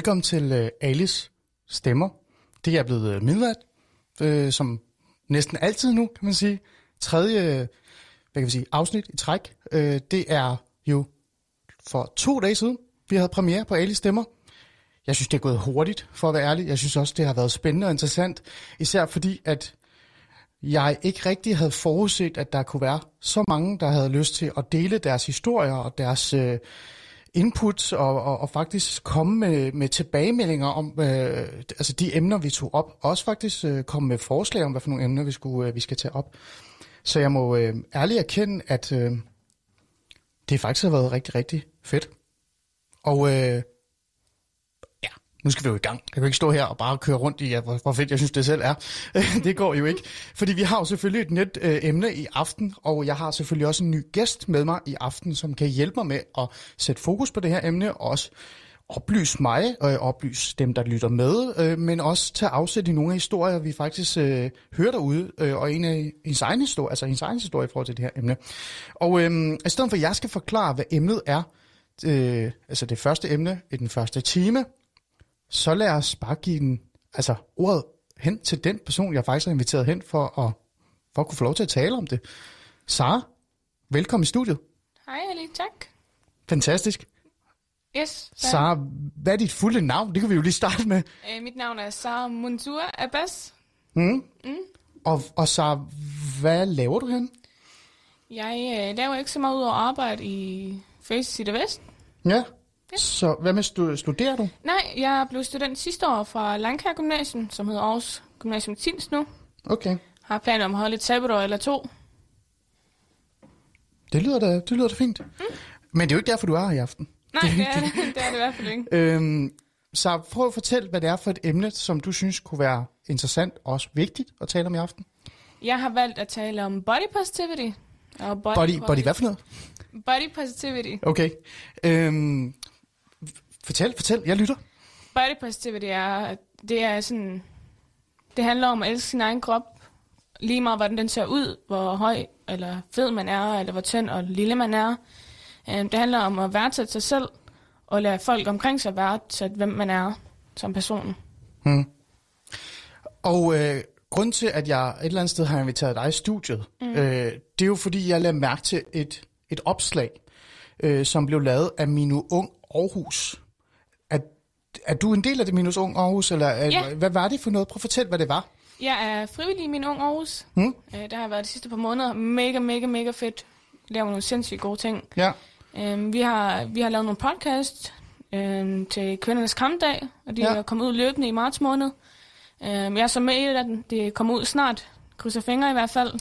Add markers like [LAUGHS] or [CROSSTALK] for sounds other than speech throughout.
Velkommen til øh, uh, Alice Stemmer. Det er blevet øh, uh, midnat, øh, som næsten altid nu, kan man sige. Tredje øh, hvad kan man sige, afsnit i træk. Øh, det er jo for to dage siden, vi havde premiere på Alice Stemmer. Jeg synes, det er gået hurtigt, for at være ærlig. Jeg synes også, det har været spændende og interessant. Især fordi, at jeg ikke rigtig havde forudset, at der kunne være så mange, der havde lyst til at dele deres historier og deres øh, input og, og, og faktisk komme med, med tilbagemeldinger om øh, altså de emner, vi tog op. Også faktisk øh, komme med forslag om, hvad for nogle emner, vi, skulle, øh, vi skal tage op. Så jeg må øh, ærligt erkende, at øh, det faktisk har været rigtig, rigtig fedt. Og øh, nu skal vi jo i gang. Jeg kan ikke stå her og bare køre rundt i, ja, hvor, hvor fedt jeg synes, det selv er. [LAUGHS] det går jo ikke. Fordi vi har jo selvfølgelig et net øh, emne i aften, og jeg har selvfølgelig også en ny gæst med mig i aften, som kan hjælpe mig med at sætte fokus på det her emne, og også oplyse mig og oplyse dem, der lytter med, øh, men også tage afsæt i nogle af historier, vi faktisk øh, hører derude, øh, og en af hendes egen historie, altså hendes egen historie i forhold til det her emne. Og øh, i stedet for, at jeg skal forklare, hvad emnet er, øh, altså det første emne i den første time, så lad os bare give den, altså ordet hen til den person, jeg faktisk har inviteret hen for at, for at kunne få lov til at tale om det. Sara, velkommen i studiet. Hej Ali, tak. Fantastisk. Yes. Sara, hvad er dit fulde navn? Det kan vi jo lige starte med. Øh, mit navn er Sara Munzur Abbas. Mm. Mm. Og, og Sara, hvad laver du hen? Jeg øh, laver ikke så meget ud over arbejde i Face City Vest. Ja. Ja. Så hvad med stu- studerer du? Nej, jeg blev student sidste år fra Langkær Gymnasium, som hedder Aarhus Gymnasium Tins nu. Okay. Har planer om at holde et sabbatår eller to. Det lyder da, det lyder da fint. Mm. Men det er jo ikke derfor, du er her i aften. Nej, det er det, det, er det i hvert fald ikke. [LAUGHS] Øhm, så prøv at fortælle, hvad det er for et emne, som du synes kunne være interessant og også vigtigt at tale om i aften. Jeg har valgt at tale om body positivity. Og body, body, body hvad for noget? Body positivity. Okay. Øhm, Fortæl, fortæl, jeg lytter. Body positivity er, det er sådan, det handler om at elske sin egen krop, lige meget hvordan den ser ud, hvor høj eller fed man er, eller hvor tynd og lille man er. Øhm, det handler om at værdsætte sig selv, og lade folk omkring sig værdsætte, hvem man er som person. Hmm. Og øh, grund til, at jeg et eller andet sted har inviteret dig i studiet, mm. øh, det er jo fordi, jeg lavede mærke til et, et opslag, øh, som blev lavet af Minu Ung Aarhus. Er du en del af det Minus Ung Aarhus, eller ja. hvad var det for noget? Prøv at fortælle, hvad det var. Jeg er frivillig i min Ung Aarhus. Hmm? Øh, det har været de sidste par måneder. Mega, mega, mega fedt. Laver nogle sindssygt gode ting. Ja. Øhm, vi, har, vi har lavet nogle podcast øhm, til kvindernes kampdag, og de ja. er kommet ud løbende i marts måned. Øhm, jeg er så med i det, det kommer ud snart. Krydser fingre i hvert fald.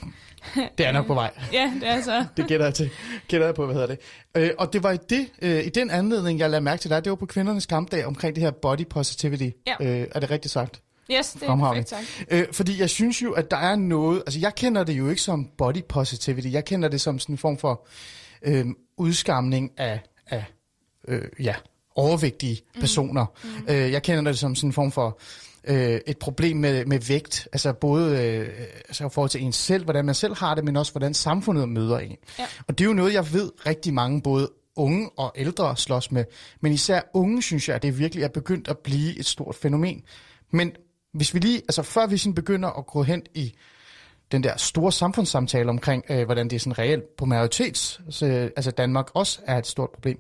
Det er nok på vej. ja, det er så. det gætter jeg, til. gætter jeg på, hvad hedder det. Øh, og det var i, det, øh, i den anledning, jeg lagde mærke til dig, det var på kvindernes kampdag omkring det her body positivity. Ja. Øh, er det rigtigt sagt? Yes, det er perfekt sagt. Øh, fordi jeg synes jo, at der er noget... Altså, jeg kender det jo ikke som body positivity. Jeg kender det som sådan en form for øh, udskamning af, af øh, ja, overvægtige mm. personer. Mm. Øh, jeg kender det som sådan en form for øh, et problem med, med vægt, altså både øh, altså i forhold til en selv, hvordan man selv har det, men også hvordan samfundet møder en. Ja. Og det er jo noget, jeg ved rigtig mange, både unge og ældre slås med, men især unge synes jeg, at det virkelig er begyndt at blive et stort fænomen. Men hvis vi lige, altså før vi sådan begynder at gå hen i den der store samfundssamtale omkring, øh, hvordan det er sådan reelt på majoritets, altså, altså Danmark også er et stort problem,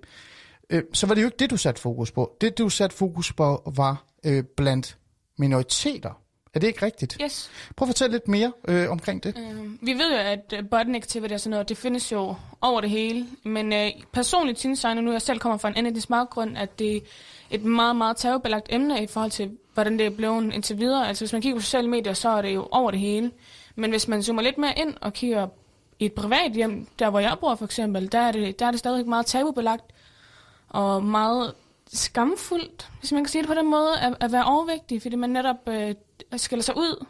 øh, så var det jo ikke det, du satte fokus på. Det, du satte fokus på, var øh, blandt minoriteter. Er det ikke rigtigt? Yes. Prøv at fortælle lidt mere øh, omkring det. Øh, vi ved jo, at body negativity og sådan noget, det findes jo over det hele. Men øh, personligt synes jeg, nu jeg selv kommer fra en anden baggrund, at det er et meget, meget tabubelagt emne i forhold til, hvordan det er blevet indtil videre. Altså hvis man kigger på sociale medier, så er det jo over det hele. Men hvis man zoomer lidt mere ind og kigger i et privat hjem, der hvor jeg bor for eksempel, der er det, der er det stadig meget tabubelagt og meget skamfuldt, hvis man kan sige det på den måde, at, at være overvægtig, fordi man netop øh, skiller sig ud,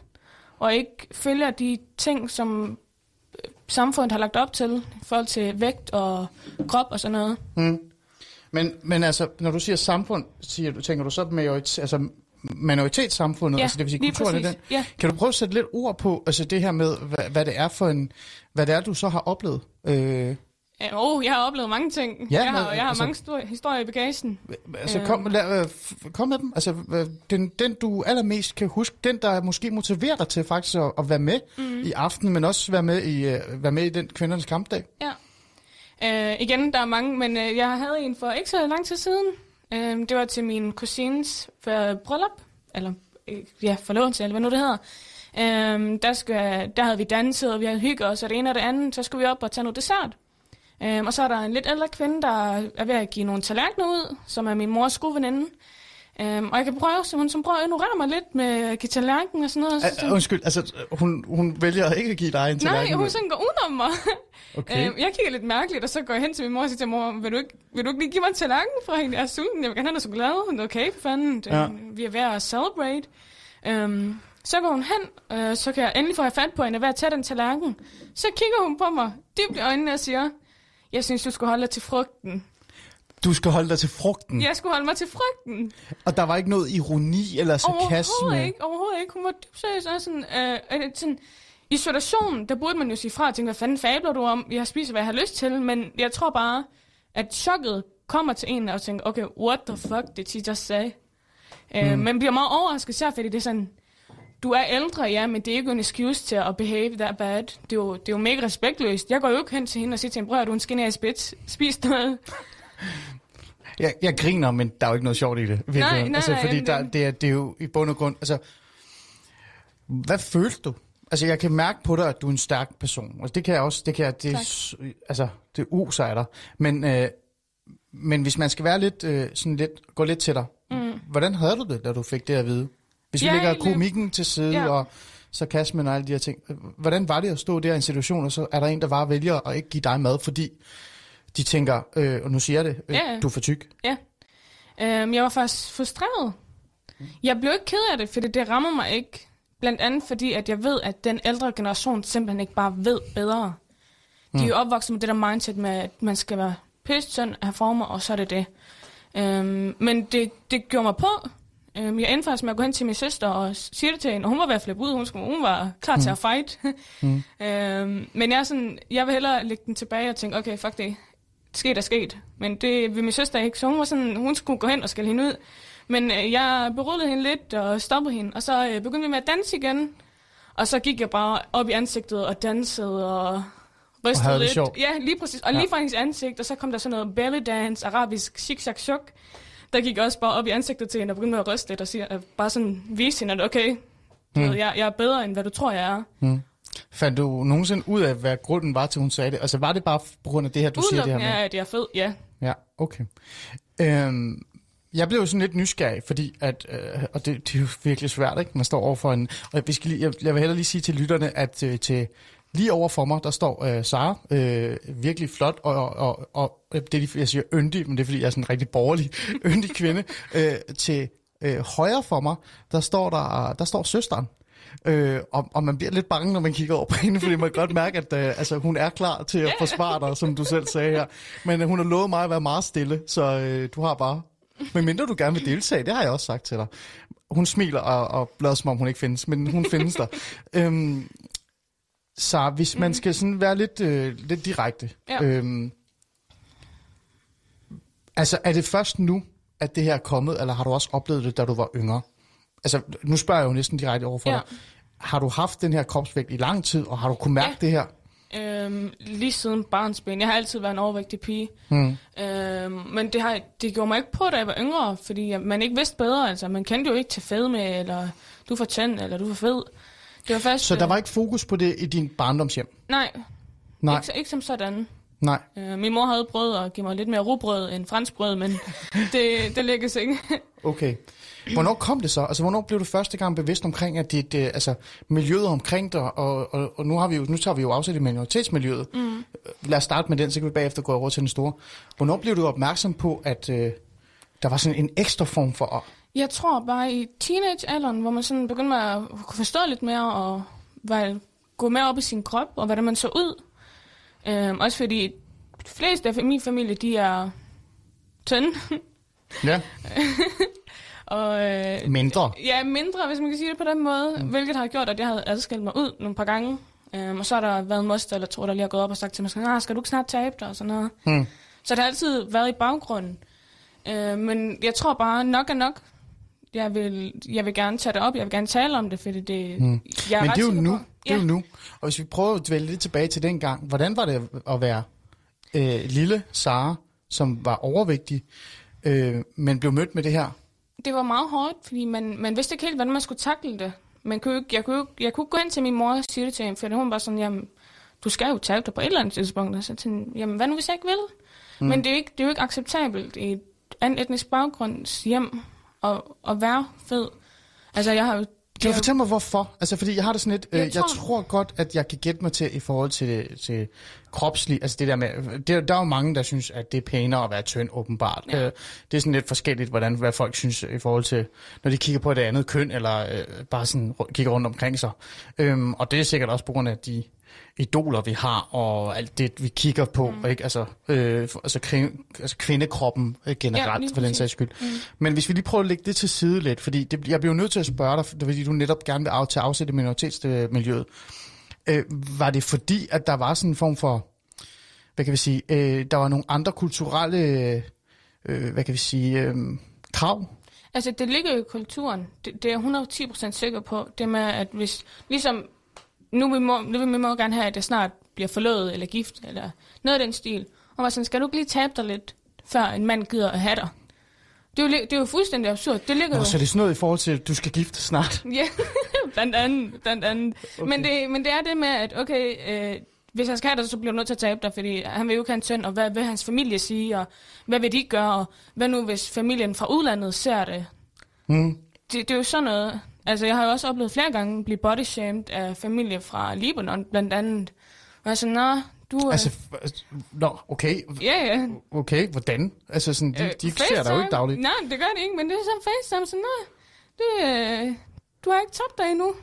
og ikke følger de ting, som øh, samfundet har lagt op til, i forhold til vægt og krop og sådan noget. Mm. Men, men altså, når du siger samfund, siger du, tænker du så med altså minoritetssamfundet, ja, altså det vil sige kulturen i den. Ja. Kan du prøve at sætte lidt ord på altså det her med, hvad, hvad det er for en, hvad det er, du så har oplevet? Øh. Ja, oh, jeg har oplevet mange ting. Ja, jeg har, men, jeg har altså- mange store historier i bagagen. Altså, Øh. kom, lad, øh, kom med dem. Altså, øh, den, den, du allermest kan huske, den, der måske motiverer dig til faktisk at, at være med mm. i aften, men også være med i, uh, være med i den kvindernes kampdag. Ja. Øh, igen, der er mange, men øh, jeg havde en for ikke så lang tid siden. Øh, det var til min kusines for bryllup, eller øh, ja, forlovelse, eller hvad nu det hedder. Øh, der, skal, der havde vi danset, og vi havde hygget os, og det ene og det andet, så skulle vi op og tage noget dessert. Øh, og så er der en lidt ældre kvinde, der er ved at give nogle tallerkener ud, som er min mors gode veninde. Øh, og jeg kan prøve, så hun som prøver at ignorere mig lidt med at give tallerken og sådan noget. Så, Uh, undskyld, altså, hun, hun vælger ikke at give dig en Nej, tallerken. hun sådan går udenom mig. Okay. Øhm, jeg kigger lidt mærkeligt, og så går jeg hen til min mor og siger til mor, vil du ikke, vil du ikke lige give mig en tallerken fra hende? Jeg er sulten, jeg vil gerne have noget chokolade. Hun er okay, for fanden. Ja. Vi er ved at celebrate. Øhm, så går hun hen, øh, så kan jeg endelig få fat på hende og ved at tage den tallerken. Så kigger hun på mig dybt i øjnene og siger, jeg synes, du skulle holde dig til frugten. Du skal holde dig til frugten. Jeg skulle holde mig til frugten. Og der var ikke noget ironi eller sarkasme. Overhovedet ikke, overhovedet ikke. Hun var dybt seriøs og sådan, øh, øh, sådan, i situationen, der burde man jo sige fra og tænke, hvad fanden fabler du om? Jeg spiser, hvad jeg har lyst til, men jeg tror bare, at chokket kommer til en og tænker, okay, what the fuck did she just say? Mm. Øh, men bliver meget overrasket især, fordi det er sådan, du er ældre, ja, men det er ikke en excuse til at behave that bad. Det er jo, det er jo mega respektløst. Jeg går jo ikke hen til hende og siger til hende, bror, du er en skinny spits. Spis noget. [LAUGHS] Jeg, jeg griner, men der er jo ikke noget sjovt i det. Nej, nej, altså, nej, fordi men der, det- er, det er jo i bund og grund... Altså, hvad følte du? Altså, jeg kan mærke på dig, at du er en stærk person. Altså, det kan jeg også... Det kan jeg, det, Tak. altså, det user af dig. Men, øh, men hvis man skal være lidt, øh, sådan lidt, gå lidt til dig. Mm. Hvordan havde du det, da du fik det at vide? Hvis vi Ja, lægger egentlig- komikken til side Ja. og sarkasmen og alle de her ting. Hvordan var det at stå der i en situation, og så er der en, der bare vælger at ikke give dig mad, fordi de tænker, øh, og nu siger jeg det, øh, Ja, ja. du er for tyk. Ja. Øhm, jeg var faktisk frustreret. Jeg blev ikke ked af det, fordi det rammer mig ikke. Blandt andet fordi, at jeg ved, at den ældre generation simpelthen ikke bare ved bedre. De er jo opvokset med det der mindset med, at man skal være tynd, have former, og så er det det. Øhm, men det, det gjorde mig på. Øhm, jeg endte faktisk med at gå hen til min søster og sige det til hende, og hun var ved at flippe ud. Hun, skulle, hun var klar til at fight. [LAUGHS] Mm. øhm, men jeg, er sådan, jeg vil hellere lægge den tilbage og tænke, okay, fuck det. Sket er sket. Men det vil min søster ikke, så hun var sådan, hun skulle gå hen og skælde hende ud. Men øh, jeg berullede hende lidt og stoppede hende, og så øh, begyndte vi med at danse igen. Og så gik jeg bare op i ansigtet og dansede og rystede det lidt. sjovt. Ja, lige præcis. Og Ja. lige fra hendes ansigt, og så kom der sådan noget belly dance, arabisk zigzag chok. Der gik jeg også bare op i ansigtet til hende og begyndte at ryste lidt og sige, øh, bare sådan vise hende, at okay, Mm. ved, jeg, jeg er bedre, end hvad du tror, jeg er. Mm. Fandt du nogensinde ud af, hvad grunden var til, hun sagde det? Altså, var det bare på grund af det her, du siger det her med? er, at jeg er fed, ja. Ja, okay. Øhm, jeg blev jo sådan lidt nysgerrig, fordi at, øh, og det, det er jo virkelig svært, ikke? Man står over for en, og vi skal lige, jeg, jeg vil heller lige sige til lytterne, at øh, til lige over for mig, der står øh, Sara, øh, virkelig flot, og, og, og, og det er, jeg siger yndig, men det er, fordi jeg er sådan en rigtig borgerlig, [LAUGHS] yndig kvinde. Øh, til øh, højre for mig, der står, der, der står søsteren. Øh, og, og man bliver lidt bange, når man kigger over på hende, fordi man kan godt mærke, at øh, altså, hun er klar til at forsvare dig, som du selv sagde her. Men øh, hun har lovet mig at være meget stille, så øh, du har bare... Men mindre du gerne vil deltage, det har jeg også sagt til dig. Hun smiler og, og lader som om hun ikke findes, men hun findes der. Øhm, så hvis man skal sådan være lidt, øh, lidt direkte. Ja. Øhm, altså, er det først nu, at det her er kommet, eller har du også oplevet det, da du var yngre? Altså, nu spørger jeg jo næsten direkte over for Ja. dig. Har du haft den her kropsvægt i lang tid, og har du kunnet mærke Ja. det her? Øhm, lige siden barnsben. Jeg har altid været en overvægtig pige. Mm. Øhm, men det, har, det gjorde mig ikke på, da jeg var yngre, fordi jeg- man ikke vidste bedre. Altså, man kendte jo ikke til fedme, eller du er for tynd, eller du er for fed. Det var først... Så der øh, var ikke fokus på det i din barndomshjem? Nej, Nej, Ikke, ikke som sådan. nej. Øh, min mor havde prøvet at give mig lidt mere rugbrød end franskbrød, men [LAUGHS] det, det lykkedes ikke. Okay. Hvornår kom det så? Altså, hvornår blev du første gang bevidst omkring, at dit, øh, altså, miljøet omkring dig, og, og, og nu, har vi jo, nu tager vi jo afsæt i minoritetsmiljøet. Mm. Lad os starte med den, så kan vi bagefter gå over til den store. Hvornår blev du opmærksom på, at øh, der var sådan en ekstra form for... Jeg tror bare i teenagealderen, hvor man sådan begyndte at kunne forstå lidt mere, og hvad, gå mere op i sin krop, og hvordan man så ud. Øhm, også fordi de fleste af min familie, de er tynde. [LAUGHS] Ja. [LAUGHS] og, øh, Mindre. Ja, mindre, hvis man kan sige det på den måde. Mm. Hvilket har gjort, at jeg havde adskilt mig ud nogle par gange. Øhm, og så har der været en moster eller to, der lige har gået op og sagt til mig, sådan, ah, skal du ikke snart tabe dig og sådan noget. Mm. Så det har altid været i baggrunden. Øh, men jeg tror bare, nok er nok. Jeg vil, jeg vil gerne tage det op, jeg vil gerne tale om det, fordi det, Mm. jeg er Men det er jo nu. på- Det er ja. jo nu. Og hvis vi prøver at dvæle lidt tilbage til den gang, hvordan var det at være øh, lille Sara, som var overvægtig, øh, men blev mødt med det her? det var meget hårdt, fordi man, man vidste ikke helt, hvordan man skulle takle det. Man kunne, ikke, jeg, kunne, ikke- jeg kunne gå ind til min mor og sige det til hende, for hun var sådan, jamen, du skal jo tabe dig på et eller andet tidspunkt. Og så hende, jamen, hvad nu hvis jeg ikke vil? Mm. Men det er, jo ikke, det er jo ikke acceptabelt i et andet etnisk baggrunds hjem at, at være fed. Altså, jeg har jo... Kan du fortælle mig, hvorfor? Altså, fordi jeg har det sådan lidt... Øh, Jeg jeg, jeg tror- tror godt, at jeg kan gætte mig til i forhold til, til kropslig... Altså, det der med... Det, der er jo mange, der synes, at det er pænere at være tynd, åbenbart. Ja. Øh, det er sådan lidt forskelligt, hvordan, hvad folk synes i forhold til... Når de kigger på det andet køn, eller øh, bare sådan kigger rundt omkring sig. Øhm, og det er sikkert også på grund af de idoler, vi har, og alt det, vi kigger på, mm. ikke? Altså, øh, altså, kvinde, altså kvindekroppen øh, generelt, Ja, for den sags skyld. Mm. Men hvis vi lige prøver at lægge det til side lidt, fordi det, jeg bliver nødt til at spørge dig, fordi du netop gerne vil af, til at afsætte minoritetsmiljøet. Øh, var det fordi, at der var sådan en form for, hvad kan vi sige, øh, der var nogle andre kulturelle, øh, hvad kan vi sige, øh, krav? Altså, det ligger jo i kulturen. Det, det er jeg 110% sikker på. Det med, at hvis... Ligesom, nu vil, mor, nu vil min mor gerne have, at jeg snart bliver forlovet eller gift, eller noget af den stil. Og var sådan, skal du ikke lige tabe dig lidt, før en mand gider at have dig? Det er jo, det er jo fuldstændig absurd. Det ligger Nå, jo... så er det sådan noget i forhold til, at du skal gifte snart? [LAUGHS] Ja, blandt andet. Blandt andet. Okay. Men, det, men det er det med, at okay, øh, hvis han skal have dig, så bliver du nødt til at tabe dig, fordi han vil jo ikke have en søn, og hvad vil hans familie sige, og hvad vil de gøre, og hvad nu, hvis familien fra udlandet ser det? Mm. Det, det er jo sådan noget. Altså, jeg har jo også oplevet flere gange at blive bodyshamed af familie fra Libanon, blandt andet. Og jeg er sådan, nå, du er... Altså, f- nå, okay, ja, ja. okay, hvordan? Altså, sådan, de, Øh, de ser dig jo ikke dagligt. Nej, det gør det ikke, men det er sådan FaceTime, sådan, nej, det, øh, du har ikke tabt dig endnu.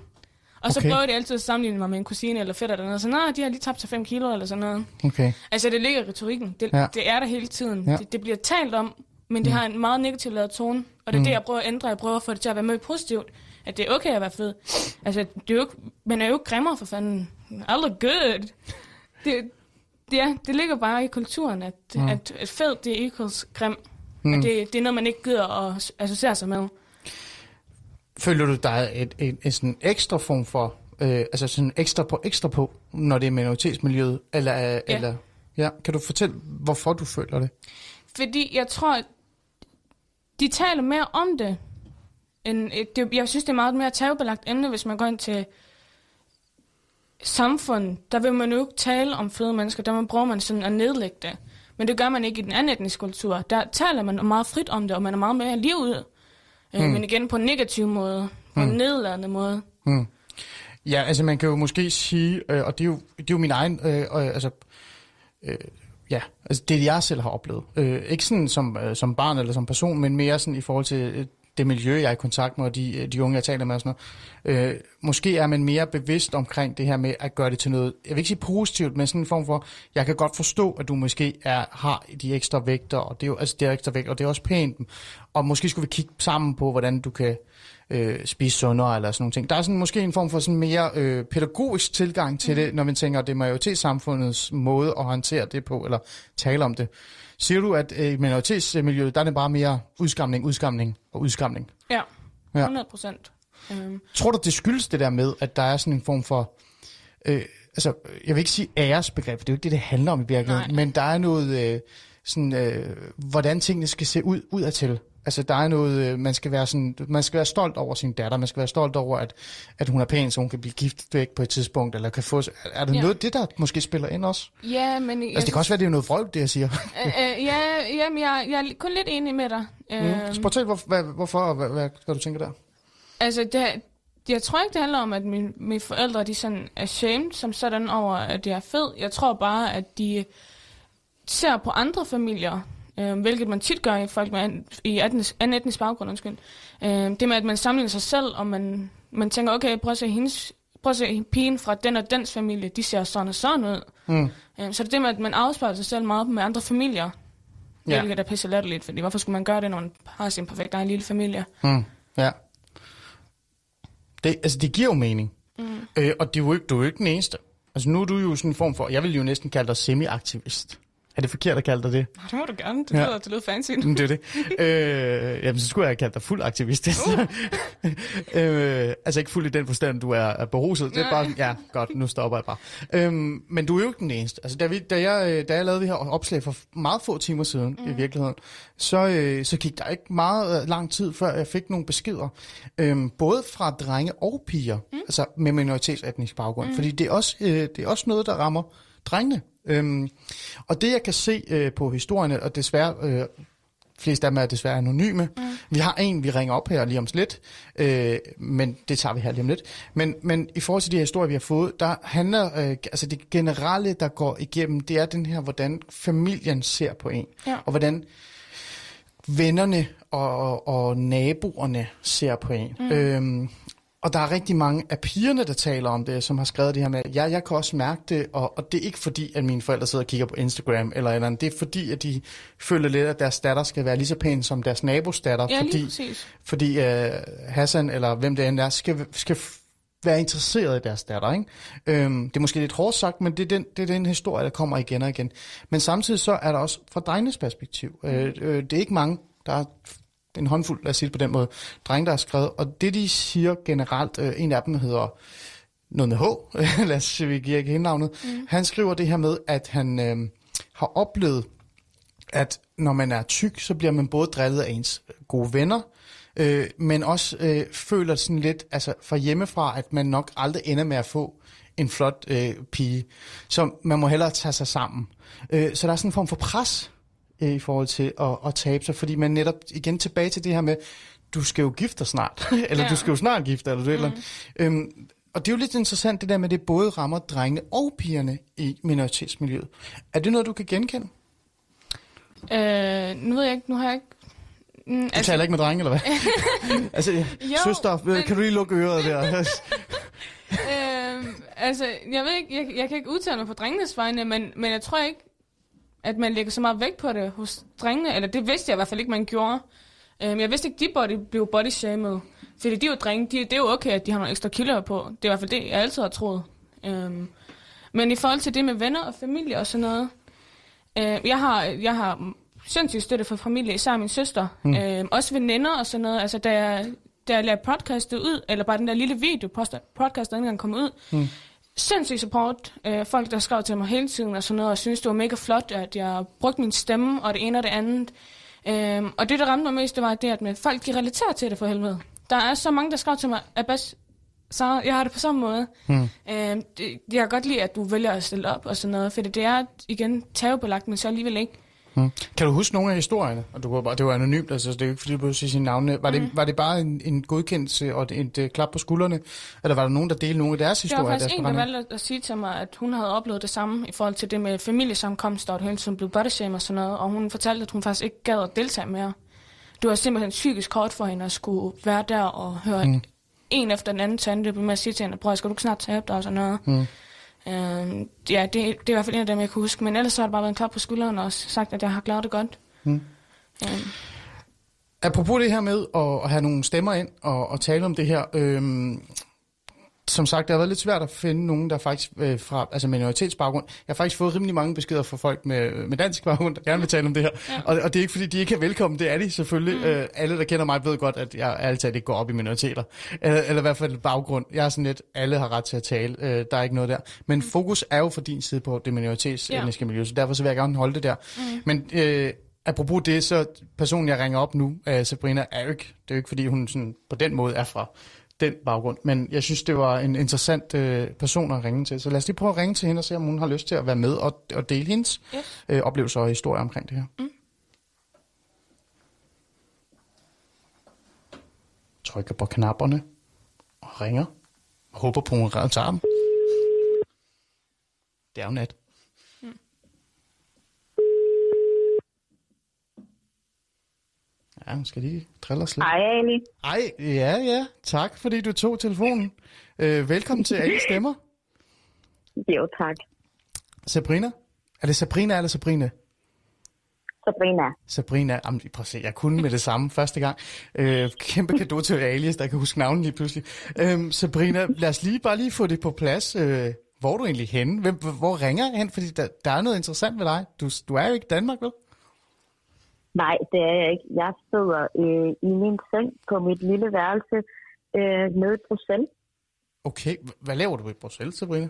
Og så Okay. prøver de altid at sammenligne mig med en kusine eller fætter eller noget. Så nej, de har lige tabt sig 5 kilo eller sådan noget. Okay. Altså, det ligger i retorikken. Det, Ja. det er der hele tiden. Ja. Det, det bliver talt om, men det mm. har en meget negativ lavet tone. Og det er mm. det, jeg prøver at ændre. Jeg prøver at få det til at være mere positivt. At det er okay at være fed. Altså, det er jo ikke, man er jo ikke grimmere for fanden. I look good. Det, det, er, det ligger bare i kulturen, at, Mm. at, at fed, det er equals grim. Mm. At det, det er noget, man ikke gider at associere sig med. Føler du dig et, et, et sådan ekstra form for, øh, altså sådan ekstra på ekstra på, når det er minoritetsmiljøet? Eller, ja. eller, ja. Kan du fortælle, hvorfor du føler det? Fordi jeg tror, de taler mere om det. Et- det jeg synes, det er meget mere tabubelagt emne, hvis man går ind til samfund. Der vil man jo ikke tale om fede mennesker. Der bruger man sådan at nedlægge det. Men det gør man ikke i den anden etniske kultur. Der taler man meget frit om det, og man er meget mere livet. Mm. Men igen på en negativ måde. På en nedladende måde. Hmm. Ja, altså man kan jo måske sige, øh, og det er jo, det er jo min egen, øh, øh, altså, øh, ja, altså det jeg selv har oplevet. Øh, ikke sådan som, øh, som barn eller som person, men mere sådan i forhold til øh, det miljø, jeg er i kontakt med, og de, øh, de unge, jeg taler med og sådan noget. Øh, måske er man mere bevidst omkring det her med at gøre det til noget, jeg vil ikke sige positivt, men sådan en form for, jeg kan godt forstå, at du måske er, har de ekstra vægter, og det er jo altså det er ekstra vægter, og det er også pænt. Og måske skulle vi kigge sammen på, hvordan du kan øh, spise sundere eller sådan nogle ting. Der er sådan måske en form for sådan mere øh, pædagogisk tilgang til mm. det, når man tænker, det er majoritetssamfundets måde at håndtere det på, eller tale om det. Siger du, at øh, i minoritetsmiljøet, der er det bare mere udskamning, udskamning og udskamning? Ja, Ja. 100 procent. Øhm, Tror du, det skyldes det der med, at der er sådan en form for, øh, altså jeg vil ikke sige æresbegreb, for det er jo ikke det, det handler om i virkeligheden, men der er noget, øh, sådan, øh, hvordan tingene skal se ud udadtil. Altså der er noget, øh, man skal være sådan, man skal være stolt over sin datter, man skal være stolt over, at, at hun er pæn, så hun kan blive gift væk på et tidspunkt, eller kan få, er der Ja. noget det, der måske spiller ind også? ja, men... Altså det kan også være, det er noget vrøvl, det jeg siger. Øh, øh, ja, jamen, jeg, jeg er kun lidt enig med dig. Mm. Øhm, Så fortæl, hvor, hvad, hvorfor, og hvad, hvad, hvad du tænker der? Altså, det, jeg tror ikke, det handler om, at mine, mine forældre de sådan er shamed som sådan over, at jeg er fed. Jeg tror bare, at de ser på andre familier, øh, hvilket man tit gør i folk med an, i etnisk, anden etnisk baggrund. Undskyld. Øh, det med, at man sammenligner sig selv, og man, man tænker, okay, prøv at se hendes prøv at se pigen fra den og dens familie, de ser sådan og sådan ud. Mm. Øh, så det er det med, at man afspejler sig selv meget med andre familier. Ja. Hvilket er pisse latterligt, fordi hvorfor skulle man gøre det, når man har sin perfekte egen lille familie? Mm, ja. Det, altså, det giver jo mening. Mm. Øh, og det er jo ikke, du er jo ikke den eneste. Altså nu er du jo sådan en form for, jeg vil jo næsten kalde dig semi-aktivist. Er det forkert at kalde dig det? Nå, det må du gerne. Det Ja. lyder, det lyder fancy. Men det er det. [LAUGHS] øh, jamen, så skulle jeg have kaldt dig fuld aktivist. Uh. [LAUGHS] øh, altså ikke fuld i den forstand, du er, er beruset. Det er bare, ja, godt, nu stopper jeg bare. Øhm, men du er jo ikke den eneste. Altså, da, vi, da, jeg, øh, da jeg lavede det her opslag for meget få timer siden mm. i virkeligheden, så, øh, så gik der ikke meget øh, lang tid, før jeg fik nogle beskeder. Øhm, både fra drenge og piger, mm. altså med minoritetsetnisk baggrund. Mm. Fordi det er, også, øh, det er også noget, der rammer drengene. Øhm, og det jeg kan se øh, på historierne, og desværre, øh, flest af dem er desværre anonyme. Mm. Vi har en, vi ringer op her lige om lidt, øh, men det tager vi her lige om lidt. Men, men i forhold til de her historier, vi har fået, der handler, øh, altså det generelle, der går igennem, det er den her, hvordan familien ser på en. Ja. Og hvordan vennerne og, og naboerne ser på en. Mm. Øhm, og der er rigtig mange af pigerne, der taler om det, som har skrevet det her med, ja, jeg kan også mærke det, og, og det er ikke fordi, at mine forældre sidder og kigger på Instagram eller eller andet. Det er fordi, at de føler lidt, at deres datter skal være lige så pæn som deres nabos datter, Ja, fordi, præcis. fordi uh, Hassan, eller hvem det end er, skal, skal være interesseret i deres datter. Ikke? Øhm, det er måske lidt hårdt sagt, men det er, den, det er den historie, der kommer igen og igen. Men samtidig så er der også fra drengenes perspektiv. Øh, øh, det er ikke mange, der er en håndfuld, lad os sige det på den måde, drenge, der har skrevet. Og det, de siger generelt, øh, en af dem hedder noget med H, [LAUGHS] lad os sige, vi giver ikke hende navnet. Mm. Han skriver det her med, at han øh, har oplevet, at når man er tyk, så bliver man både drillet af ens gode venner, øh, men også øh, føler sådan lidt altså fra hjemmefra, at man nok aldrig ender med at få en flot øh, pige. Så man må hellere tage sig sammen. Øh, så der er sådan en form for pres øh, i forhold til at, at tabe sig, fordi man netop igen tilbage til det her med, du skal jo gifte dig snart, [LAUGHS] eller Ja. du skal jo snart gifte dig, eller du mm. eller øhm, Og det er jo lidt interessant det der med, at det både rammer drengene og pigerne i minoritetsmiljøet. Er det noget, du kan genkende? Øh, nu ved jeg ikke, nu har jeg ikke... Mm, Du taler ikke med drenge, eller hvad? [LAUGHS] altså, Jo, søster, men- kan du lige lukke øret der? [LAUGHS] øh, altså, jeg ved ikke, jeg, jeg kan ikke udtale mig på drengenes vegne, men, men jeg tror ikke, at man lægger så meget vægt på det hos drengene, eller det vidste jeg i hvert fald ikke, man gjorde. Øh, jeg vidste ikke, de body, blev body shamed, fordi de er jo drenge, de, det er jo okay, at de har nogle ekstra kilo på. Det er i hvert fald det, jeg altid har troet. Øh, men i forhold til det med venner og familie og sådan noget, øh, jeg har, jeg har sindssygt støtte fra familie, især min søster. Mm. Øh, også veninder og sådan noget. Altså, da jeg, da jeg lavede podcastet ud, eller bare den der lille video, podcast, der ikke engang kom ud, mm. Sindssygt support. Øh, folk, der skrev til mig hele tiden og sådan noget, og synes det var mega flot, at jeg brugte min stemme, og det ene og det andet. Øh, og det, der ramte mig mest, det var det, at med folk, de relaterer til det for helvede. Der er så mange, der skrev til mig, Abbas, så jeg har det på samme måde. Mm. Øh, det, jeg kan godt lide, at du vælger at stille op og sådan noget, for det er igen tabubelagt, men så alligevel ikke. Hmm. Kan du huske nogle af historierne? Og du var bare, det var anonymt, altså det er jo ikke fordi, du behøver sige sine navne. Var det, Mm. var det bare en, en godkendelse og et, et, et klap på skuldrene? Eller var der nogen, der delte nogle af deres Der historier? var faktisk en, der valgte at sige til mig, at hun havde oplevet det samme i forhold til det med familiesamkomster, og at hun tiden blev bodyshamed og sådan noget, og hun fortalte, at hun faktisk ikke gad at deltage mere. Det var simpelthen psykisk hårdt for hende at skulle være der og høre mm. en efter den anden tante blive med at sige til hende, prøv, skal du ikke snart tabe dig og sådan noget. Mm. Øhm, ja, det, det er i hvert fald en af dem, jeg kan huske. Men ellers så har det bare været en klap på skulderen og sagt, at jeg har klaret det godt. Mm. Øhm, Apropos det her med at, have nogle stemmer ind og, og tale om det her. Øhm, som sagt, det har været lidt svært at finde nogen, der faktisk øh, fra altså minoritetsbaggrund. Jeg har faktisk fået rimelig mange beskeder fra folk med, med dansk baggrund, der gerne vil tale om det her. Ja. Og, og det er ikke, fordi de ikke er velkommen, det er de selvfølgelig. Mm. Øh, alle, der kender mig, ved godt, at jeg altid ikke går op i minoriteter. Eller, eller i hvert fald baggrund. Jeg er sådan lidt, alle har ret til at tale. Øh, der er ikke noget der. Men mm. fokus er jo for din side på det minoritetsetniske miljø, så derfor så vil jeg gerne holde det der. Mm. Men øh, apropos det, så personen, jeg ringer op nu, uh, Sabrina, er jo ikke, det er jo ikke, fordi hun sådan, på den måde er fra den baggrund. Men jeg synes, det var en interessant øh, person at ringe til. Så lad os lige prøve at ringe til hende og se, om hun har lyst til at være med og, og dele hendes Yes. øh, oplevelser og historier omkring det her. Mm. Trykker på knapperne og ringer. Og håber på, at hun tager dem. Det er jo nat. Ja, hun skal lige drille os lidt. Hej, Ali. Ej, ja, ja. Tak, fordi du tog telefonen. Øh, velkommen til alle stemmer. [LAUGHS] Jo, tak. Sabrina? Er det Sabrina eller Sabrina? Sabrina. Sabrina, jamen, prøv at se, jeg kunne med det samme første gang. Øh, kæmpe kado til Alias, der kan huske navnet lige pludselig. Øh, Sabrina, lad os lige bare lige få det på plads. Øh, hvor er du egentlig henne? Hvem, hvor ringer jeg hen? Fordi der, der er noget interessant ved dig. Du, du er jo ikke i Danmark, vel? Nej, det er jeg ikke. Jeg sidder øh, i min seng på mit lille værelse øh, nede i Bruxelles. Okay, hvad laver du i Bruxelles, Sabrina?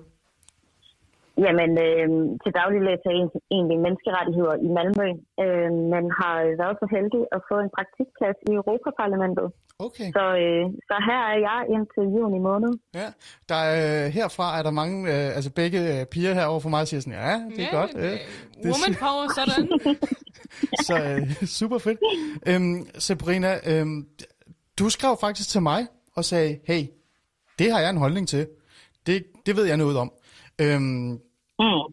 Jamen, øh, til daglig læser jeg egentlig menneskerettigheder i Malmø, øh, men har været så heldig at få en praktikplads i Europaparlamentet. Okay. Så, øh, så her er jeg indtil juni måned. Ja, der er, øh, herfra er der mange, øh, altså begge øh, piger herovre for mig siger sådan, ja, det er Ja, godt. Øh, det- er Woman su- power, sådan. [LAUGHS] så øh, super fedt. Øhm, Sabrina, øhm, du skrev faktisk til mig og sagde, hey, det har jeg en holdning til. Det, det ved jeg noget om. Øhm, Mm.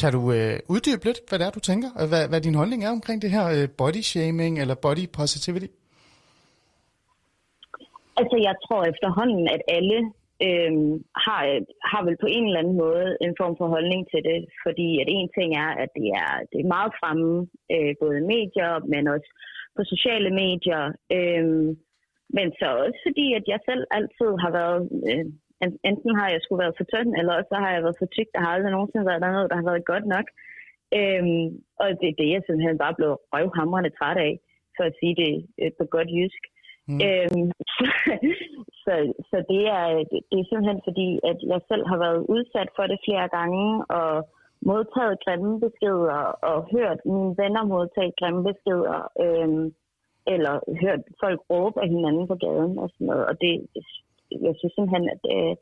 kan du øh, uddybe lidt, hvad det er, du tænker? Hvad, hvad din holdning er omkring det her øh, body shaming eller body positivity? Altså, jeg tror efterhånden, at alle øh, har, har vel på en eller anden måde en form for holdning til det. Fordi at en ting er, at det er, det er meget fremme, øh, både i medier, men også på sociale medier. Øh, men så også fordi, at jeg selv altid har været... Øh, enten har jeg skulle været for tynd, eller også så har jeg været for tyk. Der har aldrig nogensinde været noget, der har været godt nok. Øhm, og det er det, jeg simpelthen bare blev røvhamrende træt af, for at sige det øh, på godt jysk. Mm. Øhm, [LAUGHS] så, så det, er, det er simpelthen fordi, at jeg selv har været udsat for det flere gange, og modtaget grimme beskeder, og hørt mine venner modtage grimme beskeder, øhm, eller hørt folk råbe af hinanden på gaden og sådan noget. Og det, jeg synes simpelthen, at, øh,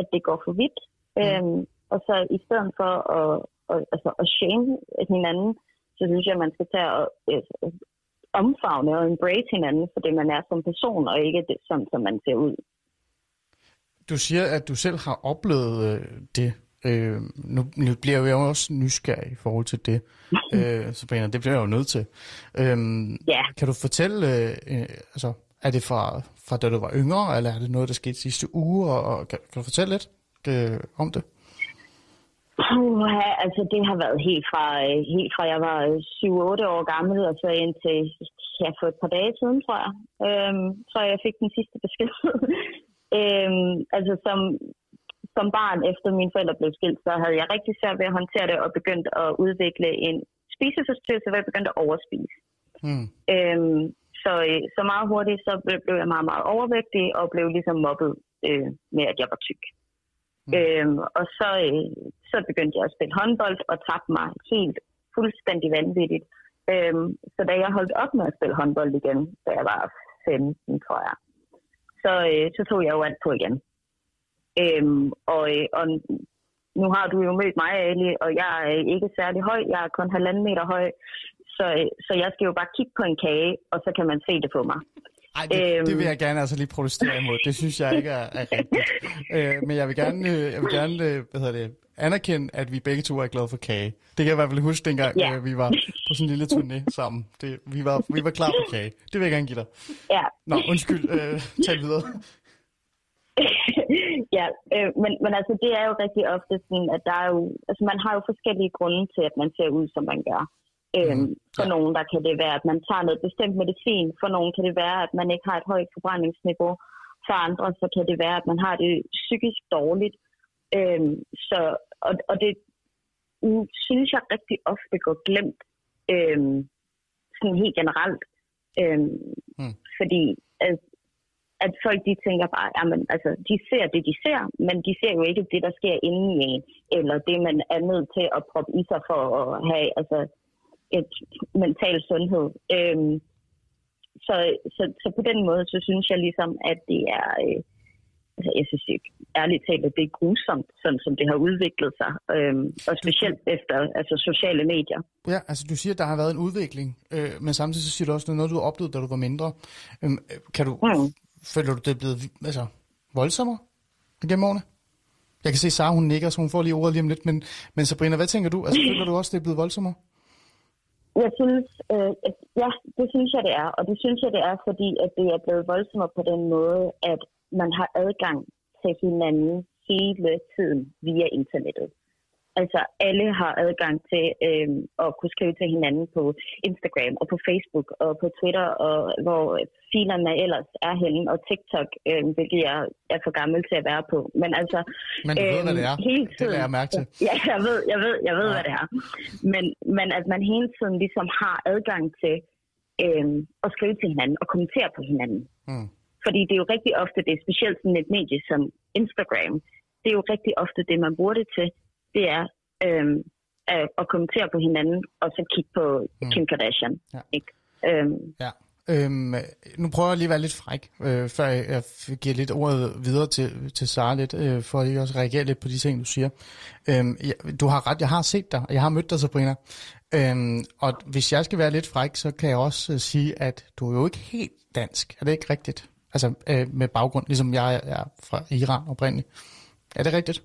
at det går for vidt. Mm. Øhm, og så i stedet for at, at, altså, at shame hinanden, så synes jeg, at man skal tage og øh, omfavne og embrace hinanden for det, man er som person, og ikke det, sådan, som man ser ud. Du siger, at du selv har oplevet øh, det. Øh, nu, nu bliver jeg jo også nysgerrig i forhold til det, [LAUGHS] øh, Sabrina. Det bliver jeg jo nødt til. Øh, Ja. Kan du fortælle, øh, øh, altså, er det fra, fra da du var yngre, eller er det noget, der skete sidste uge? Og, og kan, kan du fortælle lidt øh, om det? Puh, altså det har været helt fra, øh, helt fra jeg var 7-8 år gammel, og så indtil ja, for et par dage siden, tror jeg. Øhm, tror jeg, jeg fik den sidste besked. [LAUGHS] øhm, altså som, som barn, efter mine forældre blev skilt, så havde jeg rigtig svært ved at håndtere det, og begyndt at udvikle en spiseforstyrrelse, hvor jeg begyndte at overspise. Hmm. Øhm, så, øh, så meget hurtigt, så blev, jeg meget, meget overvægtig, og blev ligesom mobbet øh, med, at jeg var tyk. Mm. Øhm, og så, øh, så begyndte jeg at spille håndbold, og tabte mig helt fuldstændig vanvittigt. Øhm, så da jeg holdt op med at spille håndbold igen, da jeg var 15, tror jeg, så, øh, så tog jeg jo alt på igen. Øhm, og, øh, og nu har du jo mødt mig, Ali, og jeg er ikke særlig høj. Jeg er kun halvanden meter høj. Så, øh, så jeg skal jo bare kigge på en kage, og så kan man se det på mig. Ej, det, Øhm. det vil jeg gerne altså lige protestere imod. Det synes jeg ikke er, er rigtigt. [LAUGHS] Øh, men jeg vil gerne, øh, jeg vil gerne øh, hvad hedder det, anerkende, at vi begge to er glade for kage. Det kan jeg i hvert fald huske, dengang Ja. øh, vi var på sådan en lille turné sammen. Det, vi, var, vi var klar på kage. Det vil jeg gerne give dig. Ja, Nå, undskyld. Øh, tal videre. [LAUGHS] ja øh, men, men altså det er jo rigtig ofte sådan, at der er jo, altså man har jo forskellige grunde til, at man ser ud, som man gør. Øhm, Mhm. for Ja. nogen, der kan det være, at man tager noget bestemt medicin. For nogen kan det være, at man ikke har et højt forbrændingsniveau. For andre, så kan det være, at man har det psykisk dårligt. Øhm, så, og, og det synes jeg rigtig ofte går glemt, øhm, sådan helt generelt. Øhm, Mm. Fordi at, at folk de tænker bare, jamen, altså, de ser det, de ser, men de ser jo ikke det, der sker inde i en, eller det, man er nødt til at proppe i sig for at have altså, et mental sundhed. Øhm, så, så, så på den måde, så synes jeg ligesom, at det er, øh, altså, jeg synes ikke, ærligt talt, at det er grusomt, sådan som det har udviklet sig, øhm, og specielt efter altså, sociale medier. Ja, altså du siger, at der har været en udvikling, øh, men samtidig så siger du også, at noget, du har oplevet, da du var mindre. Øhm, øh, kan du, Mm. føler du, det er blevet altså, voldsommere gennem årene? Jeg kan se, Sara hun nikker, så hun får lige ordet lige om lidt, men, men Sabrina, hvad tænker du? Altså, føler du også, det er blevet voldsommere? Jeg synes, øh, at, ja, det synes jeg, det er. Og det synes jeg, det er, fordi at det er blevet voldsommere på den måde, at man har adgang til hinanden hele tiden via internettet. Altså alle har adgang til øh, at kunne skrive til hinanden på Instagram og på Facebook og på Twitter, og hvor filerne ellers er henne, og TikTok, øh, hvilket jeg er for gammel til at være på. Men altså... Men du ved, hvad det er. Hele Det tiden, lader jeg mærke til. [LAUGHS] Ja, jeg ved, jeg ved, jeg ved Ja. hvad det er. Men, men at man hele tiden ligesom har adgang til øh, at skrive til hinanden og kommentere på hinanden. Mm. Fordi det er jo rigtig ofte, det specielt sådan et medie som Instagram, det er jo rigtig ofte det, man bruger det til, det er øhm, at, kommentere på hinanden, og så kigge på Mm. Kim Kardashian. Ja. Ikke? Øhm, Ja. Øhm, nu prøver jeg lige at være lidt fræk, øh, før jeg, giver lidt ordet videre til, til Sara lidt, øh, for at jeg også reagere lidt på de ting, du siger. Øhm, jeg, du har ret, jeg har set dig, og jeg har mødt dig, Sabrina. Øhm, og hvis jeg skal være lidt fræk, så kan jeg også øh, sige, at du er jo ikke helt dansk. Er det ikke rigtigt? Altså øh, med baggrund, ligesom jeg er fra Iran oprindeligt. Er det rigtigt?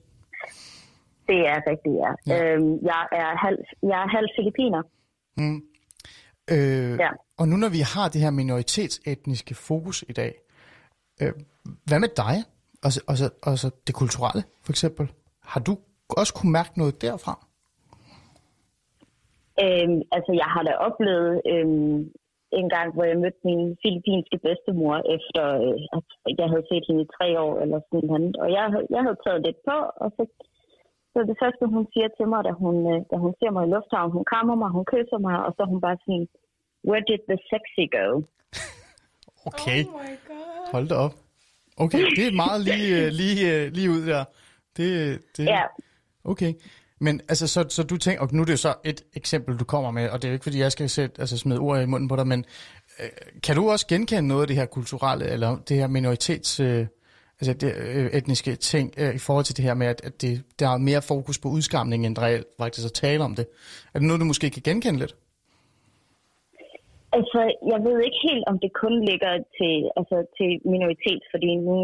Det er rigtigt, ja. Ja. ja. Øhm, jeg, er halv, jeg er halv filipiner. Mm. Øh, Ja. Og nu når vi har det her minoritetsetniske fokus i dag, øh, hvad med dig? Og så, og, så, og så det kulturelle, for eksempel. Har du også kunne mærke noget derfra? Øhm, altså, jeg har da oplevet øhm, en gang, hvor jeg mødte min filippinske bedstemor, efter øh, at jeg havde set hende i tre år eller sådan noget. Og jeg, jeg havde taget lidt på, og så, så det første, hun siger til mig, da hun, øh, da hun ser mig i lufthavnen, hun krammer mig, hun kysser mig, og så hun bare sådan, where did the sexy go? [LAUGHS] Okay, Oh my god. hold da op. Okay, det er meget lige, øh, lige, øh, lige ud der. Det, det, Ja, Okay, men altså, så, så du tænker, og nu er det jo så et eksempel, du kommer med, og det er jo ikke, fordi jeg skal sætte, altså, smide ord i munden på dig, men øh, kan du også genkende noget af det her kulturelle, eller det her minoritets, øh, altså det øh, etniske ting, øh, i forhold til det her med, at, at det, der er mere fokus på udskamning, end reelt faktisk at tale om det? Er det noget, du måske kan genkende lidt? Altså, jeg ved ikke helt, om det kun ligger til, altså, til minoritet, fordi nu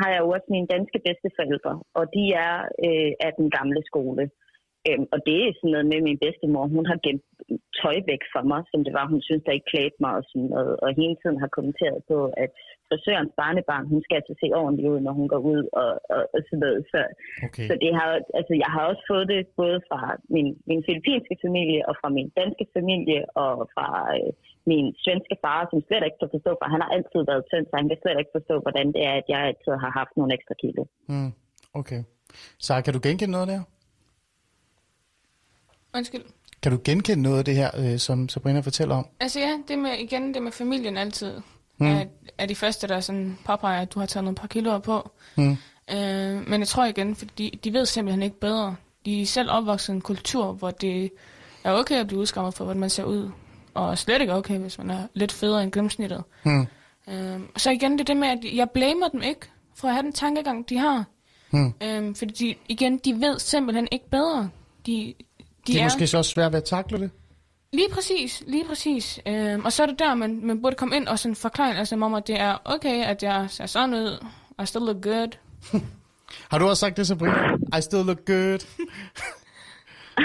har jeg jo også mine danske bedsteforældre, og de er øh, af den gamle skole. Øhm, og det er sådan noget med min bedstemor. Hun har gemt tøj væk fra mig, som det var, hun synes, der ikke klædte mig og sådan noget. Og hele tiden har kommenteret på, at frisørens barnebarn, hun skal altså se ordentligt ud, når hun går ud og, og, og sådan noget. Så, Okay. så det har, altså, jeg har også fået det både fra min, min filippinske familie og fra min danske familie og fra øh, min svenske far, som slet ikke kan forstå, for han har altid været tynd, så han kan slet ikke forstå, hvordan det er, at jeg altid har haft nogle ekstra kilo. Mm, okay. Så kan du genkende noget der? Undskyld. Kan du genkende noget af det her, øh, som Sabrina fortæller om? Altså ja, det med, igen, det med familien altid. Mm. Er, er de første, der sådan påpeger, at du har taget nogle par kiloer på. Mm. Øh, men jeg tror igen, fordi de ved simpelthen ikke bedre. De er selv opvokset i en kultur, hvor det er okay at blive udskammet for, hvordan man ser ud. Og slet ikke okay, hvis man er lidt federe end gennemsnittet. Mm. Øh, og så igen det, det med, at jeg blamer dem ikke for at have den tankegang, de har. Mm. Øh, fordi de, igen, de ved simpelthen ikke bedre. De, de Det er måske så også svært ved at takle det. Lige præcis, lige præcis. Øhm, og så er det der, man, man burde komme ind og sådan forklare, altså om, at det er okay, at jeg ser sådan ud, I still look good. [LAUGHS] Har du også sagt det, Sabrina? I still look good.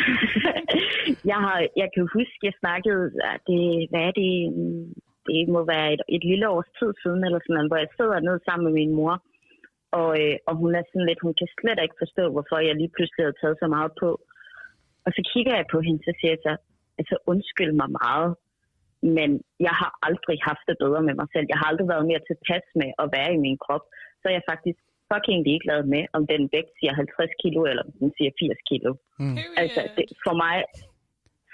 [LAUGHS] jeg, har, jeg kan huske, jeg snakkede, at det, hvad er det, det må være et, et lille års tid siden, eller sådan noget, hvor jeg sidder ned sammen med min mor, og, øh, og hun er sådan lidt, hun kan slet ikke forstå, hvorfor jeg lige pludselig har taget så meget på. Og så kigger jeg på hende, så siger jeg så, altså undskyld mig meget, men jeg har aldrig haft det bedre med mig selv. Jeg har aldrig været mere tilpas med at være i min krop. Så er jeg faktisk fucking ligeglad med, om den vægt siger 50 kilo, eller om den siger 80 kilo. Mm. Altså, det, for, mig,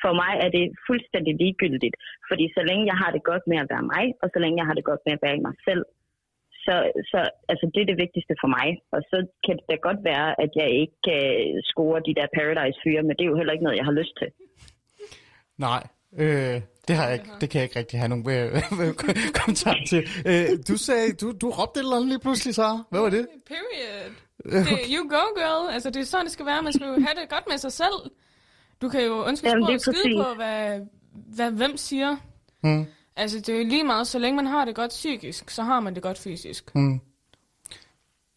for mig er det fuldstændig ligegyldigt. Fordi så længe jeg har det godt med at være mig, og så længe jeg har det godt med at være i mig selv, så, så altså, det er det vigtigste for mig. Og så kan det da godt være, at jeg ikke kan score de der Paradise-fyre, men det er jo heller ikke noget, jeg har lyst til. Nej, øh, det har jeg ikke. Det kan jeg ikke rigtig have nogen øh, [LAUGHS] kommentar til. Øh, du sagde, du, du råbte et eller andet lige pludselig, Sara. Hvad var det? Period. Det, you go, girl. Altså, det er sådan, det skal være. Man skal jo have det godt med sig selv. Du kan jo ønske Jamen, skide på, hvad, hvad hvem siger. Mm. Altså, det er jo lige meget, så længe man har det godt psykisk, så har man det godt fysisk. Mm.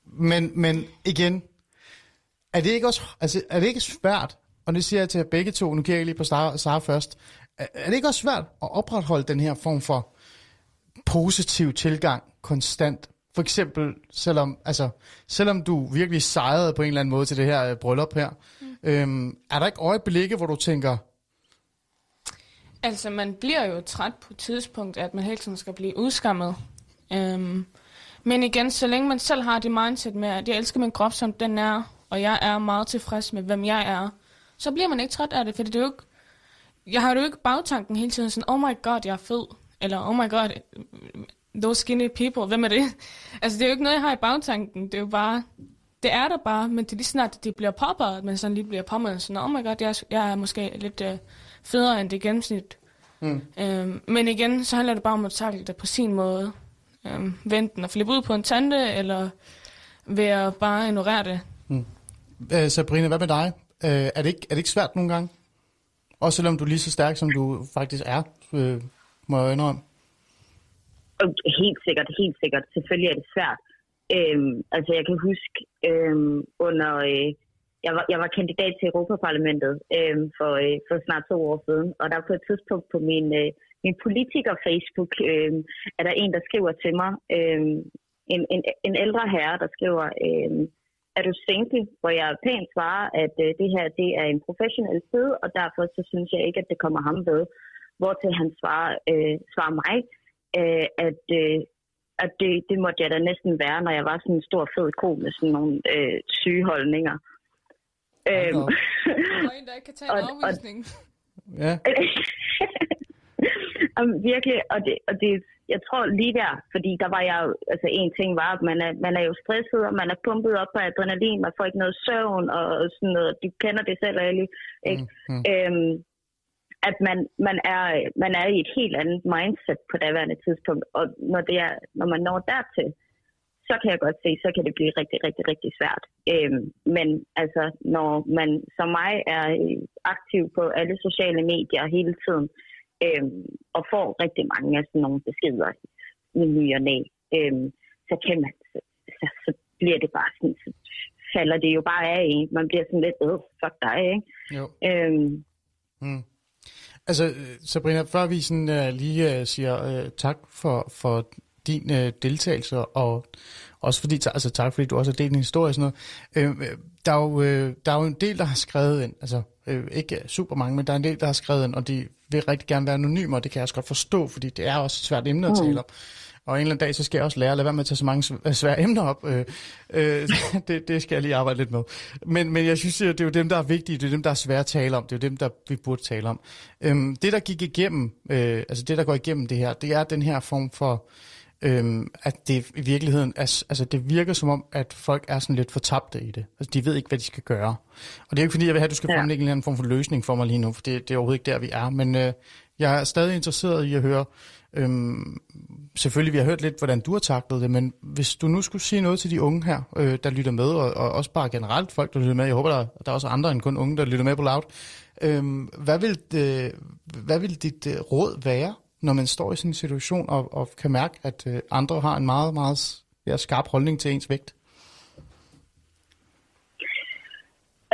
Men, men igen, er det ikke også, altså, er det ikke svært, og det siger jeg til jer begge to, nu kigger jeg lige på Sara, først, er, er det ikke også svært at opretholde den her form for positiv tilgang konstant? For eksempel, selvom, altså, selvom du virkelig sejrede på en eller anden måde til det her øh, bryllup her, mm. Øhm, er der ikke øjeblikke, hvor du tænker, Altså, man bliver jo træt på et tidspunkt, at man hele tiden skal blive udskammet. Øhm, men igen, så længe man selv har det mindset med, at jeg elsker min krop, som den er, og jeg er meget tilfreds med, hvem jeg er, så bliver man ikke træt af det, for det er jo ikke... Jeg har jo ikke bagtanken hele tiden sådan, oh my god, jeg er fed, eller oh my god, those skinny people, hvem er det? [LAUGHS] Altså, det er jo ikke noget, jeg har i bagtanken, det er jo bare... Det er der bare, men det er lige snart, at det bliver påbart, men sådan lige bliver påmindet sådan, oh my god, jeg er, jeg er måske lidt uh, federe end det gennemsnit. Mm. Øhm, men igen, så handler det bare om at takle det på sin måde. Øhm, vente og flippe ud på en tante, eller ved at bare ignorere det. øh, Sabrina, hvad med dig? Øh, er, det ikke, er det ikke svært nogle gange? Også selvom du er lige så stærk, som du faktisk er, øh, må jeg indrømme. Helt sikkert, helt sikkert. Selvfølgelig er det svært. Øhm, altså jeg kan huske øhm, under... Øh, jeg, var, jeg var kandidat til Europaparlamentet øhm, for, øh, for snart to år siden, og der på et tidspunkt på min, øh, min politiker-Facebook, øh, er der en, der skriver til mig, øh, en, en, en ældre herre, der skriver, øh, er du single? Hvor jeg pænt svarer, at øh, det her det er en professionel side, og derfor så synes jeg ikke, at det kommer ham ved. Hvortil han svarer, øh, svarer mig, øh, at, øh, at det, det måtte jeg da næsten være, når jeg var sådan en stor fed ko med sådan nogle øh, syge holdninger. Øhm, op. [LAUGHS] Og en, der ikke kan tage en afvisning. Ja, [LAUGHS] Jamen, virkelig, og det, og det, jeg tror lige der, fordi der var jeg altså en ting var, at man er, man er jo stresset, og man er pumpet op på adrenalin, man får ikke noget søvn, og sådan noget, du kender det selv, Ali, ikke? Mm, mm. Øhm, at man, man, er, man er i et helt andet mindset på daværende tidspunkt, og når, det er, når man når dertil, så kan jeg godt se, så kan det blive rigtig, rigtig, rigtig svært. Øhm, men altså, når man som mig er aktiv på alle sociale medier hele tiden, øhm, og får rigtig mange af sådan nogle beskeder i ny og næ, øhm, så kan man, så, så, så bliver det bare sådan, så falder det jo bare af en. Man bliver sådan lidt, øh, fuck dig, ikke? jo. Øhm, Mm. Altså, øh, Sabrina, før vi sådan, uh, lige uh, siger uh, tak for, for din uh, deltagelse, og også fordi, altså tak fordi du også har delt din historie og sådan noget. Uh, der, er jo, uh, der er jo en del, der har skrevet ind, altså uh, ikke super mange, men der er en del, der har skrevet ind, og de vil rigtig gerne være anonyme, og det kan jeg også godt forstå, fordi det er også et svært emne at tale om. Og en eller anden dag, så skal jeg også lære at lade være med at tage så mange sv- svære emner op. Øh, øh, [LAUGHS] det, det skal jeg lige arbejde lidt med. Men, men jeg synes, det er jo dem, der er vigtige. Det er dem, der er svære at tale om. Det er jo dem, der vi burde tale om. Øhm, det, der gik igennem, øh, altså det, der går igennem det her, det er den her form for, øhm, at det i virkeligheden, er, altså det virker som om, at folk er sådan lidt fortabte i det. Altså de ved ikke, hvad de skal gøre. Og det er ikke fordi, jeg vil have, at du skal Ja. fremlægge en eller anden form for løsning for mig lige nu, for det, det er overhovedet ikke der, vi er. Men øh, jeg er stadig interesseret i at høre, øhm, selvfølgelig vi har hørt lidt, hvordan du har taklet det, men hvis du nu skulle sige noget til de unge her, øh, der lytter med, og, og også bare generelt folk, der lytter med, jeg håber, der, der er også andre end kun unge, der lytter med på Loud, øhm, hvad, vil det, hvad vil dit øh, råd være, når man står i sådan en situation og, og kan mærke, at øh, andre har en meget, meget ja, skarp holdning til ens vægt?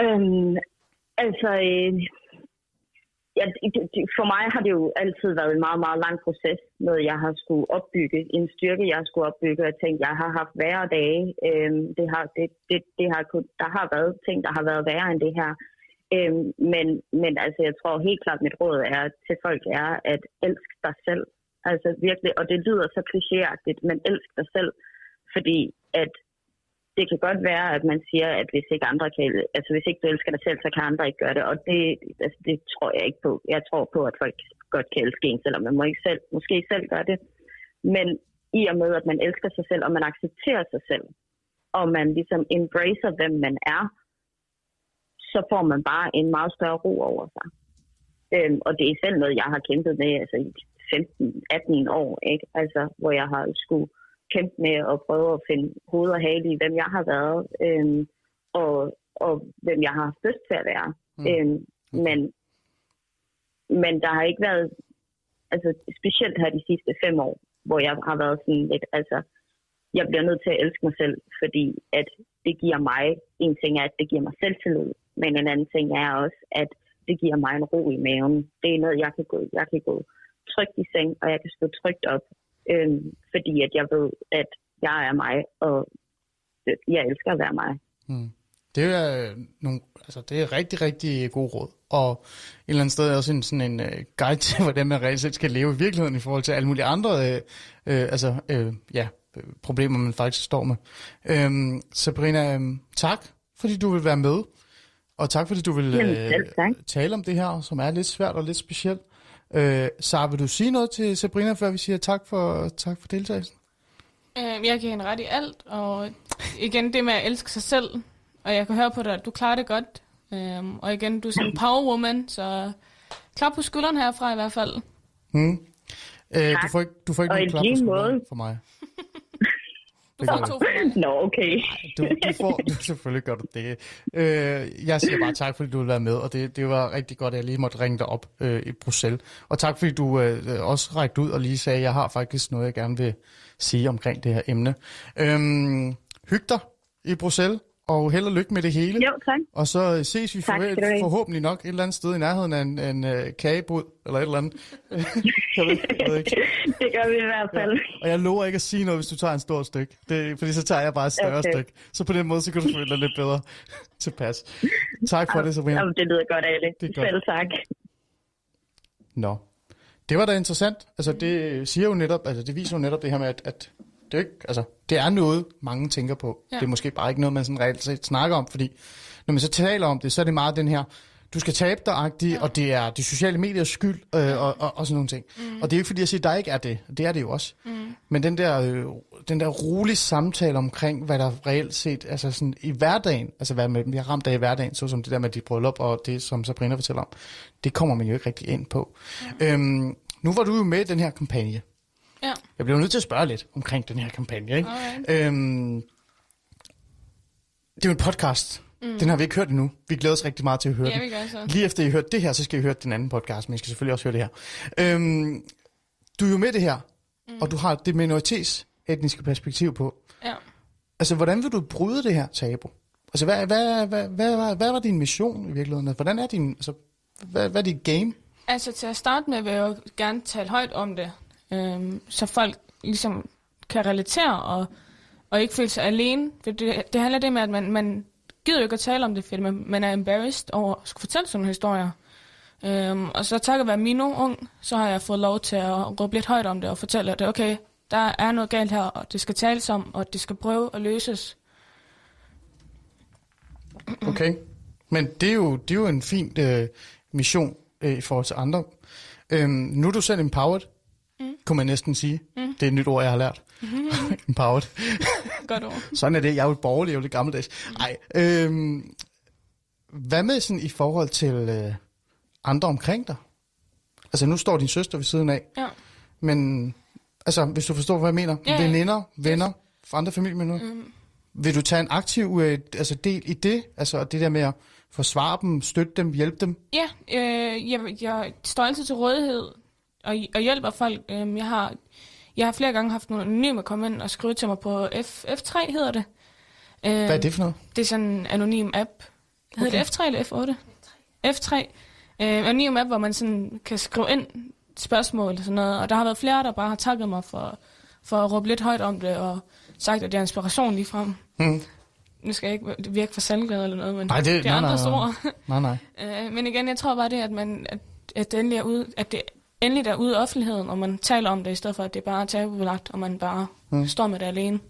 Øhm, altså, øh, ja, det- det- for mig har det jo altid været en meget, meget lang proces, når jeg har skulle opbygge en styrke, jeg har skulle opbygge. Og jeg tænkte, jeg har haft værre dage. Øhm, det har, det, det, det har, kun- der har været ting, der har været værre end det her. Øhm, men, men altså, jeg tror helt klart, mit råd er til folk er, at elsk dig selv. Altså virkelig, og det lyder så klichéagtigt, men elsk dig selv. Fordi at det kan godt være, at man siger, at hvis ikke andre kan, altså hvis ikke du elsker dig selv, så kan andre ikke gøre det. Og det, altså, det tror jeg ikke på. Jeg tror på, at folk godt kan elske en, selvom man må ikke selv, måske selv gøre det. Men i og med, at man elsker sig selv, og man accepterer sig selv, og man ligesom embracer, hvem man er, så får man bare en meget større ro over sig. Øhm, og det er selv noget, jeg har kæmpet med altså, i 15-18 år, ikke? Altså, hvor jeg har skulle kæmpe med at prøve at finde hoved og hale i, hvem jeg har været, øhm, og, og hvem jeg har haft lyst til at være. Mm. Øhm, men, men der har ikke været, altså specielt her de sidste fem år, hvor jeg har været sådan lidt, altså, jeg bliver nødt til at elske mig selv, fordi at det giver mig, en ting er, at det giver mig selvtillid, men en anden ting er også, at det giver mig en ro i maven. Det er noget, jeg kan gå, jeg kan gå trygt i seng, og jeg kan stå trygt op, øhm, fordi at jeg ved, at jeg er mig, og jeg elsker at være mig. Mm. Det er, øh, nogle, altså, det er rigtig, rigtig god råd. Og et eller andet sted er også en, sådan en uh, guide til, [LAUGHS] hvordan man reelt set skal leve i virkeligheden i forhold til alle mulige andre uh, uh, altså, uh, ja, problemer, man faktisk står med. Uh, Sabrina, um, tak, fordi du vil være med. Og tak, fordi du vil uh, tale om det her, som er lidt svært og lidt specielt. Uh, Sara, vil du sige noget til Sabrina, før vi siger tak for, tak for deltagelsen? Uh, jeg giver hende ret i alt, og igen det med at elske sig selv, og jeg kan høre på dig, at du klarer det godt. Um, og igen, du er sådan en power woman, så klap på skulderen herfra i hvert fald. Hmm. Uh, du får ikke, du får ikke nogen klap på skulderen for mig. [LAUGHS] Du får to for Nå, okay. du, du får, du, [LAUGHS] selvfølgelig gør du det. Øh, jeg siger bare tak, fordi du vil være med, og det, det var rigtig godt, at jeg lige måtte ringe dig op øh, i Bruxelles. Og tak, fordi du øh, også rækte ud og lige sagde, at jeg har faktisk noget, jeg gerne vil sige omkring det her emne. Øh, hyg dig i Bruxelles og held og lykke med det hele. Jo, tak. Og så ses vi for, forhåbentlig nok et eller andet sted i nærheden af en, en uh, kagebod, eller et eller andet. [LAUGHS] jeg ved, jeg ved ikke. [LAUGHS] det gør vi i hvert fald. Ja. Og jeg lover ikke at sige noget, hvis du tager en stor stykke. Det, fordi så tager jeg bare et større okay. stykke. Så på den måde, så kan du føle dig lidt bedre [LAUGHS] tilpas. Tak for det, Sabrina. Jamen, det lyder godt, Ali. Det er godt. Selv tak. Nå. Det var da interessant. Altså, det siger jo netop, altså, det viser jo netop det her med, at, at det er, ikke, altså, det er noget, mange tænker på. Ja. Det er måske bare ikke noget, man sådan reelt set snakker om, fordi når man så taler om det, så er det meget den her, du skal tabe dig ja. og det er de sociale mediers skyld, øh, og, og, og sådan nogle ting. Mm. Og det er ikke fordi, jeg siger, at der ikke er det. Det er det jo også. Mm. Men den der, øh, den der rolige samtale omkring, hvad der reelt set, altså sådan i hverdagen, altså hvad med, vi har ramt af i hverdagen, så som det der med dit bryllup, og det, som Sabrina fortæller om, det kommer man jo ikke rigtig ind på. Ja. Øhm, nu var du jo med i den her kampagne. Ja. Jeg bliver nødt til at spørge lidt omkring den her kampagne. Ikke? Øhm, det er jo en podcast. Mm. Den har vi ikke hørt endnu. Vi glæder os rigtig meget til at høre ja, den. Vi gør så. Lige efter I har hørt det her, så skal I høre den anden podcast, men I skal selvfølgelig også høre det her. Øhm, du er jo med det her, mm. og du har det minoritets etniske perspektiv på. Ja. Altså, hvordan vil du bryde det her tabu? Altså, hvad, hvad, hvad, hvad, hvad, hvad var din mission i virkeligheden? Hvordan er din, altså, hvad, hvad er dit game? Altså, til at starte med vil jeg jo gerne tale højt om det øhm, så folk ligesom kan relatere og, og ikke føle sig alene. For det, det handler det med, at man, man gider jo ikke at tale om det, fordi man, man er embarrassed over at skulle fortælle sådan nogle historier. Øhm, og så takket være Mino ung, så har jeg fået lov til at råbe lidt højt om det og fortælle, at det okay, der er noget galt her, og det skal tales om, og det skal prøve at løses. Okay, men det er jo, det er jo en fin øh, mission øh, i forhold til andre. Øhm, nu er du selv empowered, mm. kunne man næsten sige. Mm. Det er et nyt ord, jeg har lært. Mm. [LAUGHS] Empowered. [LAUGHS] Godt ord. Sådan er det. Jeg er jo borgerlig, jeg er jo lidt gammeldags. Nej. Mm. Øhm, hvad med sådan i forhold til øh, andre omkring dig? Altså, nu står din søster ved siden af. Ja. Men, altså, hvis du forstår, hvad jeg mener. Ja, Veninder, venner fra andre familiemedlemmer. Mm. Vil du tage en aktiv øh, altså del i det? Altså, det der med at forsvare dem, støtte dem, hjælpe dem? Ja, øh, jeg, jeg står altid til rådighed og, og hjælper folk. Øhm, jeg, har, jeg har flere gange haft nogle anonyme komme ind og skrive til mig på F, F3, hedder det. Øhm, Hvad er det for noget? Det er sådan en anonym app. Hedder okay. det F3 eller F8? F3. Øhm, anonym app, hvor man sådan kan skrive ind spørgsmål og sådan noget. Og der har været flere, der bare har takket mig for, for at råbe lidt højt om det, og sagt, at det er inspiration lige frem. Hmm. Nu skal jeg ikke virke for salgglad eller noget, men nej, det, det er andre ord. nej, nej. [LAUGHS] øh, men igen, jeg tror bare det, at, man, at, at, det endelig er ude, at det endelig er ude i offentligheden, og man taler om det, i stedet for, at det bare er tabubelagt, og man bare mm. står med det alene.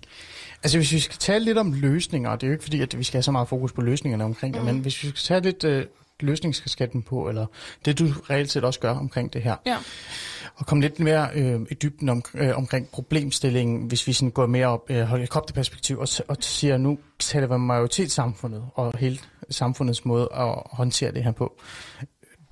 Altså hvis vi skal tale lidt om løsninger, og det er jo ikke fordi, at vi skal have så meget fokus på løsningerne omkring det, mm. men hvis vi skal tage lidt øh, løsningsskatten på, eller det du reelt set også gør omkring det her, ja. og komme lidt mere øh, i dybden om, øh, omkring problemstillingen, hvis vi sådan går mere op øh, helikopterperspektiv, og, og siger, nu taler vi om majoritetssamfundet, og hele samfundets måde at håndtere det her på.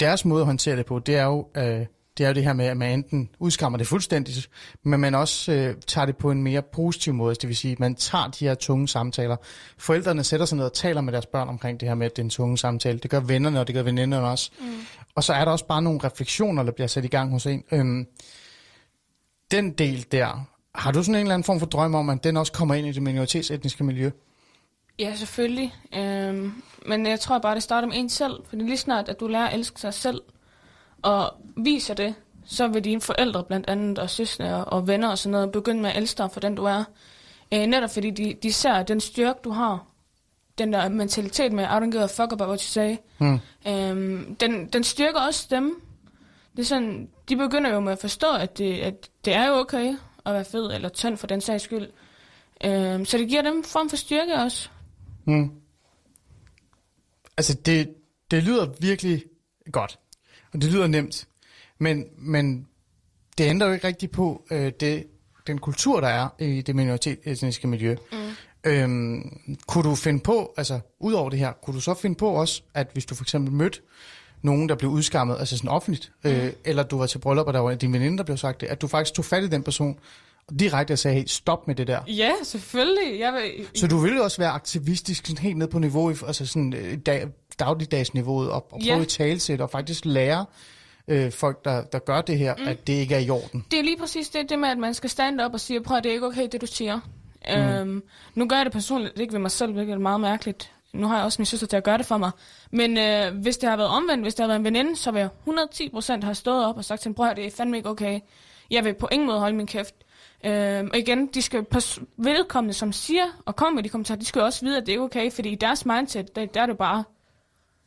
Deres måde at håndtere det på, det er jo... Øh, det er jo det her med, at man enten udskammer det fuldstændigt, men man også øh, tager det på en mere positiv måde. Det vil sige, at man tager de her tunge samtaler. Forældrene sætter sig ned og taler med deres børn omkring det her med den tunge samtale. Det gør vennerne, og det gør veninderne også. Mm. Og så er der også bare nogle refleksioner, der bliver sat i gang hos en. Øhm, den del der, har du sådan en eller anden form for drøm om, at den også kommer ind i det minoritetsetniske miljø? Ja, selvfølgelig. Øhm, men jeg tror bare, det starter med en selv. Fordi lige snart, at du lærer at elske sig selv, og viser det, så vil dine forældre blandt andet, og søstre og venner og sådan noget, begynde med at elske dig for den du er. Øh, netop fordi de, de ser den styrke, du har. den der mentalitet med, I don't give a fuck about what you say, Mm. øhm, den, den styrker også dem. Det er sådan, de begynder jo med at forstå, at det, at det er jo okay at være fed, eller tynd for den sags skyld. Øhm, så det giver dem form for styrke også. Mm. Altså, det, det lyder virkelig godt, og det lyder nemt, men, men det ændrer jo ikke rigtigt på øh, det, den kultur, der er i det minoritetsetniske miljø. Mm. Øhm, kunne du finde på, altså ud over det her, kunne du så finde på også, at hvis du for eksempel mødte nogen, der blev udskammet, altså sådan offentligt, mm. øh, eller du var til bryllup, og der var din veninde, der blev sagt det, at du faktisk tog fat i den person, og direkte sagde, hey, stop med det der. Ja, selvfølgelig. Jeg vil, Så du vil jo også være aktivistisk sådan helt ned på niveau, altså sådan øh, dag, dagligdagsniveauet, og, og Ja. prøve at talsætte og faktisk lære øh, folk, der, der gør det her, mm. at det ikke er i orden. Det er lige præcis det, det med, at man skal stand op og sige, prøv at det er ikke okay, det du siger. Mm. Øhm, nu gør jeg det personligt ikke ved mig selv, hvilket er meget mærkeligt. Nu har jeg også min søster til at gøre det for mig. Men øh, hvis det har været omvendt, hvis det har været en veninde, så vil jeg 110% have stået op og sagt til hende, prøv at det er fandme ikke okay. Jeg vil på ingen måde holde min kæft. Øhm, og igen, de skal pers- vedkommende, som siger og kommer med de kommentarer, de skal også vide, at det er okay, fordi i deres mindset, der, der er det bare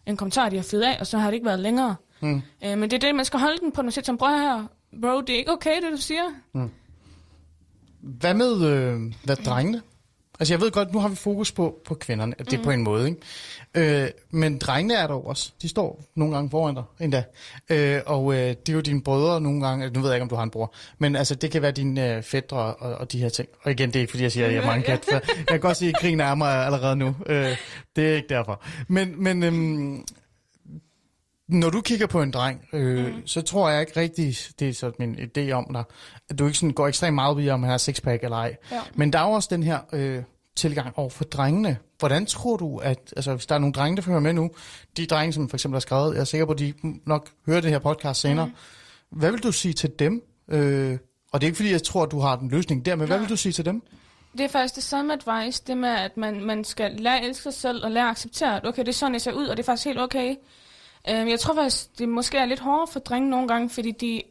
en kommentar, de har fået af, og så har det ikke været længere. Mm. Øh, men det er det, man skal holde den på, når man siger ham, prøv her, bro, det er ikke okay, det du siger. Hvad med øh, hvad drengene? Altså jeg ved godt, nu har vi fokus på, på kvinderne, det er Mm. på en måde, ikke? Øh, men drengene er der jo også. De står nogle gange foran dig, endda. Øh, og øh, det er jo dine brødre nogle gange, nu ved jeg ikke, om du har en bror, men altså det kan være dine øh, fædre og, og de her ting. Og igen, det er ikke fordi, jeg siger, at jeg er mange kat, for jeg kan godt sige, at krigen er mig allerede nu. Øh, det er ikke derfor. Men, men øhm, når du kigger på en dreng, øh, mm. så tror jeg ikke rigtig, det er så min idé om dig, at du ikke sådan går ekstremt meget i, om han har sixpack eller ej. Ja. Men der er jo også den her øh, tilgang over for drengene. Hvordan tror du, at, altså hvis der er nogle drenge, der hører med nu, de drenge, som for eksempel har skrevet, jeg er sikker på, at de nok hører det her podcast senere, mm. hvad vil du sige til dem? Øh, og det er ikke fordi, jeg tror, at du har den løsning der, men hvad Nej. vil du sige til dem? Det er faktisk det samme advice, det med, at man, man skal lære at elske sig selv og lære at acceptere, at okay, det er sådan, jeg ser ud, og det er faktisk helt okay. Øhm, jeg tror faktisk, det måske er lidt hårdere for drenge nogle gange, fordi de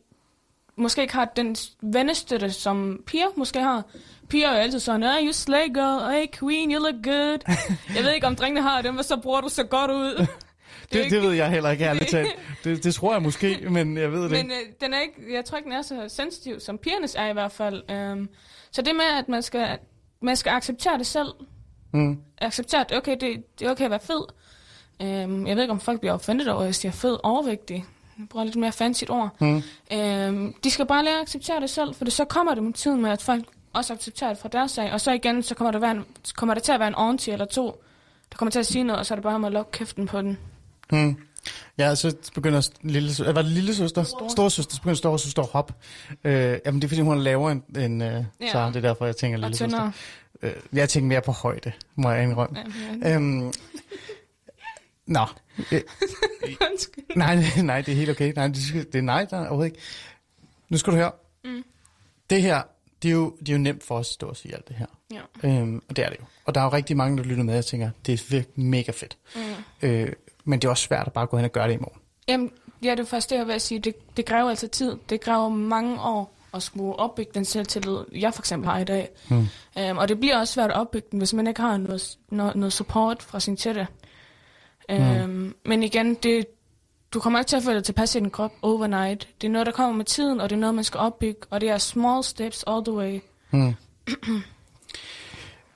måske ikke har den vennestøtte, som piger måske har. Piger er jo altid sådan, hey, you slay girl, hey queen, you look good. [LAUGHS] jeg ved ikke, om drengene har dem, og så bruger du så godt ud. Det, [LAUGHS] er det, det ved jeg heller ikke, ærligt talt. [LAUGHS] Det, det tror jeg måske, men jeg ved det Men ikke. øh, den er ikke, jeg tror ikke, den er så sensitiv, som pigernes er i hvert fald. Øhm, så det med, at man skal, man skal acceptere det selv. Mm. Acceptere, at okay, det, det er okay at være fed. Øhm, jeg ved ikke, om folk bliver offendet over, at jeg siger fed, overvægtig. Jeg bruger lidt mere fancy ord. Mm. Øhm, de skal bare lære at acceptere det selv, for det, så kommer det med tiden med, at folk også accepterer det fra deres sag. Og så igen, så kommer der, være en, kommer der til at være en auntie eller to, der kommer til at sige noget, og så er det bare med at lukke kæften på den. Mm. Ja, så begynder lille, øh, var det lille søster? Store. Storesøster, så begynder storesøster at hoppe. Øh, jamen det er fordi, hun er lavere end, end øh, Ja. så det er derfor, jeg tænker lille søster. Øh, jeg tænker mere på højde, må jeg indrømme. Ja, ja. Øhm, nå, øh, [LAUGHS] Undskyld. nej, [LAUGHS] nej, det er helt okay. Nej, det, det er nej, der er overhovedet ikke. Nu skal du høre. Mm. Det her, det er, jo, det er jo nemt for os at stå og sige alt det her. Ja. Øhm, og det er det jo. Og der er jo rigtig mange, der lytter med og tænker, det er virkelig mega fedt. Mm. Øh, men det er også svært at bare gå hen og gøre det i morgen. Jamen, ja, det er det, jeg vil sige. Det, det kræver altså tid. Det kræver mange år at skulle opbygge den selvtillid, jeg for eksempel har i dag. Mm. Um, og det bliver også svært at opbygge den, hvis man ikke har noget, noget, noget support fra sin tætte. Um, Men igen, det, du kommer ikke til at føle dig tilpas i din krop overnight. Det er noget, der kommer med tiden, og det er noget, man skal opbygge. Og det er small steps all the way. Mm.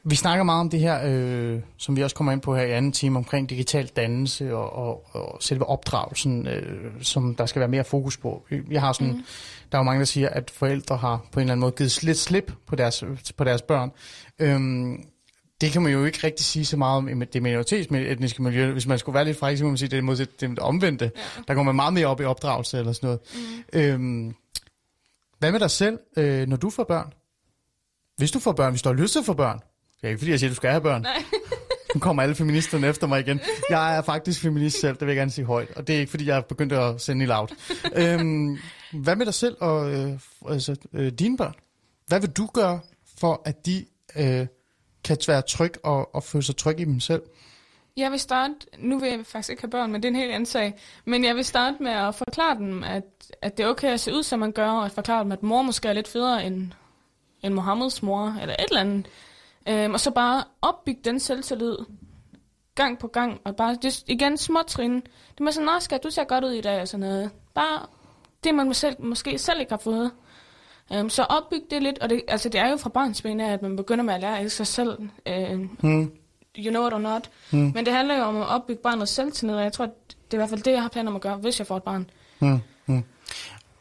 Vi snakker meget om det her, øh, som vi også kommer ind på her i anden time, omkring digital dannelse og, og, og selve opdragelsen, øh, som der skal være mere fokus på. Jeg har sådan, mm. Der er jo mange, der siger, at forældre har på en eller anden måde givet lidt slip på deres, på deres børn. Øhm, det kan man jo ikke rigtig sige så meget om det minoritetsetniske miljø. Hvis man skulle være lidt fræk, så må man sige, at det er modsat det, det omvendte. Ja. Der går man meget mere op i opdragelse eller sådan noget. Mm. Øhm, hvad med dig selv, øh, når du får børn? Hvis du får børn, hvis du har lyst til at få børn. Det er ikke fordi, jeg siger, at du skal have børn. Nej. [LAUGHS] Nu kommer alle feministerne efter mig igen. Jeg er faktisk feminist selv, det vil jeg gerne sige højt. Og det er ikke, fordi jeg er begyndt at sende i loud. øhm, hvad med dig selv og øh, altså, øh, dine børn? Hvad vil du gøre for, at de øh, kan være tryg og, og føle sig tryg i dem selv? Jeg vil starte, nu vil jeg faktisk ikke have børn, men det er en helt anden sag, men jeg vil starte med at forklare dem, at, at det er okay at se ud, som man gør, og at forklare dem, at mor måske er lidt federe end, end Mohammeds mor, eller et eller andet. Øhm, og så bare opbygge den selvtillid gang på gang, og bare, det, igen, små trin. Det er sådan, nå skat, du ser godt ud i dag, og sådan noget. Bare det, man selv, måske selv ikke har fået. Um, så opbyg det lidt, og det, altså, det er jo fra barnsben af, at man begynder med at lære af sig selv. Uh, Hmm. you know it or not. Hmm. Men det handler jo om at opbygge barnets selvtillid, og jeg tror, at det er i hvert fald det, jeg har planer om at gøre, hvis jeg får et barn. Hmm. Hmm.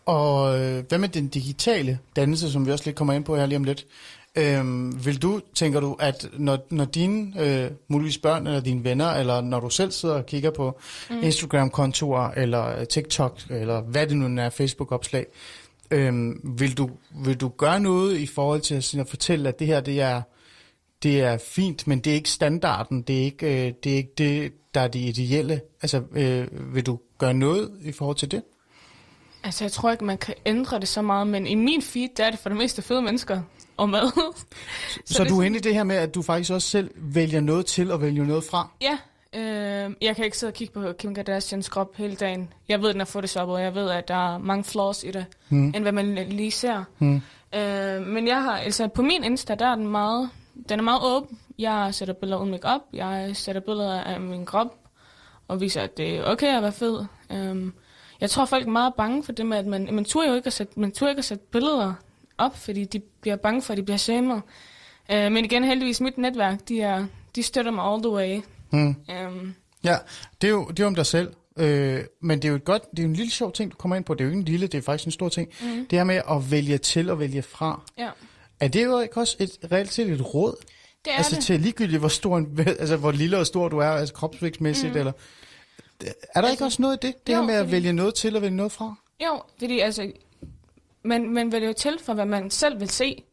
Og øh, hvad med den digitale dannelse, som vi også lidt kommer ind på her lige om lidt? Øhm, vil du, tænker du, at når, når dine øh, muligvis børn eller dine venner, eller når du selv sidder og kigger på mm. Instagram-kontorer, eller øh, TikTok, eller hvad det nu er, Facebook-opslag, øhm, vil, du, vil du gøre noget i forhold til sådan at fortælle, at det her, det er, det er fint, men det er ikke standarden, det er ikke øh, det, er ikke det der er det ideelle? Altså, øh, vil du gøre noget i forhold til det? Altså, jeg tror ikke, man kan ændre det så meget, men i min feed, der er det for det meste fede mennesker og mad. Så, så det du er inde i det her med, at du faktisk også selv vælger noget til og vælger noget fra? Ja, øh, jeg kan ikke sidde og kigge på Kim Kardashians krop hele dagen. Jeg ved, den er photoshoppet, og jeg ved, at der er mange flaws i det, Hmm. end hvad man lige ser. Hmm. Øh, men jeg har, altså på min Insta, der er den meget, den er meget åben. Jeg sætter billeder uden make jeg sætter billeder af min krop, og viser, at det er okay at være fed. Um, jeg tror, folk er meget bange for det med, at man, man turde jo ikke at sætte, man turde ikke at sætte billeder op, fordi de bliver bange for, at de bliver shamed. Uh, men igen, heldigvis, mit netværk, de, er, de støtter mig all the way. Hmm. Um, Ja, det er jo, det er jo om dig selv. Øh, men det er jo et godt, det er jo en lille sjov ting, du kommer ind på. Det er jo ikke en lille, det er faktisk en stor ting. mm, Det her med at vælge til og vælge fra. ja, Er det jo ikke også et reelt set et råd? det er altså det. til ligegyldigt, hvor, stor en, [LAUGHS] altså hvor lille og stor du er, altså kropsvægtsmæssigt, Mm. eller... Er der ikke Altså, også noget i det? Det jo, her med at fordi- vælge noget til og vælge noget fra? Jo, fordi altså, man, man vælger jo til for, hvad man selv vil se.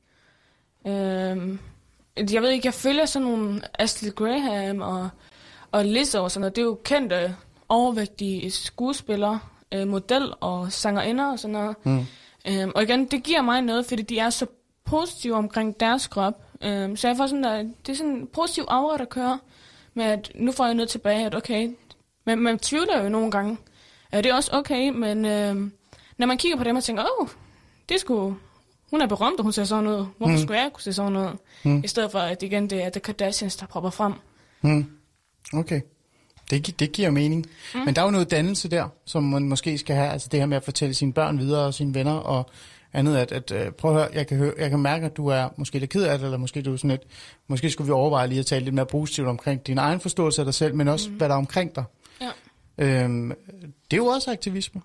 Øhm, jeg ved ikke, jeg følger sådan nogle Ashley Graham og, og Lizzo og sådan noget. Det er jo kendte, overvægtige skuespillere, øh, model og sangerinder og sådan noget. Mm. Øhm, og igen, det giver mig noget, fordi de er så positive omkring deres krop. Øhm, så jeg får sådan der, det er sådan en positiv aura, der kører med, at nu får jeg noget tilbage, at okay, men man tvivler jo nogle gange. Ja, det er også okay, men øh, når man kigger på dem og tænker, åh, oh, det skulle, hun er berømt, og hun ser sådan ud. Hvorfor Mm. skulle jeg kunne se sådan ud? Mm. I stedet for, at igen, det er The Kardashians, der propper frem. Mm. Okay. Det, gi- det giver mening. Mm. Men der er jo noget dannelse der, som man måske skal have. Altså det her med at fortælle sine børn videre og sine venner og andet. At, at øh, prøv at høre, jeg kan, høre, jeg kan mærke, at du er måske lidt ked af det, eller måske du er sådan lidt, måske skulle vi overveje lige at tale lidt mere positivt omkring din egen forståelse af dig selv, men også mm. hvad der er omkring dig. Ja. Øhm, det er jo også aktivisme,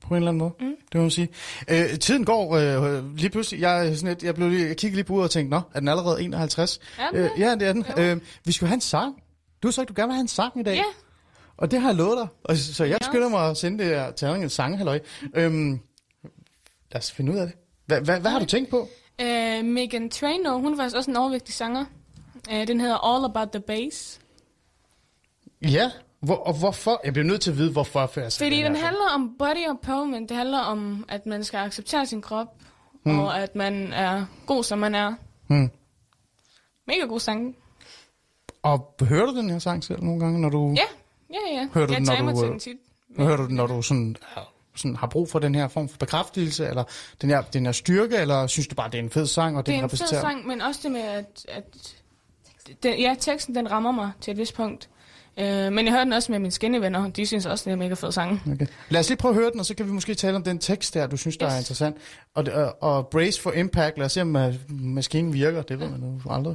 på en eller anden måde, Mm. det må man sige. Øh, tiden går øh, lige pludselig, jeg, sådan lidt, jeg, blev lige, jeg kiggede lige på uret og tænkte, nå, er den allerede 51? Er den Øh, ja, det er den. Øh, vi skulle have en sang. Du har sagt, du gerne vil have en sang i dag. Ja, Og det har jeg lovet dig. Og, så jeg Ja. skynder mig at sende det her til en sang, halløj. Øhm, lad os finde ud af det. Hva, hva, hvad har du tænkt på? øh, Megan Trainor, hun faktisk også en overvægtig sanger. Øh, den hedder All About The Bass. Ja, hvor, og hvorfor? Jeg bliver nødt til at vide, hvorfor. For jeg Fordi den handler om body empowerment. Det handler om, at man skal acceptere sin krop, mm. og at man er god, som man er. Hmm. Mega god sang. Og hører du den her sang selv nogle gange, når du... Ja, ja, ja. Hører du jeg den, når du, øh, den tit. Nu hører du den, når du sådan, sådan har brug for den her form for bekræftelse, eller den her, den her styrke, eller synes du bare, det er en fed sang, og Det den er en fed repræsenterer... sang, men også det med, at, at den, ja, teksten den rammer mig til et vist punkt. Øh, men jeg hører den også med mine skinnevenner. De synes også, det er en mega fed sang. Okay. Lad os lige prøve at høre den, og så kan vi måske tale om den tekst der, du synes, der yes. er interessant. Og, det- og, og Brace for Impact, lad os se, om uh, maskinen virker. Det ved man jo aldrig.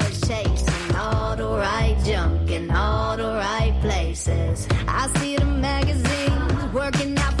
all the right junk in all the right places. I see the magazines working out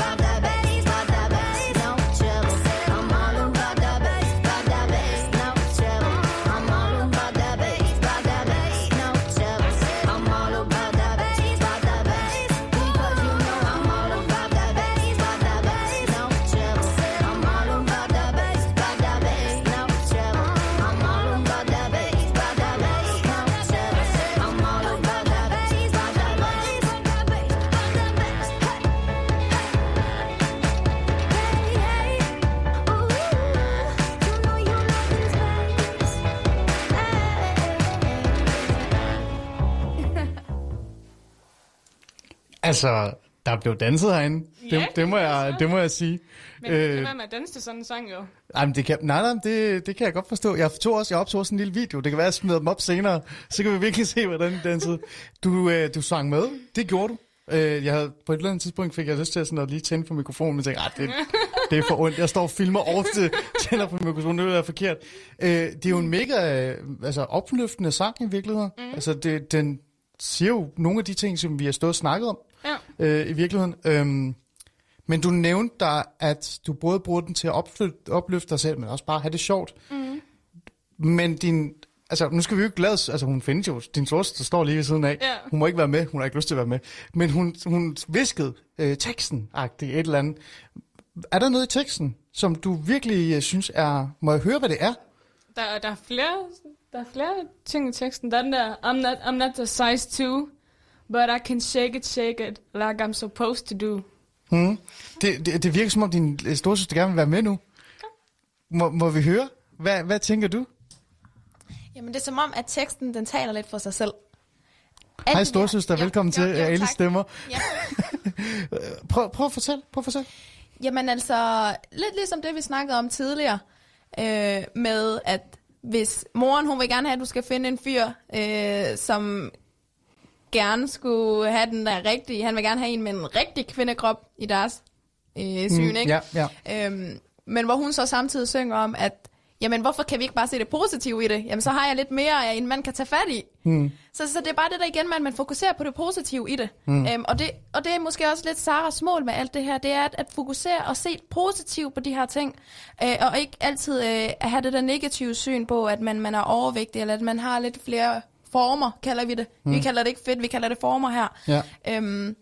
Altså, der blev danset herinde. Det, Ja, det, må, det jeg, er det må jeg sige. Men øh, lad være med at danse til sådan en sang, jo. Jamen, det kan, nej, nej, det, det kan jeg godt forstå. Jeg, tog også, jeg optog også en lille video. Det kan være, at jeg smider dem op senere. Så kan vi virkelig se, hvordan den dansede. Du, øh, du sang med. Det gjorde du. Øh, jeg havde, på et eller andet tidspunkt fik jeg lyst til sådan at lige tænde for mikrofonen, men tænkte, det, det er for ondt. Jeg står og filmer til, tænder på mikrofonen, det være forkert. Øh, det er jo en mega øh, altså, opløftende sang i virkeligheden. Mm. Altså, det, den siger jo nogle af de ting, som vi har stået og snakket om Ja. øh, i virkeligheden. Øhm, men du nævnte dig, at du både bruger den til at opløfte, opløfte dig selv, men også bare have det sjovt. Mm. Men din... Altså, nu skal vi jo ikke lade... Altså, hun findes jo. Din der står lige ved siden af. Ja. Hun må ikke være med. Hun har ikke lyst til at være med. Men hun, hun viskede øh, teksten, et eller andet. Er der noget i teksten, som du virkelig øh, synes er... Må jeg høre, hvad det er? Der, der, er flere, der er flere ting i teksten. Der er den der, I'm not, I'm not the size 2, but I can shake it, shake it, like I'm supposed to do. Hmm. Det, det, det virker som om, din øh, storsøster gerne vil være med nu. Må, må vi høre? Hvad, hvad tænker du? Jamen, det er som om, at teksten, den taler lidt for sig selv. Hej Alt- storsøster, Ja, velkommen til jo, jo, Alice tak. Stemmer. Ja. [LAUGHS] Prøv, prøv at fortælle, prøv at fortælle. Jamen altså, lidt ligesom det, vi snakkede om tidligere, øh, med at hvis moren, hun vil gerne have, at du skal finde en fyr, øh, som gerne skulle have den der rigtige, han vil gerne have en med en rigtig kvindekrop i deres øh, syn, Mm, ikke? Ja, ja. Øhm, men hvor hun så samtidig synger om, at jamen hvorfor kan vi ikke bare se det positive i det? Jamen så har jeg lidt mere, en mand kan tage fat i. Mm. Så, så det er bare det der igen, man, man fokuserer på det positive i det. Mm. Øhm, og det. Og det er måske også lidt Saras mål med alt det her, det er at, at fokusere og se positivt på de her ting. Øh, og ikke altid øh, at have det der negative syn på, at man, man er overvægtig, eller at man har lidt flere former, kalder vi det. Mm. Vi kalder det ikke fedt, vi kalder det former her. Ja. Øhm,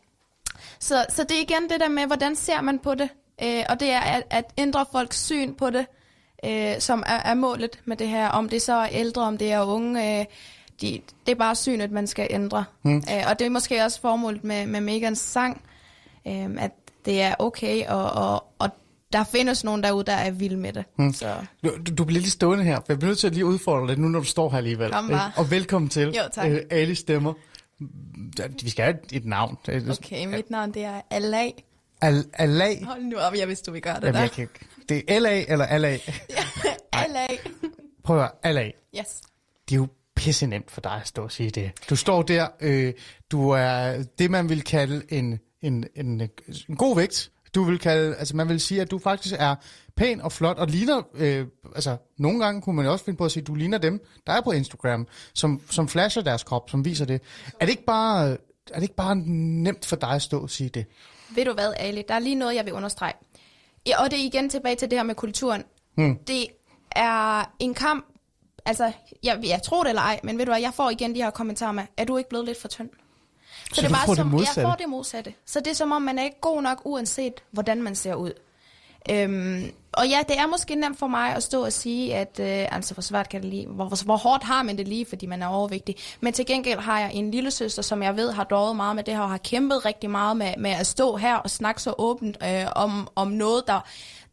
så, så det er igen det der med, hvordan ser man på det? Øh, og det er at, at ændre folks syn på det, øh, som er, er målet med det her. Om det så er ældre, om det er unge, øh, de, det er bare synet, man skal ændre. Mm. Øh, og det er måske også formålet med, med Megans sang, øh, at det er okay, og, og, og der findes nogen derude, der er vilde med det. Mm. Så Du, du, bliver lige stående her, for jeg bliver nødt til at lige udfordre dig nu, når du står her alligevel. Kom bare. Og velkommen til Jo, tak. øh, Alice Stemmer. Vi skal have et, et navn. okay, mit navn det er Allah. Al, Allah. Hold nu op, jeg vidste, du ville gøre det Jamen, der. jeg kan, ikke- det er LA eller LA. [LAUGHS] Allah. Prøv at høre, Allah. Yes. Det er jo pisse nemt for dig at stå og sige det. Du står der, øh, du er det, man vil kalde en, en, en, en god vægt. Du vil kalde, altså man vil sige, at du faktisk er pæn og flot og ligner, øh, altså nogle gange kunne man jo også finde på at sige, at du ligner dem, der er på Instagram, som, som flasher deres krop, som viser det. Er det ikke bare, er det ikke bare nemt for dig at stå og sige det? Ved du hvad, Ali? Der er lige noget, jeg vil understrege. Ja, og det er igen tilbage til det her med kulturen. Hmm. Det er en kamp, altså, jeg, jeg tror det eller ej, men ved du hvad, jeg får igen de her kommentarer med, er du ikke blevet lidt for tynd? Så får det som, modsatte? Jeg får det modsatte. Så det er som om, man er ikke god nok, uanset hvordan man ser ud. Øhm, og ja, det er måske nemt for mig at stå og sige, at øh, altså, hvor svært kan det lige, hvor, hvor, hvor hårdt har man det lige, fordi man er overvægtig. Men til gengæld har jeg en lille søster, som jeg ved har dårlet meget med det her, og har kæmpet rigtig meget med, med at stå her og snakke så åbent øh, om, om noget, der,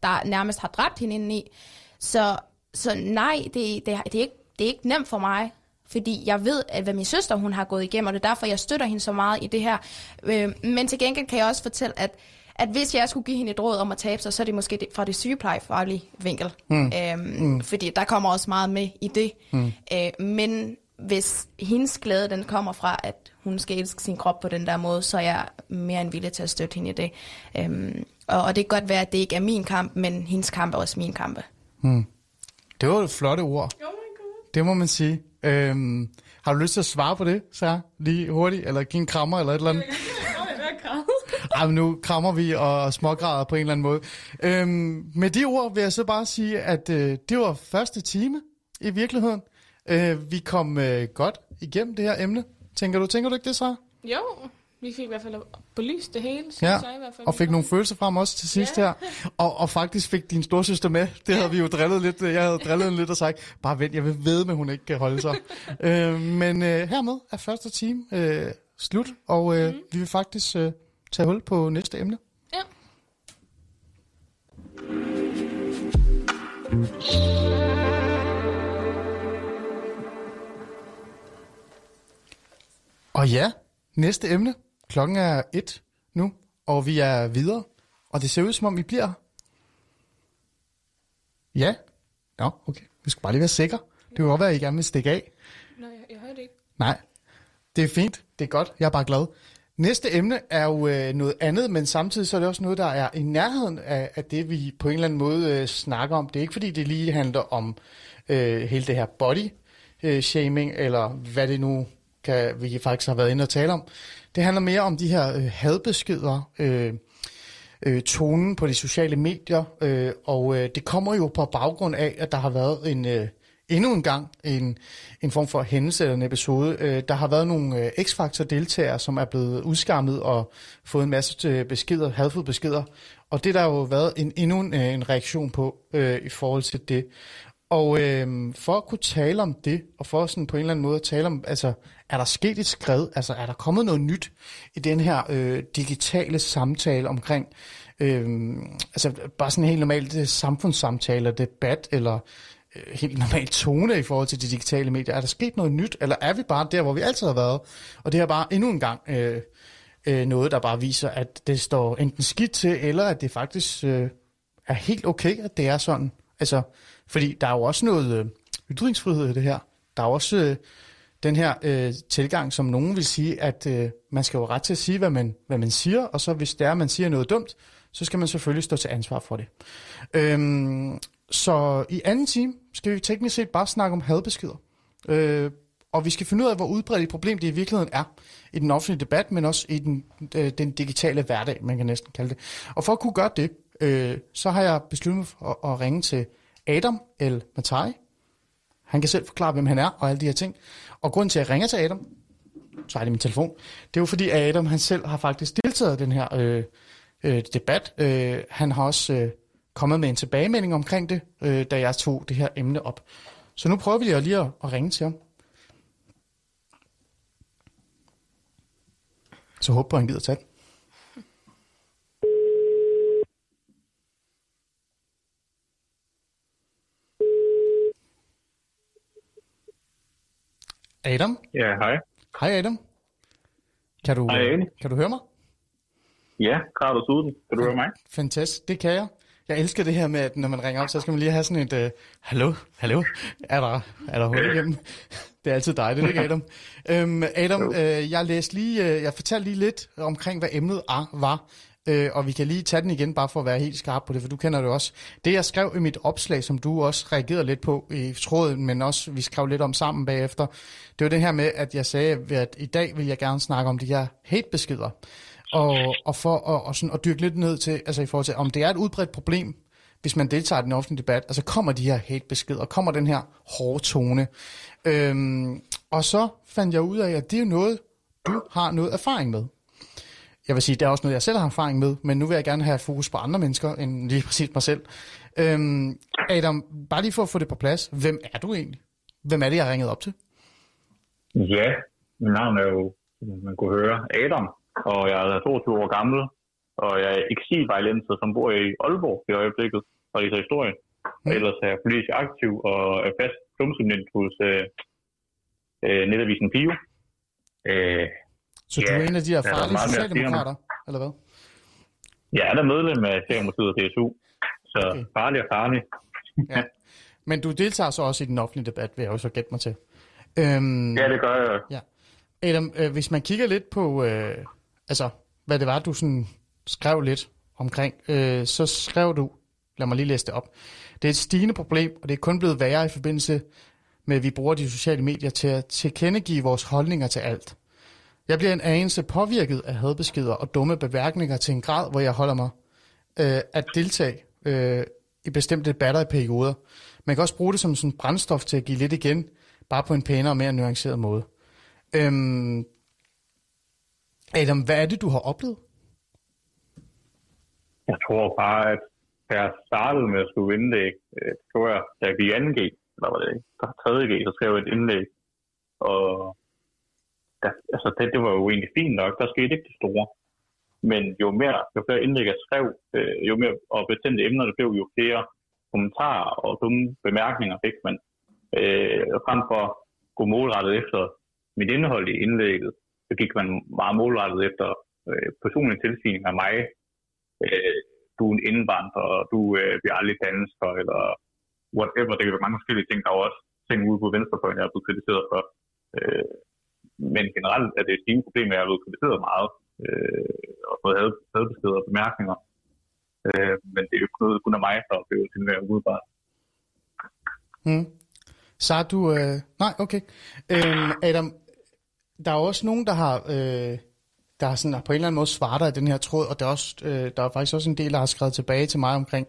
der nærmest har dræbt hende indeni. Så, så nej, det, det, det, er ikke, det er ikke nemt for mig, fordi jeg ved, at hvad min søster hun har gået igennem, og det er derfor, jeg støtter hende så meget i det her. Øh, men til gengæld kan jeg også fortælle, at at hvis jeg skulle give hende et råd om at tabe sig, så er det måske det, fra det sygeplejefaglige vinkel. Mm. Øhm, mm. Fordi der kommer også meget med i det. Mm. Øh, men hvis hendes glæde den kommer fra, at hun skal elske sin krop på den der måde, så er jeg mere end villig til at støtte hende i det. Øhm, og, og det kan godt være, at det ikke er min kamp, men hendes kamp er også min kamp. Det var et flotte ord. Oh my god. Det må man sige. Øhm, har du lyst til at svare på det, så lige hurtigt? Eller give en krammer eller et eller andet? [LAUGHS] Ej, men nu krammer vi og smågræder på en eller anden måde. Øhm, med de ord vil jeg så bare sige, at øh, det var første time i virkeligheden. Øh, vi kom øh, godt igennem det her emne. Tænker du, tænker du ikke det, så? Jo, vi fik i hvert fald belyst det hele, synes Ja, jeg i hvert fald. og fik nogle følelser frem også til sidst Ja. her. Og, og faktisk fik din storsøster med. Det havde vi jo drillet lidt. Jeg havde drillet lidt og sagt, bare vent, jeg vil ved med, hun ikke kan holde sig. [LAUGHS] øh, men øh, hermed er første time øh, slut, og øh, mm. vi vil faktisk øh, tage hul på næste emne. Ja. Og ja, næste emne. Klokken er et nu, og vi er videre. Og det ser ud, som om vi bliver... Ja. Nå, okay. Vi skal bare lige være sikre. Det kan godt være, at I gerne vil stikke af. Nå, jeg, jeg hørte ikke. Nej, det er fint. Det er godt. Jeg er bare glad. Næste emne er jo øh, noget andet, men samtidig så er det også noget, der er i nærheden af, af det, vi på en eller anden måde øh, snakker om. Det er ikke, fordi det lige handler om øh, hele det her body øh, shaming, eller hvad det nu kan, vi faktisk har været inde og tale om. Det handler mere om de her øh, hadbeskeder, øh, øh, tonen på de sociale medier, øh, og øh, det kommer jo på baggrund af, at der har været en øh, endnu en gang en, en form for hændelse eller en episode. Øh, der har været nogle øh, X-Factor-deltagere, som er blevet udskammet og fået en masse øh, beskeder, hadfulde beskeder, og det der har jo været en, endnu en, øh, en reaktion på øh, i forhold til det. Og øh, for at kunne tale om det, og for sådan på en eller anden måde at tale om, altså, er der sket et skred? Altså, er der kommet noget nyt i den her øh, digitale samtale omkring, øh, altså bare sådan en helt normalt øh, samfundssamtale, debat, eller øh, helt normal tone i forhold til de digitale medier? Er der sket noget nyt, eller er vi bare der, hvor vi altid har været? Og det er bare endnu en gang øh, øh, noget, der bare viser, at det står enten skidt til, eller at det faktisk øh, er helt okay, at det er sådan. Altså, fordi der er jo også noget øh, ytringsfrihed i det her. Der er også øh, den her øh, tilgang, som nogen vil sige, at øh, man skal jo ret til at sige, hvad man, hvad man siger, og så hvis det er, at man siger noget dumt, så skal man selvfølgelig stå til ansvar for det. Øhm, så i anden time skal vi teknisk set bare snakke om hadbeskeder. Øh, og vi skal finde ud af, hvor udbredt et problem det i virkeligheden er i den offentlige debat, men også i den, øh, den digitale hverdag, man kan næsten kalde det. Og for at kunne gøre det, øh, så har jeg besluttet mig for at, at ringe til Adam El Matai. Han kan selv forklare, hvem han er og alle de her ting. Og grunden til, at jeg ringer til Adam, så er det min telefon, det er jo fordi, at Adam han selv har faktisk deltaget i den her øh, øh, debat. Øh, han har også øh, kommet med en tilbagemelding omkring det, øh, da jeg tog det her emne op. Så nu prøver vi lige at, at ringe til ham. Så håber jeg, han gider tage den. Adam? Ja, hej. Hej Adam. Kan du, Hej, kan du høre mig? Ja, Carlos Uden. Kan du høre mig? Fantastisk, det kan jeg. Jeg elsker det her med, at når man ringer op, så skal man lige have sådan et, uh, hallo, hallo, er der, er der hul igennem? Det er altid dig, det er ikke Adam. [LAUGHS] Øhm, Adam, øh, jeg læste lige, øh, jeg fortalte lige lidt omkring, hvad emnet er, var øh, og vi kan lige tage den igen, bare for at være helt skarp på det, for du kender det også. Det, jeg skrev i mit opslag, som du også reagerede lidt på i tråden, men også vi skrev lidt om sammen bagefter, det var det her med, at jeg sagde, at i dag vil jeg gerne snakke om de her hate-beskeder, og, og for og, og sådan, at dyrke lidt ned til, altså i forhold til, om det er et udbredt problem, hvis man deltager i den offentlige debat, altså kommer de her hate-beskeder, kommer den her hårde tone. Øhm, og så fandt jeg ud af, at det er noget, du har noget erfaring med. Jeg vil sige, det er også noget, jeg selv har erfaring med, men nu vil jeg gerne have fokus på andre mennesker, end lige præcis mig selv. Øhm, Adam, bare lige for at få det på plads, hvem er du egentlig? Hvem er det, jeg har ringet op til? Ja, mit navn er jo, man kunne høre, Adam, og jeg er 22 år gammel, og jeg er eksilvejlenser, som bor i Aalborg i øjeblikket, og i historie. Og ellers er jeg politisk aktiv og er fast klumsubnent hos øh, øh, netavisen Pio. Øh, Så du Ja, er en af de her er farlige det. socialdemokrater, eller hvad? jeg er der medlem af Socialdemokratiet og DSU, så okay. farlig og farlig. Ja. Men du deltager så også i den offentlige debat, vil jeg jo så gætte mig til. Øhm, Ja, det gør jeg. Ja. Adam, øh, hvis man kigger lidt på, øh, altså, hvad det var, du sådan skrev lidt omkring, øh, så skrev du, lad mig lige læse det op, det er et stigende problem, og det er kun blevet værre i forbindelse med, at vi bruger de sociale medier til at tilkendegive vores holdninger til alt. Jeg bliver en anelse påvirket af hadbeskeder og dumme beværkninger til en grad, hvor jeg holder mig øh, at deltage øh, i bestemte debatter i perioder. Man kan også bruge det som sådan brændstof til at give lidt igen, bare på en pænere og mere nuanceret måde. Øhm, Adam, hvad er det, du har oplevet? Jeg tror bare, at da jeg startede med at skrive indlæg, øh, det tror jeg, da jeg gik 2G, eller var det ikke, der 3G, så skrev jeg et indlæg. Og der, altså det, det var jo egentlig fint nok, der skete ikke det store. Men jo mere, jo flere indlæg jeg skrev, øh, jo mere og bestemte emner der blev, jo flere kommentarer og dumme bemærkninger fik man. Øh, frem for at gå målrettet efter mit indhold i indlægget, så gik man meget målrettet efter øh, personlige tilsigninger af mig, øh, du er en indvandrer, og du øh, bliver aldrig dansker, eller whatever. Det kan være mange forskellige ting. Der er også ting ude på venstrefløjen, jeg er blevet kritiseret for. Øh, men generelt er det et stigende problem, at jeg er blevet kritiseret meget, øh, og fået had, hadbeskeder og bemærkninger. Øh, men det er jo ikke noget kun af mig, der oplever til mere udebart. Mm. Så har du... Øh, nej, okay. Øhm, Adam, der er også nogen, der har... Øh, der har sådan, på en eller anden måde svaret dig i den her tråd, og der er, også, øh, der er faktisk også en del, der har skrevet tilbage til mig omkring.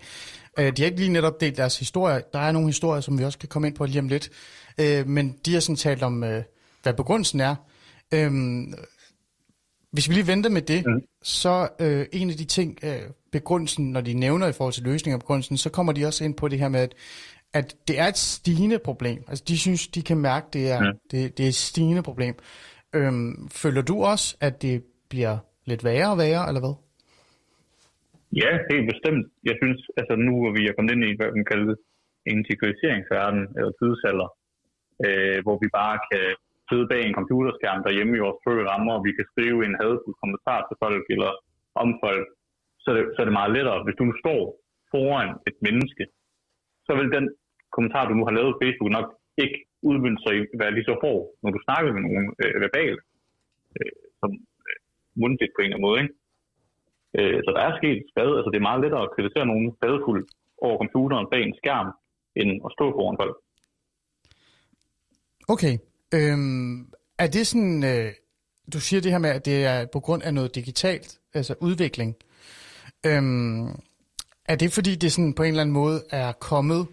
Øh, de har ikke lige netop delt deres historie. Der er nogle historier, som vi også kan komme ind på lige om lidt. Øh, men de har sådan talt om, øh, hvad begrundelsen er. Øh, hvis vi lige venter med det, mm. så øh, en af de ting, øh, begrundelsen, når de nævner i forhold til løsning af begrundelsen, så kommer de også ind på det her med, at, at det er et stigende problem. Altså de synes, de kan mærke, det er, Mm. det, det er et stigende problem. Øhm, føler du også, at det bliver lidt værre og værre, eller hvad? Ja, helt bestemt. Jeg synes, altså nu hvor vi er kommet ind i, hvad man kalder integreringsverden, eller tidsalder, øh, hvor vi bare kan sidde bag en computerskærm derhjemme i vores trygge rammer, og vi kan skrive en hadfuld kommentar til folk, eller om folk, så er, det, så er det meget lettere. Hvis du nu står foran et menneske, så vil den kommentar, du nu har lavet på Facebook, nok ikke udmynde sig i at være lige så hård, når du snakker med nogen øh, verbalt, øh, som øh, mundtligt på en eller anden måde. Ikke? Øh, så der er sket skade. Altså, det er meget lettere at kritisere nogen skadefuldt over computeren bag en skærm, end at stå foran folk. Okay. Øhm, er det sådan, øh, du siger det her med, at det er på grund af noget digitalt, altså udvikling. Øhm, er det fordi, det sådan på en eller anden måde er kommet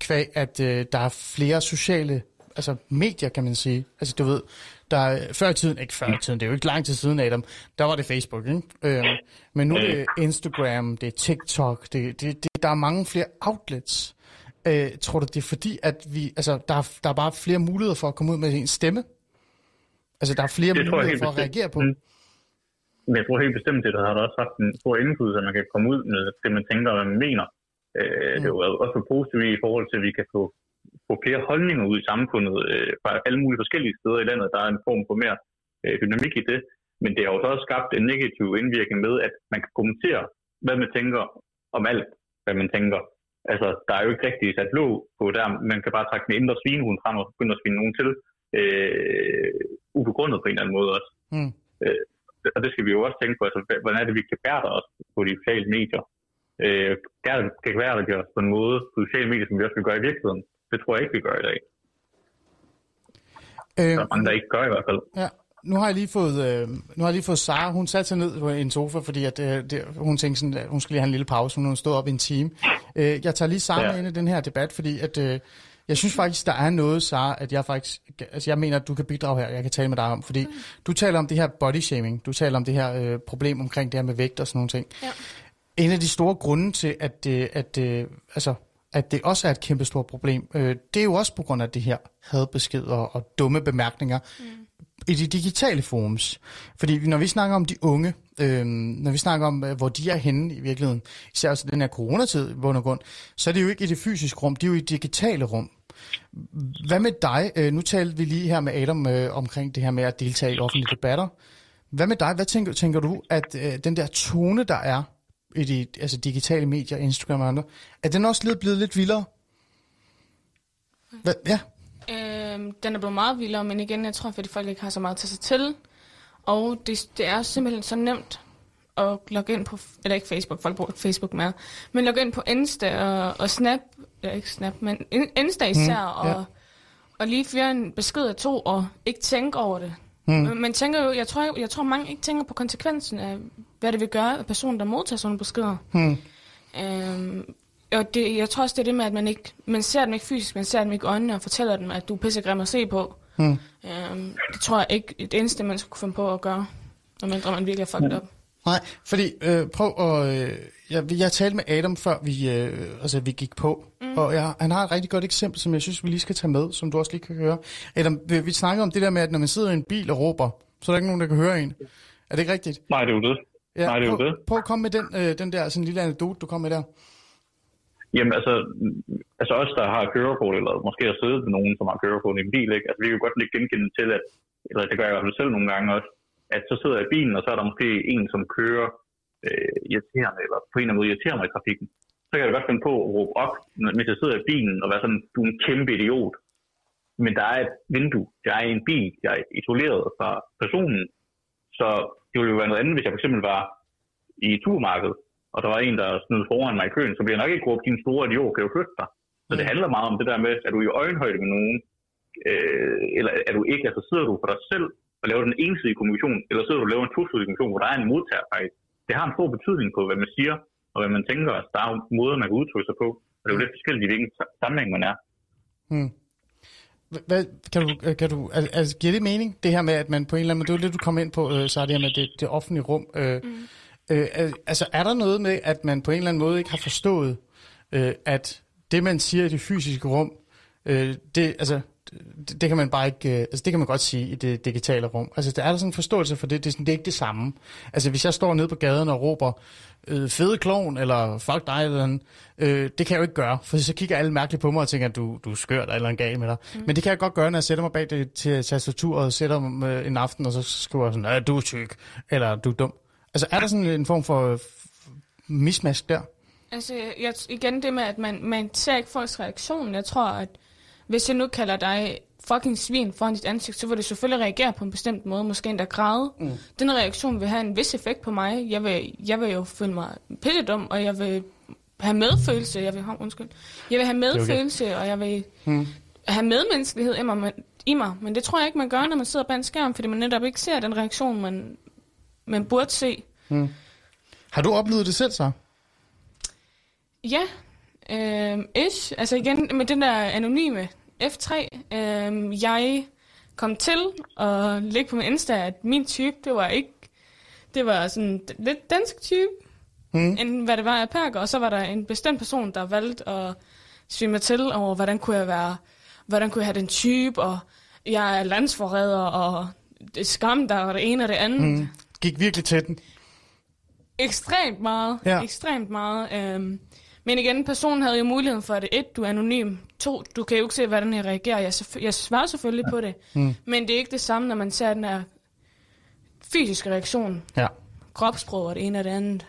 kvæg, at øh, der er flere sociale altså medier, kan man sige. Altså du ved, der er, før i tiden, ikke før i tiden, det er jo ikke lang tid siden, Adam, der var det Facebook, ikke? Øh, men nu er det Instagram, det er TikTok, det, det, det, der er mange flere outlets. Øh, tror du, det er fordi, at vi, altså, der, er, der er bare flere muligheder for at komme ud med en stemme? Altså, der er flere Det jeg muligheder for at reagere på? Mm. Men jeg tror helt bestemt, det der har der også haft en stor indflydelse, at man kan komme ud med det, man tænker, hvad man mener. Øh, Mm. Det er jo også positivt i forhold til, at vi kan få, få flere holdninger ud i samfundet øh, fra alle mulige forskellige steder i landet. Der er en form for mere øh, dynamik i det. Men det har jo så også skabt en negativ indvirkning med, at man kan kommentere, hvad man tænker om alt, hvad man tænker. Altså, der er jo ikke rigtig sat låg på der. Man kan bare trække den indre svinehund frem og begynde at svine nogen til. Øh, ubegrundet på en eller anden måde også. Mm. Øh, og det skal vi jo også tænke på, altså, hvordan er det, vi kan bære os på de sociale medier. Øh, der kan være, os på en måde på sociale medier, som vi også vil gøre i virkeligheden. Det tror jeg ikke, vi gør i dag. Øh, Der er mange, der ikke gør i hvert fald. Ja, nu har jeg lige fået, øh, nu har jeg lige fået Sara, hun satte sig ned på en sofa, fordi at, øh, det, hun tænkte sådan, at hun skulle lige have en lille pause, hun har stået op i en time. Øh, jeg tager lige Sara Ja. ja. ind i den her debat, fordi at, øh, jeg synes faktisk, der er noget, Sara, at jeg faktisk, altså jeg mener, at du kan bidrage her, jeg kan tale med dig om, fordi mm. du taler om det her body shaming, du taler om det her øh, problem omkring det her med vægt og sådan nogle ting. Ja. En af de store grunde til, at, øh, at, øh, altså, at det også er et kæmpe stort problem, øh, det er jo også på grund af det her hadbeskeder og dumme bemærkninger mm i de digitale forums. Fordi når vi snakker om de unge, øh, når vi snakker om, øh, hvor de er henne i virkeligheden, især også den her coronatid i bund og grund, så er det jo ikke i det fysiske rum, det er jo i det digitale rum. Hvad med dig? Øh, nu talte vi lige her med Adam øh, omkring det her med at deltage i offentlige debatter. Hvad med dig? Hvad tænker, tænker du, at øh, den der tone, der er i de altså digitale medier, Instagram og andre, er den også blevet lidt vildere? Hvad, ja, Øhm, den er blevet meget vildere, men igen, jeg tror, fordi folk ikke har så meget til sig til. Og det, det er simpelthen så nemt at logge ind på, eller ikke Facebook, folk bruger Facebook mere, men logge ind på Insta og, og Snap, ja ikke Snap, men In- Insta især, mm, ja. og, og lige fyre en besked af to, og ikke tænke over det. Mm. Men, tænker jo, jeg tror, jeg tror mange ikke tænker på konsekvensen af, hvad det vil gøre af personen, der modtager sådan nogle beskeder. Hmm. Øhm, og det, jeg tror også, det er det med, at man ikke man ser dem ikke fysisk, man ser dem ikke øjnene og fortæller dem, at du er pissegrim at se på. Hmm. Øhm, det tror jeg ikke det eneste, man skulle finde på at gøre, når mindre man virkelig er fucked up. Nej, fordi øh, prøv at... Øh, jeg, jeg talte med Adam, før vi, øh, altså, vi gik på, mm. og jeg, han har et rigtig godt eksempel, som jeg synes, vi lige skal tage med, som du også lige kan høre. Adam, vi, vi snakkede om det der med, at når man sidder i en bil og råber, så er der ikke nogen, der kan høre en. Er det ikke rigtigt? Nej, det er jo det. Nej, det er jo prøv, det. Prøv at komme med den, øh, den der sådan lille anekdote, du kom med der. Jamen altså, altså os, der har kørekort, eller måske har siddet med nogen, som har kørekort i en bil, ikke? Altså, vi kan jo godt lidt genkende til, at, eller det gør jeg i hvert fald selv nogle gange også, at så sidder jeg i bilen, og så er der måske en, som kører øh, irriterende, eller på en eller anden måde irriterer mig i trafikken. Så kan jeg godt finde på at råbe op, mens jeg sidder i bilen, og være sådan, du er en kæmpe idiot. Men der er et vindue, jeg er i en bil, jeg er isoleret fra personen, så det ville jo være noget andet, hvis jeg for eksempel var i et supermarked, og der var en, der snød foran mig i køen, så bliver jeg nok ikke råbt, din store idiot, kan du flytte dig? Så det handler meget om det der med, at du er i øjenhøjde med nogen, øh, eller er du ikke, altså sidder du for dig selv og laver den ensidige kommunikation, eller sidder du og laver en tosidig kommunikation, hvor der er en modtager faktisk. Det har en stor betydning på, hvad man siger, og hvad man tænker, altså der er jo måder, man kan udtrykke sig på, og det er jo lidt forskelligt, i hvilken sa- sammenhæng man er. Hmm. Hvad, kan du, øh, kan du, al- altså, giver det mening, det her med, at man på en eller anden måde, det er jo det, du kom ind på, øh, så er det her med det, det offentlige rum. Øh, mm. Øh, al- altså, er der noget med, at man på en eller anden måde ikke har forstået, øh, at det, man siger i det fysiske rum, øh, det, altså, det, det kan man bare ikke, øh, altså det kan man godt sige i det digitale rum. Altså der er der sådan en forståelse for det, det er, sådan, det er ikke det samme. Altså hvis jeg står nede på gaden og råber, øh, fede klovn, eller fuck dig, eller andet, øh, det kan jeg jo ikke gøre, for så kigger alle mærkeligt på mig og tænker, at du, du er skørt eller en gal med dig. Mm. Men det kan jeg godt gøre, når jeg sætter mig bag det til tastaturet og sætter mig øh, en aften, og så skriver jeg sådan, at du er tyk, eller du er dum. Altså er der sådan en form for øh, mismask der? Altså, jeg, igen det med, at man, man ser ikke folks reaktion. Jeg tror, at hvis jeg nu kalder dig fucking svin foran dit ansigt, så vil du selvfølgelig reagere på en bestemt måde, måske endda græde. Mm. Den reaktion vil have en vis effekt på mig. Jeg vil, jeg vil jo føle mig pissedum, og jeg vil have medfølelse. Jeg vil, oh, undskyld. Jeg vil have medfølelse, okay. og jeg vil mm. have medmenneskelighed i mig, men, i mig. Men det tror jeg ikke, man gør, når man sidder bag en skærm, fordi man netop ikke ser den reaktion, man, man burde se. Har du oplevet det selv så? Ja, øh, ish. Altså igen med den der anonyme F3. Øh, jeg kom til at lægge på min Insta, at min type, det var ikke... Det var sådan lidt dansk type, mm. end hvad det var af perker. Og så var der en bestemt person, der valgte at svime mig til over, hvordan kunne jeg være... Hvordan kunne jeg have den type, og jeg er landsforræder, og det er skam der, og det ene og det andet. Mm. Gik virkelig til den. Ekstremt meget. Ja. Ja. Ekstremt meget. Øhm, men igen, personen havde jo muligheden for det. Et, du er anonym. To, du kan jo ikke se, hvordan jeg reagerer. Jeg, jeg svarer selvfølgelig på det. Mm. Men det er ikke det samme, når man ser den der fysiske reaktion. Ja. Kropssprog og det ene og det andet.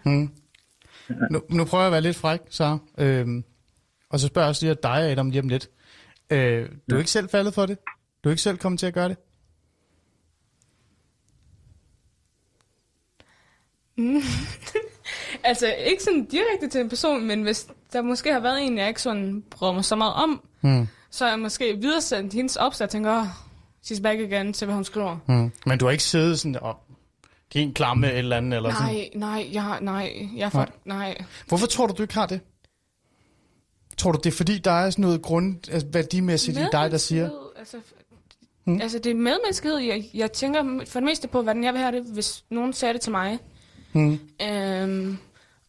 Nu, nu prøver jeg at være lidt fræk, så. Øhm, og så spørger jeg også lige dig, Adam, lige om lidt. Øh, du er ikke selv faldet for det? Du er ikke selv kommet til at gøre det? [LAUGHS] Altså, ikke sådan direkte til en person, men hvis der måske har været en, jeg ikke sådan bruger mig så meget om, Mm. så har jeg måske videresendt hendes opslag og tænker, åh, she's back again, til hvad hun skriver. Mm. Men du har ikke siddet sådan og en klamme et eller andet? Eller sådan. Nej, nej, jeg har, nej, jeg har fået, nej. Hvorfor tror du, du ikke har det? Tror du, det er fordi, der er sådan noget grund, altså, værdimæssigt i dig, der siger... Altså, hmm? altså, det er medmenneskelighed. Jeg, jeg tænker for det meste på, hvordan jeg vil have det, hvis nogen sagde det til mig. Hmm. Øhm,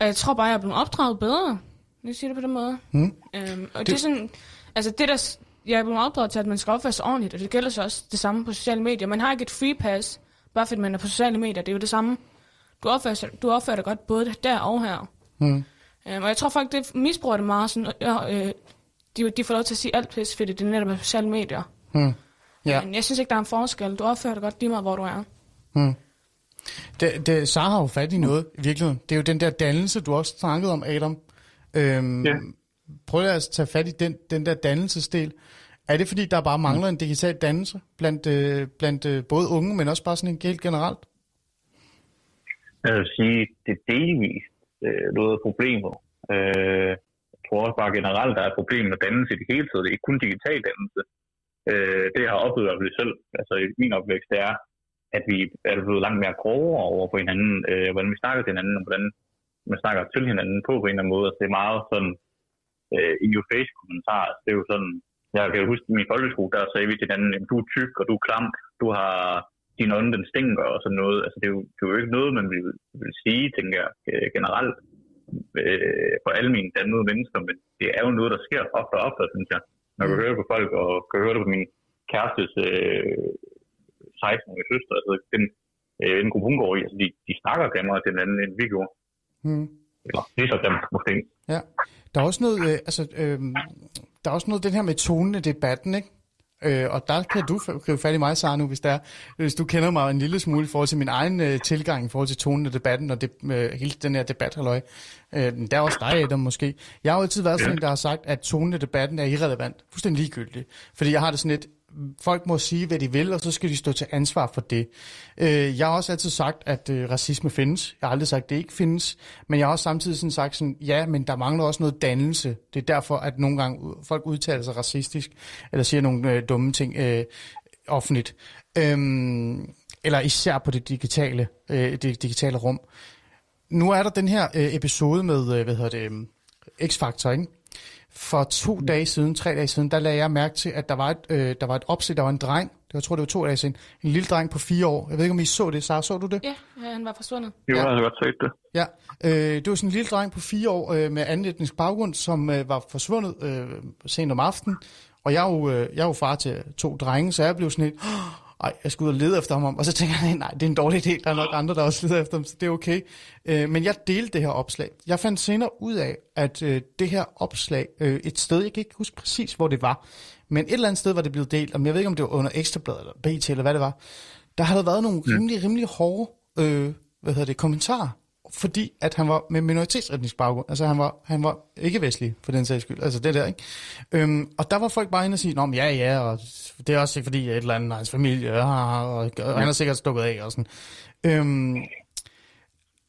og jeg tror bare, jeg er blevet opdraget bedre. Nu siger det på den måde. Hmm. Øhm, og det, det er sådan, altså det der, jeg er blevet opdraget til, at man skal opføre sig ordentligt, og det gælder så også det samme på sociale medier. Man har ikke et free pass, bare fordi man er på sociale medier, det er jo det samme. Du opfører, sig, du opfører dig godt både der og her. Hmm. Øhm, og jeg tror faktisk, det misbruger det meget sådan, øh, øh, de, de får lov til at sige alt pis, fordi det er netop på sociale medier. Hmm. Ja. Men jeg synes ikke, der er en forskel. Du opfører dig godt lige meget, hvor du er. Hmm. Det, det, Sara har jo fat i noget, i virkeligheden. Det er jo den der dannelse, du også snakkede om, Adam. Øhm, Ja. Prøv at tage fat i den, den der dannelsesdel. Er det fordi, der bare mangler en digital dannelse blandt, øh, blandt øh, både unge, men også bare sådan en helt generelt? Jeg vil sige, det er delvist øh, noget af problemet. Øh, jeg tror også bare generelt, der er et problem med dannelse i det hele taget. Det er ikke kun digital dannelse. Øh, det jeg har oplevet hvert fald selv, altså i min opvækst, det er, at vi er blevet langt mere grovere over for hinanden, øh, hvordan vi snakker til hinanden, og hvordan man snakker til hinanden på på en eller anden måde. Altså, det er meget sådan øh, in your face kommentarer. Altså, det er jo sådan, jeg kan jo huske min folkeskole, der sagde vi til hinanden, du er tyk, og du er klam, du har din ånd, den stinker og sådan noget. Altså, det er jo, det er jo ikke noget, man vil, vil sige, tænker jeg, øh, generelt øh, for alle mine dannede mennesker, men det er jo noget, der sker ofte og ofte, synes jeg. Når jeg kan høre det på folk, og kan høre det på min kærestes øh, 16-årige søster, altså den, øh, den gruppe, hun går i, altså de, de snakker grimmere til hinanden, end vi gjorde. Hmm. Eller lige så grimt, måske. Ja. Der er også noget, øh, altså, øh, der er også noget den her med tonen i debatten, ikke? Øh, og der kan du gribe fat i mig, Sara, nu, hvis, der er, hvis du kender mig en lille smule i forhold til min egen øh, tilgang i forhold til tonen af debatten og det, øh, hele den her debat, halløj. Øh, der er også dig, Adam, måske. Jeg har jo altid været sådan en, der har sagt, at tonen af debatten er irrelevant. Fuldstændig ligegyldigt. Fordi jeg har det sådan lidt, folk må sige, hvad de vil, og så skal de stå til ansvar for det. Øh, jeg har også altid sagt, at øh, racisme findes. Jeg har aldrig sagt, at det ikke findes. Men jeg har også samtidig sådan sagt, sådan, ja, men der mangler også noget dannelse. Det er derfor, at nogle gange folk udtaler sig racistisk, eller siger nogle øh, dumme ting øh, offentligt. Øh, eller især på det digitale, øh, det digitale rum. Nu er der den her øh, episode med, øh, hvad hedder det, øh, X-Factor, ikke? For to mm. dage siden, tre dage siden, der lagde jeg mærke til, at der var et, øh, der var et opslag, der var en dreng, det var, jeg tror det var to dage siden, en lille dreng på fire år. Jeg ved ikke, om I så det, Sara, så du det? Ja, han var forsvundet. Jo, Ja. jeg har godt set det. Ja, øh, det var sådan en lille dreng på fire år øh, med anden etnisk baggrund, som øh, var forsvundet øh, sent om aftenen. Og jeg er, jo, øh, jeg er jo far til to drenge, så jeg blev sådan lidt, ej, jeg skal ud og lede efter ham. Og så tænker jeg, nej, det er en dårlig idé, der er nok andre, der også leder efter ham, så det er okay. Øh, men jeg delte det her opslag. Jeg fandt senere ud af, at øh, det her opslag, øh, et sted, jeg kan ikke huske præcis, hvor det var, men et eller andet sted var det blevet delt, om jeg ved ikke, om det var under Ekstrabladet eller BT eller hvad det var, der havde været nogle rimelig, rimelig hårde øh, hvad hedder det, kommentarer fordi at han var med minoritetsetnisk baggrund. Altså han var, han var ikke vestlig, for den sags skyld. Altså det der, ikke? Øhm, og der var folk bare inde og sige, Nå, men ja, ja, og det er også fordi et eller andet, hans familie, og, og, og han er sikkert stukket af, og sådan. Øhm,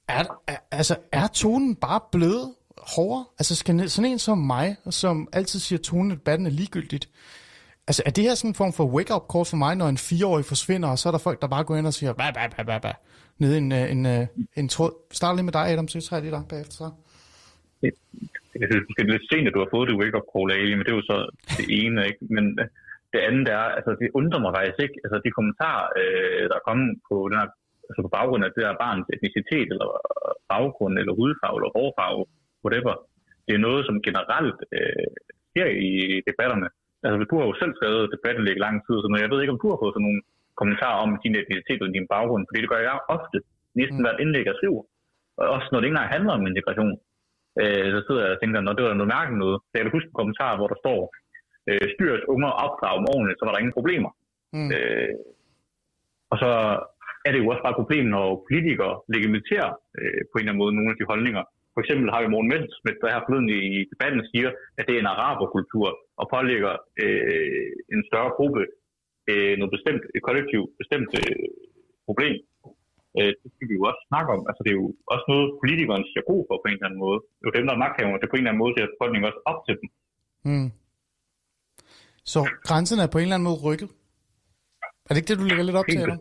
er, er, altså, er tonen bare blevet hårdere? Altså skal sådan en som mig, som altid siger, at tonen i debatten er ligegyldigt, Altså, er det her sådan en form for wake-up call for mig, når en fireårig forsvinder, og så er der folk, der bare går ind og siger, hvad, hvad, hvad, hvad, hvad, nede en, øh, en, øh, en tråd. Vi starter lige med dig, Adam, så tager lige dig bagefter. Så. Jeg synes, det er lidt sent, at du har fået det wake-up call af, men det er jo så det ene, ikke? Men øh, det andet er, altså det undrer mig faktisk ikke, altså de kommentarer, øh, der er kommet på den her, altså på baggrund af det der barns etnicitet, eller baggrund, eller hudfarve, eller hårfarve, whatever, det er noget, som generelt øh, sker i debatterne. Altså, du har jo selv skrevet debatindlæg i lang tid, så jeg ved ikke, om du har fået sådan nogle kommentarer om din etnicitet eller din baggrund, fordi det gør jeg ofte, næsten Mm. hvert indlæg, jeg skriver. Og også når det ikke engang handler om integration, øh, så sidder jeg og tænker, når det var noget mærkeligt noget. Så jeg kan huske en kommentar, hvor der står, øh, styrs unger opdrag dem ordentligt, så var der ingen problemer. Mm. Øh, og så er det jo også bare et problem, når politikere legitimerer øh, på en eller anden måde nogle af de holdninger. For eksempel har vi Morten Messerschmidt, der her forleden i debatten siger, at det er en araberkultur, og pålægger øh, en større gruppe øh, noget bestemt, et kollektivt bestemt øh, problem. Øh, det skal vi jo også snakke om. Altså, det er jo også noget, politikerne siger god for på en eller anden måde. Det er jo dem, der er magthaverne, det på en eller anden måde ser befolkningen også op til dem. Mm. Så grænsen er på en eller anden måde rykket? Er det ikke det, du lægger lidt op Helt til, eller?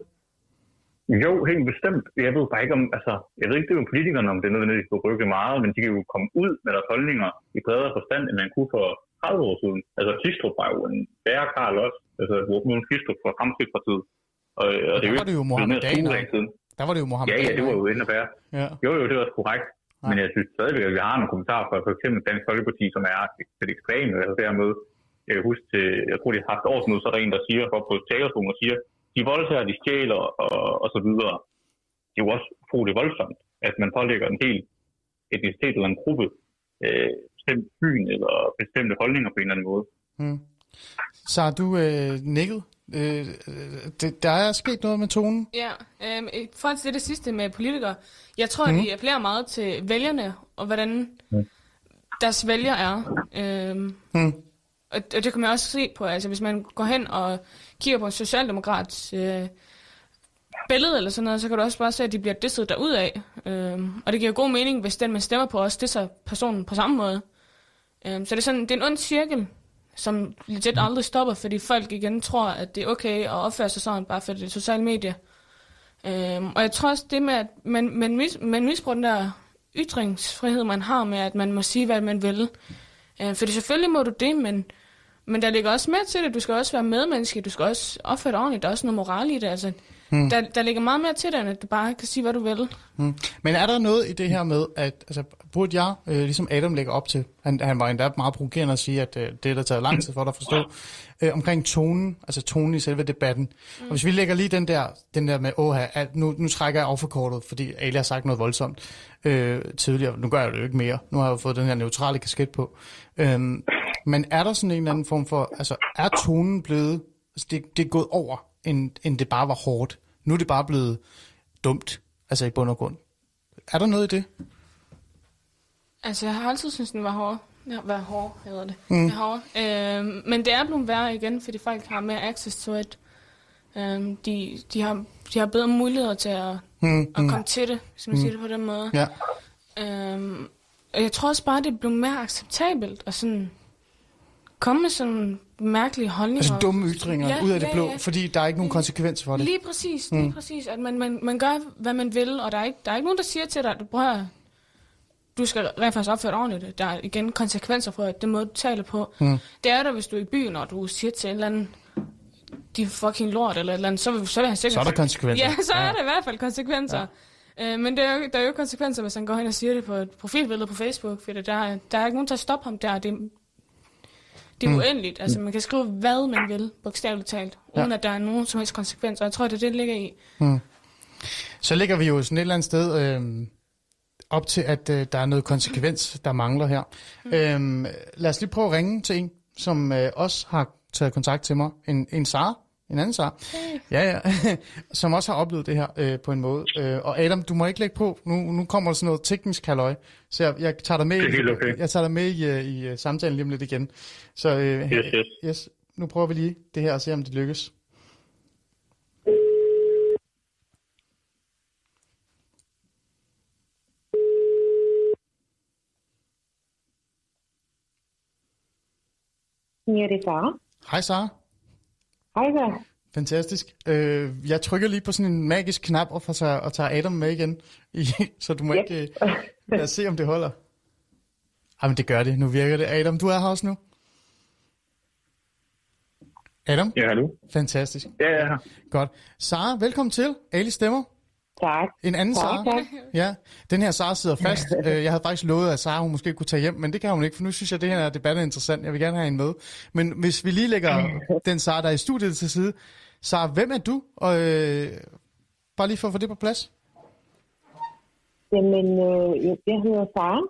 Jo, helt bestemt. Jeg ved bare ikke om, altså, jeg ved ikke det er jo politikerne, om det er nødvendigvis vil rykke meget, men de kan jo komme ud med deres holdninger i bredere forstand, end man kunne for 30 år siden. Altså, Tistrup var jo en værre Karl også. Altså, Morten Tistrup fra Fremskridspartiet. Og, og det var det jo Mohammedaner. Der var det jo Mohammed. Ja, ja, det var jo endnu værre. Ja. Jo, jo, det var også korrekt. Men jeg synes stadigvæk, at vi har nogle kommentarer fra for eksempel Dansk Folkeparti, som er lidt ekstreme, altså dermed. Jeg kan huske til, jeg tror, de har haft årsmøde, så er der en, der siger op på talerstolen og siger, de voldtager, de stjæler og, og så videre. Det er jo også utroligt voldsomt, at man pålægger en hel etnicitet eller en gruppe øh, bestemt byen eller bestemte holdninger på en eller anden måde. Mm. Så har du øh, nikket? Øh, det, der er sket noget med tonen. Ja, øhm, i forhold til det, det sidste med politikere, jeg tror, mm. at de appellerer meget til vælgerne, og hvordan deres vælger er. Øhm, Mm. og, og det kan man også se på, altså hvis man går hen og kigger på en socialdemokrat øh, billede eller sådan noget, så kan du også bare se, at de bliver disset derudad. Øhm, og det giver god mening, hvis den, man stemmer på, også disser personen på samme måde. Øhm, så det er, sådan, det er en ond cirkel, som legit aldrig stopper, fordi folk igen tror, at det er okay at opføre sig sådan, bare fordi det er sociale medier. Øhm, og jeg tror også det med, at man, man, mis, man misbruger den der ytringsfrihed, man har med, at man må sige, hvad man vil. Øh, fordi selvfølgelig må du det, men, men der ligger også mere til det. Du skal også være medmenneske, du skal også opføre dig ordentligt. Der er også noget moral i det. Altså, hmm. der, der ligger meget mere til det, end at du bare kan sige, hvad du vil. Mm. Men er der noget i det her med, at altså, burde jeg, øh, ligesom Adam lægger op til, han, han var endda meget provokerende at sige, at øh, det er der taget lang tid for dig at forstå, øh, omkring tonen, altså tonen i selve debatten. Mm. Og hvis vi lægger lige den der, den der med, åh, at nu, nu trækker jeg afforkortet, fordi Ali har sagt noget voldsomt øh, tidligere. Nu gør jeg det jo ikke mere. Nu har jeg jo fået den her neutrale kasket på. Øhm, men er der sådan en eller anden form for, altså er tonen blevet, altså det, det er gået over, end, end det bare var hårdt. Nu er det bare blevet dumt, altså i bund og grund. Er der noget i det? Altså, jeg har altid syntes, den var hård. Ja, været hård, hedder det. Mm. Det er hård. Øhm, men det er blevet værre igen, fordi folk har mere access to it. Øhm, de, de, har, de har bedre muligheder til at, Mm, at komme til det, hvis man mm. siger det på den måde. Ja. Øhm, og jeg tror også bare, det blev mere acceptabelt at sådan komme med sådan mærkelige holdninger. Altså dumme ytringer Ja, ud af det ja, blå, ja. fordi der er ikke nogen konsekvens for det. Lige præcis, lige mm. præcis. At man, man, man gør, hvad man vil, og der er, ikke, der er ikke nogen, der siger til dig, at du prøver du skal rent faktisk opføre dig ordentligt. Der er igen konsekvenser for, at det måde, du taler på. Mm. Det er der, hvis du er i byen, og du siger til en eller anden, de er fucking lort, eller et eller andet, så så vil han sikkert... Så er der konsekvenser. Ja, så er der i hvert fald konsekvenser. Ja. Øh, men der er, jo, der er jo konsekvenser, hvis han går hen og siger det på et profilbillede på Facebook, for der, er- der er ikke nogen til at stoppe ham der. Det, det er mm. uendeligt. Altså, man kan skrive, hvad man vil, bogstaveligt talt, uden Ja. at der er nogen som helst konsekvenser. Jeg tror, det er det, det ligger i. Så ligger vi jo sådan et eller andet sted øh, op til, at øh, der er noget konsekvens, der mangler her. Mm. Øhm, lad os lige prøve at ringe til en, som øh, også har taget kontakt til mig. En, en Sara, en anden Sara. Hey. Ja, ja. [LAUGHS] som også har oplevet det her øh, på en måde. Øh, og Adam, du må ikke lægge på. Nu, nu kommer der sådan noget teknisk halløj. Så jeg, jeg tager dig med, okay. jeg tager dig med i, øh, i øh, samtalen lige om lidt igen. Så øh, Yes, yes. yes, nu prøver vi lige det her og se, om det lykkes. Ja, det er Sara. Hej Sara. Hej så. Fantastisk. Øh, jeg trykker lige på sådan en magisk knap og, får tager, og tager Adam med igen. [LAUGHS] Så du må Ja. ikke... Øh, lad os se, om det holder. Jamen, det gør det. Nu virker det. Adam, du er her også nu. Adam? Ja, hallo? Fantastisk. Ja, ja. Godt. Sara, velkommen til. Ali Stemmer. Tak. En anden Tak, Sara. tak. Ja, den her Sara sidder fast. [LAUGHS] Øh, jeg havde faktisk lovet, at Sara hun måske kunne tage hjem, men det kan hun ikke, for nu synes jeg, at det her debat er interessant. Jeg vil gerne have hende med. Men hvis vi lige lægger [LAUGHS] den Sara, der er i studiet til side. Sara, hvem er du? Og, øh, bare lige for at få det på plads. Jamen, øh, jeg- hedder Sara,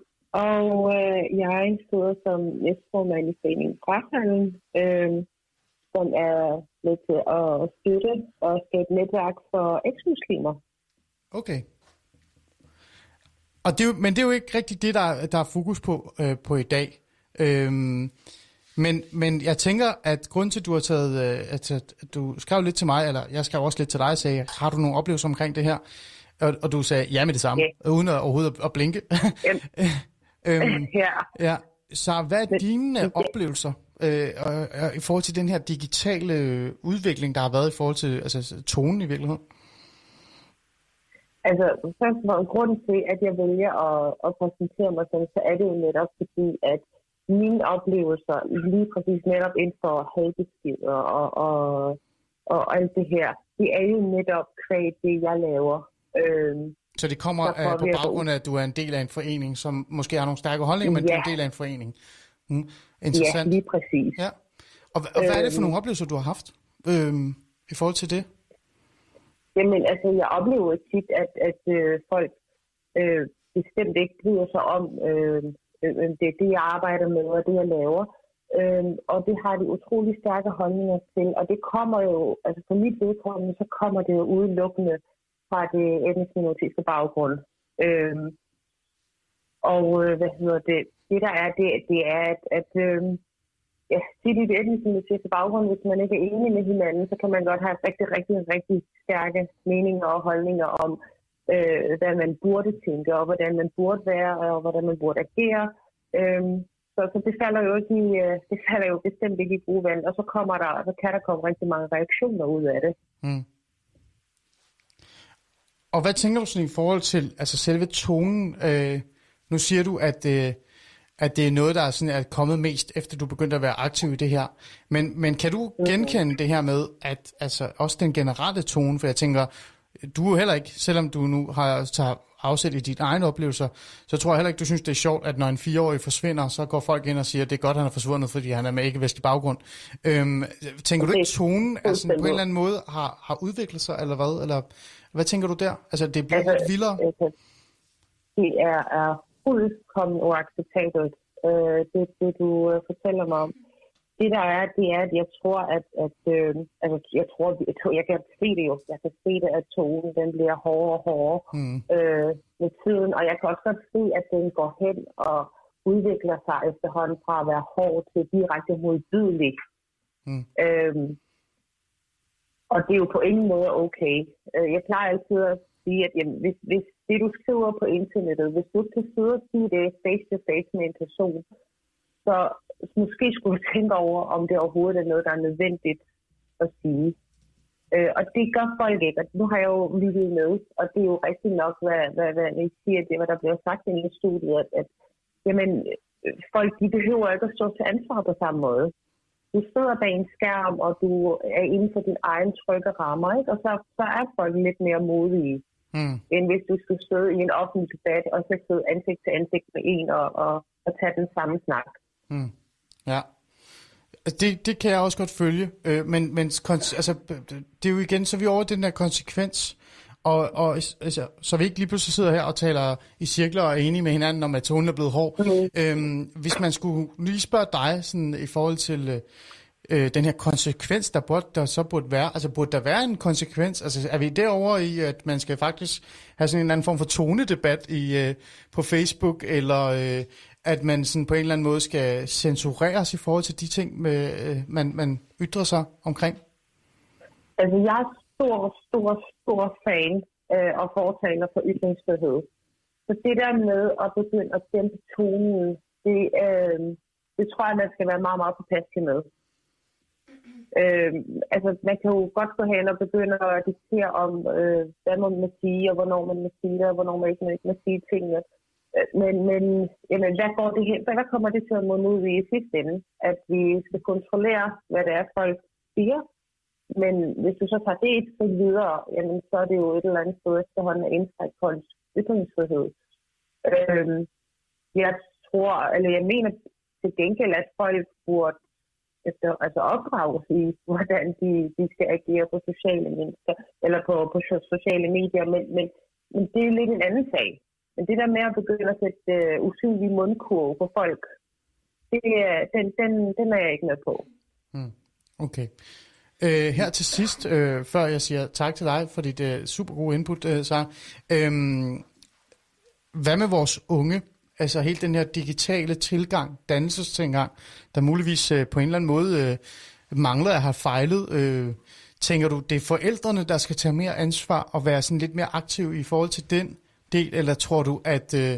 og øh, jeg sidder som næstformand i foreningen Frafalden, øh, som er med til at støtte og skabe netværk for eksmuslimer. Okay. Og det er jo, men det er jo ikke rigtigt det, der, der er fokus på, øh, på i dag. Øhm, men, men jeg tænker, at grund til, at du har taget, øh, at, at du skrev lidt til mig, eller jeg skrev også lidt til dig og sagde, har du nogle oplevelser omkring det her? Og, og du sagde ja med det samme, Ja. uden at, overhovedet at, at blinke. Jamen. [LAUGHS] øhm, [LAUGHS] Ja. ja. Så hvad er dine det- oplevelser øh, og, i forhold til den her digitale udvikling, der har været i forhold til altså, tonen i virkeligheden? Altså, først og grunden til, at jeg vælger at, at præsentere mig sådan, så er det jo netop fordi, at mine oplevelser lige præcis netop inden for hadbeskeder og, og, og alt det her, det er jo netop kvæg det, jeg laver. Øhm, Så det kommer Der øh, på baggrund af, at du er en del af en forening, som måske har nogle stærke holdninger, men du er en Ja. del af en forening. Mm. ja, Interessant. lige præcis. Ja. Og, og hvad er det for Øhm. nogle oplevelser, du har haft øhm, i forhold til det? Jamen, altså, jeg oplever tit, at, at øh, folk øh, bestemt ikke bryder sig om øh, øh, øh, det, det, jeg arbejder med, og det, jeg laver. Øh, og det har de utrolig stærke holdninger til. Og det kommer jo, altså for mit vedkommende, så kommer det jo udelukkende fra det etnisk minoritetiske baggrund. Øh, og øh, hvad hedder det? Det der er, det, det er, at, at øh, ja, tit i det etniske til baggrund, hvis man ikke er enig med hinanden, så kan man godt have rigtig, rigtig, rigtig stærke meninger og holdninger om, øh, hvad man burde tænke, og hvordan man burde være, og hvordan man burde agere. Øhm, så, så det falder jo ikke i, øh, det falder jo bestemt ikke i gode vand, og så kommer der, så kan der komme rigtig mange reaktioner ud af det. Mm. Og hvad tænker du sådan i forhold til altså selve tonen? Øh, nu siger du, at, øh, at det er noget, der er, sådan, er kommet mest, efter du begyndte at være aktiv i det her. Men, men kan du genkende det her med, at altså, også den generelle tone, for jeg tænker, du er jo heller ikke, selvom du nu har tager afsæt i dine egne oplevelser, så tror jeg heller ikke, du synes, det er sjovt, at når en fireårig forsvinder, så går folk ind og siger, at det er godt, at han er forsvundet, fordi han er med ikke-vestlig baggrund. Øhm, tænker du ikke, Okay. tonen altså, på en eller anden måde har, har udviklet sig, eller hvad? Eller, hvad tænker du der? Altså, det bliver Altså, lidt vildere? Altså, det er, er fuldkommen uacceptabelt, øh, det, det du øh, fortæller mig om. Det der er, det er, at jeg tror, at, at øh, altså, jeg tror, jeg, jeg kan se det jo, jeg kan se det, at tonen den bliver hårdere og hårdere Mm. øh, med tiden, og jeg kan også godt se, at den går hen og udvikler sig efterhånden fra at være hård til direkte modbydelig. Mm. Øhm, og det er jo på ingen måde okay. Øh, Jeg plejer altid at sige, at jamen, hvis, hvis det, du skriver på internettet, hvis du kan sidde og sige det face to face med en person, så måske skulle du tænke over, om det overhovedet er noget, der er nødvendigt at sige. Øh, og det gør folk ikke, og nu har jeg jo lyttet med, og det er jo rigtigt nok, hvad, hvad, hvad I siger, det er, hvad der bliver sagt i studiet, at, at jamen, folk de behøver ikke at stå til ansvar på samme måde. Du sidder bag en skærm, og du er inden for din egen trygge rammer, ikke? og så, så er folk lidt mere modige, Mm. end hvis du skulle sidde i en offentlig debat, og så sidde ansigt til ansigt med en og, og, og tage den samme snak. Mm. Ja. Det, det kan jeg også godt følge, øh, men, men altså, det er jo igen, så vi over den der konsekvens, og, og altså, så vi ikke lige pludselig sidder her og taler i cirkler og er enige med hinanden om, at tonen er blevet hård. Mm. Øhm, hvis man skulle lige spørge dig sådan, i forhold til øh, den her konsekvens, der, burde, der så burde være, altså burde der være en konsekvens? Altså er vi derovre i, at man skal faktisk have sådan en eller anden form for tonedebat i, øh, på Facebook, eller øh, at man sådan på en eller anden måde skal censureres i forhold til de ting, med, øh, man, man ytrer sig omkring? Altså, jeg er stor, stor, stor fan øh, og fortaler for ytringsfrihed. Så det der med at begynde at dæmpe tonen, det, øh, det tror jeg, man skal være meget, meget påpasselig med. Øh, altså, man kan jo godt gå hen og begynde at diktere om, øh, hvad man sige, og hvornår man må sige det, og hvornår man ikke, ikke må sige tingene. Øh, men, men jamen, hvad, går det hen, hvad kommer det til at munde ud i i sidste ende? At vi skal kontrollere, hvad det er, folk siger, men hvis du så tager det et skridt videre, jamen, så er det jo et eller andet sted efterhånden at indskrænke folks ytringsfrihed. Øh, jeg tror, eller jeg mener til gengæld, at folk burde efter, altså opdrages i, hvordan de, de skal agere på sociale medier, eller på, på sociale medier, men, men, men det er lidt en anden sag. Men det der med at begynde at sætte uh, usynlige mundkurve på folk, det, er- den, den, den er jeg ikke med på. Hmm. Okay. Øh, her til sidst, øh, før jeg siger tak til dig for dit øh, super gode input, øh, så øhm, hvad med vores unge? Altså hele den her digitale tilgang, dannelsestilgang, der muligvis øh, på en eller anden måde øh, mangler at have fejlet. Øh, tænker du, det er forældrene, der skal tage mere ansvar og være sådan lidt mere aktive i forhold til den del, eller tror du, at øh,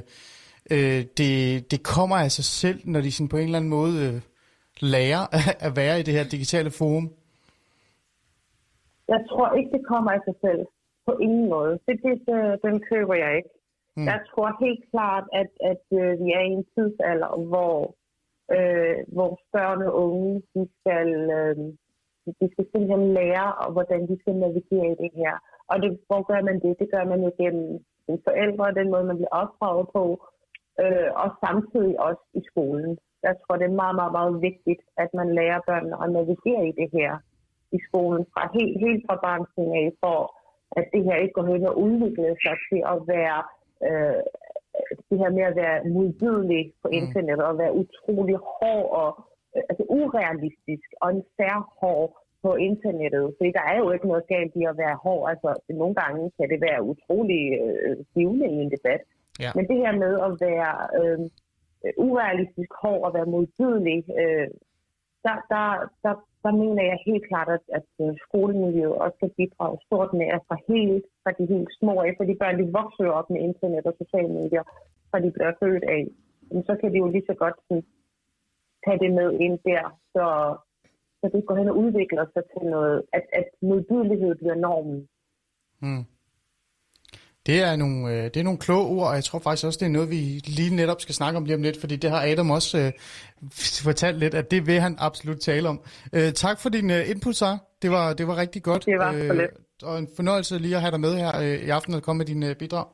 øh, det, det kommer af sig selv, når de sådan på en eller anden måde øh, lærer [LAUGHS] at være i det her digitale forum? Jeg tror ikke, det kommer af sig selv. På ingen måde. Det, det, det den køber jeg ikke. Mm. Jeg tror helt klart, at, at øh, vi er i en tidsalder, hvor, øh, hvor børn og unge de skal, øh, de skal simpelthen lære, hvordan de skal navigere i det her. Og det, hvor gør man det? Det gør man jo gennem sine forældre, den måde, man bliver opdraget på, øh, og samtidig også i skolen. Jeg tror, det er meget, meget, meget vigtigt, at man lærer børnene at navigere i det her i skolen fra helt, helt fra barnsning af, for at det her ikke går hen og udvikle sig til at være øh, det her med at være modbydelig på mm. internettet og være utrolig hård og øh, altså urealistisk og en færre hård på internettet. For der er jo ikke noget galt i at være hård. Altså, nogle gange kan det være utrolig øh, givende i en debat. Ja. Men det her med at være øh, urealistisk hård og være modbydelig, øh, der, der, der, så mener jeg helt klart, at, at øh, skolemiljøet også skal bidrage stort med, at fra, helt, fra de helt små af, for de børn, de vokser op med internet og sociale medier, fra de bliver født af, så kan de jo lige så godt sådan, tage det med ind der, så, så det går hen og udvikler sig til noget, at, at modbydelighed bliver normen. Hmm. Det er, nogle, øh, det er nogle kloge ord, og jeg tror faktisk også, det er noget, vi lige netop skal snakke om lige om lidt, fordi det har Adam også øh, [LAUGHS] fortalt lidt, at det vil han absolut tale om. Øh, tak for din øh, input, Sara. Det var, det var rigtig godt. Det var så lidt. Øh, og en fornøjelse lige at have dig med her øh, i aften og komme med din øh, bidrag.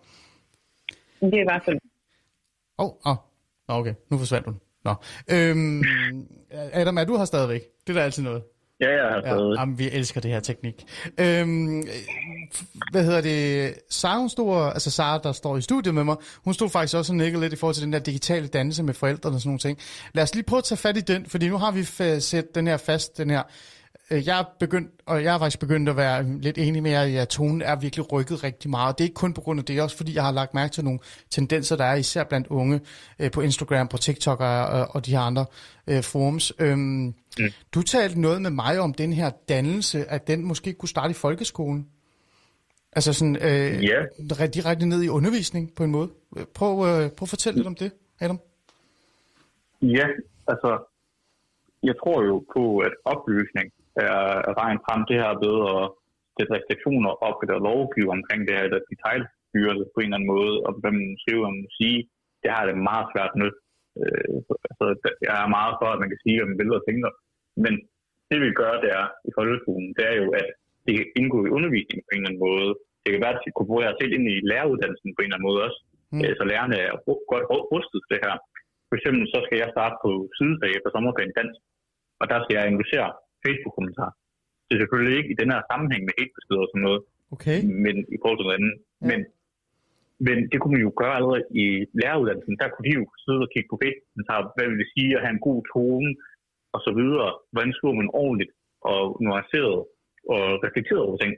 Det var så lidt. Åh, oh, oh. okay. Nu forsvandt hun. Nå. Øhm, Adam, er du her stadigvæk? Det er da altid noget. Ja, jeg har stadig. Ja, jamen, vi elsker det her teknik. Øhm, hvad hedder det? Sara, hun stod, altså Sara, der står i studiet med mig, hun stod faktisk også og nikkede lidt i forhold til den der digitale dannelse med forældrene og sådan nogle ting. Lad os lige prøve at tage fat i den, fordi nu har vi sat den her fast, den her Øh, jeg er begyndt, og jeg er faktisk begyndt at være lidt enig med jer i, at tonen er virkelig rykket rigtig meget. Det er ikke kun på grund af det, også fordi jeg har lagt mærke til nogle tendenser, der er især blandt unge øh, på Instagram, på TikTok og, og de her andre øh, forums. Øhm, mm. Du talte noget med mig om den her dannelse, at den måske kunne starte i folkeskolen. Altså sådan øh, yeah. direkte ned i undervisning på en måde. Prøv, øh, prøv at fortælle lidt om det, Adam. Ja, altså jeg tror jo på, at oplysning er vejen frem. Det her ved at sætte restriktioner op eller lovgive omkring det her, eller detaljstyre det på en eller anden måde, og hvad man skriver om sige, det har det meget svært med. Øh, altså, jeg er meget for, at man kan sige, hvad man vil og tænker. Men det vi gør der i folkeskolen, det er jo, at det kan indgå i undervisningen på en eller anden måde. Det kan være, at det kunne bruge jer selv ind i læreruddannelsen på en eller anden måde også, mm. så lærerne er godt rustet til det her. For eksempel så skal jeg starte på sidefag efter sommerferien dansk, og der skal jeg investere Facebook-kommentar. Det er selvfølgelig ikke i den her sammenhæng med hatebeskeder og sådan noget, okay. men i forhold til noget andet. Ja. Men, men det kunne man jo gøre allerede i læreruddannelsen. Der kunne de jo sidde og kigge på Facebook-kommentarer, hvad vil det sige at have en god tone, og så videre. Hvordan skriver man ordentligt og nuanceret og reflekteret over ting.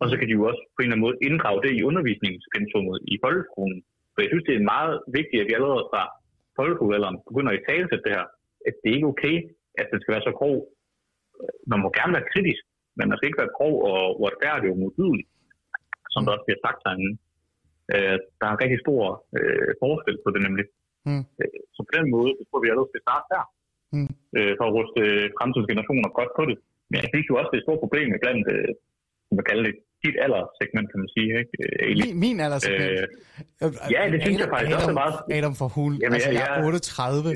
Og så kan de jo også på en eller anden måde inddrage det i undervisningspensummet i folkeskolen. For jeg synes, det er meget vigtigt, at vi allerede fra folkeskolealderen begynder at tale til det her. At det ikke er okay, at det skal være så grov man må gerne være kritisk, men man skal ikke være grov og uretfærdig og modbydelig, som der også bliver sagt herinde. Øh, der er en rigtig stor øh, forskel på det nemlig. Mm. Så på den måde, så tror vi allerede skal starte der, mm. øh, for at ruste fremtidens generationer godt på det. Men jeg synes jo også, det er et stort problem blandt, øh, man kalder det, dit alderssegment, kan man sige, ikke? Eli? Min, min alderssegment? Øh, ja, det synes Adam, jeg faktisk Adam, også er meget... Adam for hun, Jamen, altså jeg, jeg er 38.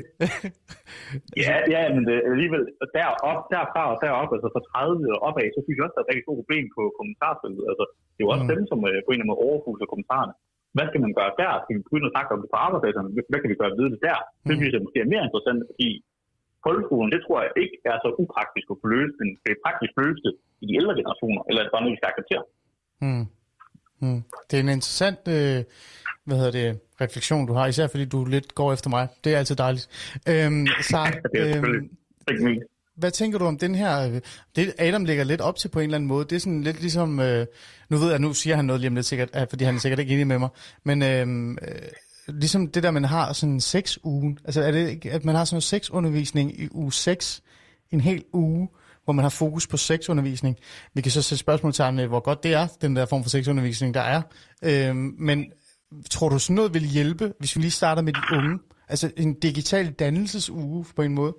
[LAUGHS] ja, ja, men det, alligevel derop, derfra og derop, altså fra 30 og opad, så synes jeg også, der er et rigtig stort problem på kommentarfeltet. Altså, det er jo også mm. dem, som uh, på en eller anden måde overfuser kommentarerne. Hvad skal man gøre der? Skal vi begynde at snakke om det på arbejdspladserne? Hvad kan vi gøre ved det der? Det mm. synes jeg måske er mere interessant, fordi folkeskolen, det tror jeg ikke er så upraktisk at få løst, men det er praktisk løst i de ældre generationer, eller er det bare noget, vi skal acceptere? Hmm. Hmm. Det er en interessant øh, hvad hedder det, refleksion, du har, især fordi du lidt går efter mig. Det er altid dejligt. Øhm, så, [LAUGHS] øhm, hvad tænker du om den her, øh, det Adam lægger lidt op til på en eller anden måde, det er sådan lidt ligesom, øh, nu ved jeg, nu siger han noget lige om lidt sikkert, fordi han er sikkert ikke enig med mig, men øhm, øh, ligesom det der, man har sådan seks ugen, altså er det ikke, at man har sådan en seks undervisning i uge 6, en hel uge, hvor man har fokus på sexundervisning. Vi kan så sætte spørgsmålstegn ved, hvor godt det er, den der form for sexundervisning, der er. Øhm, men tror du sådan noget vil hjælpe, hvis vi lige starter med de unge? Altså en digital dannelsesuge på en måde?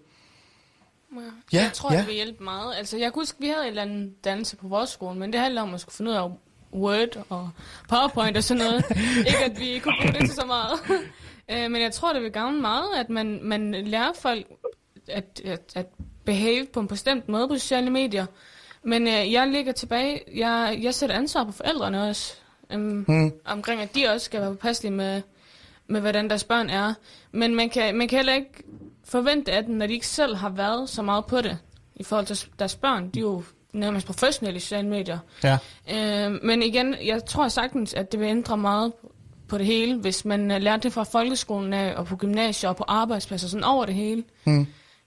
Ja, jeg tror, ja. det vil hjælpe meget. Altså, jeg kunne huske, vi havde en eller anden dannelse på vores skole, men det handler om at skulle finde ud af Word og PowerPoint og sådan noget. [LAUGHS] ikke at vi kunne bruge det til så meget. [LAUGHS] øh, men jeg tror, det vil gavne meget, at man, man lærer folk at, at, at behave på en bestemt måde på sociale medier. Men øh, jeg ligger tilbage, jeg, jeg sætter ansvar på forældrene også. Øhm, hmm. Omkring, at de også skal være påpasselige med, med, hvordan deres børn er. Men man kan, man kan heller ikke forvente af dem, når de ikke selv har været så meget på det, i forhold til deres børn. De er jo nærmest professionelle i sociale medier. Ja. Øh, men igen, jeg tror sagtens, at det vil ændre meget på det hele, hvis man uh, lærer det fra folkeskolen af, og på gymnasier og på arbejdspladser, sådan over det hele. Mm.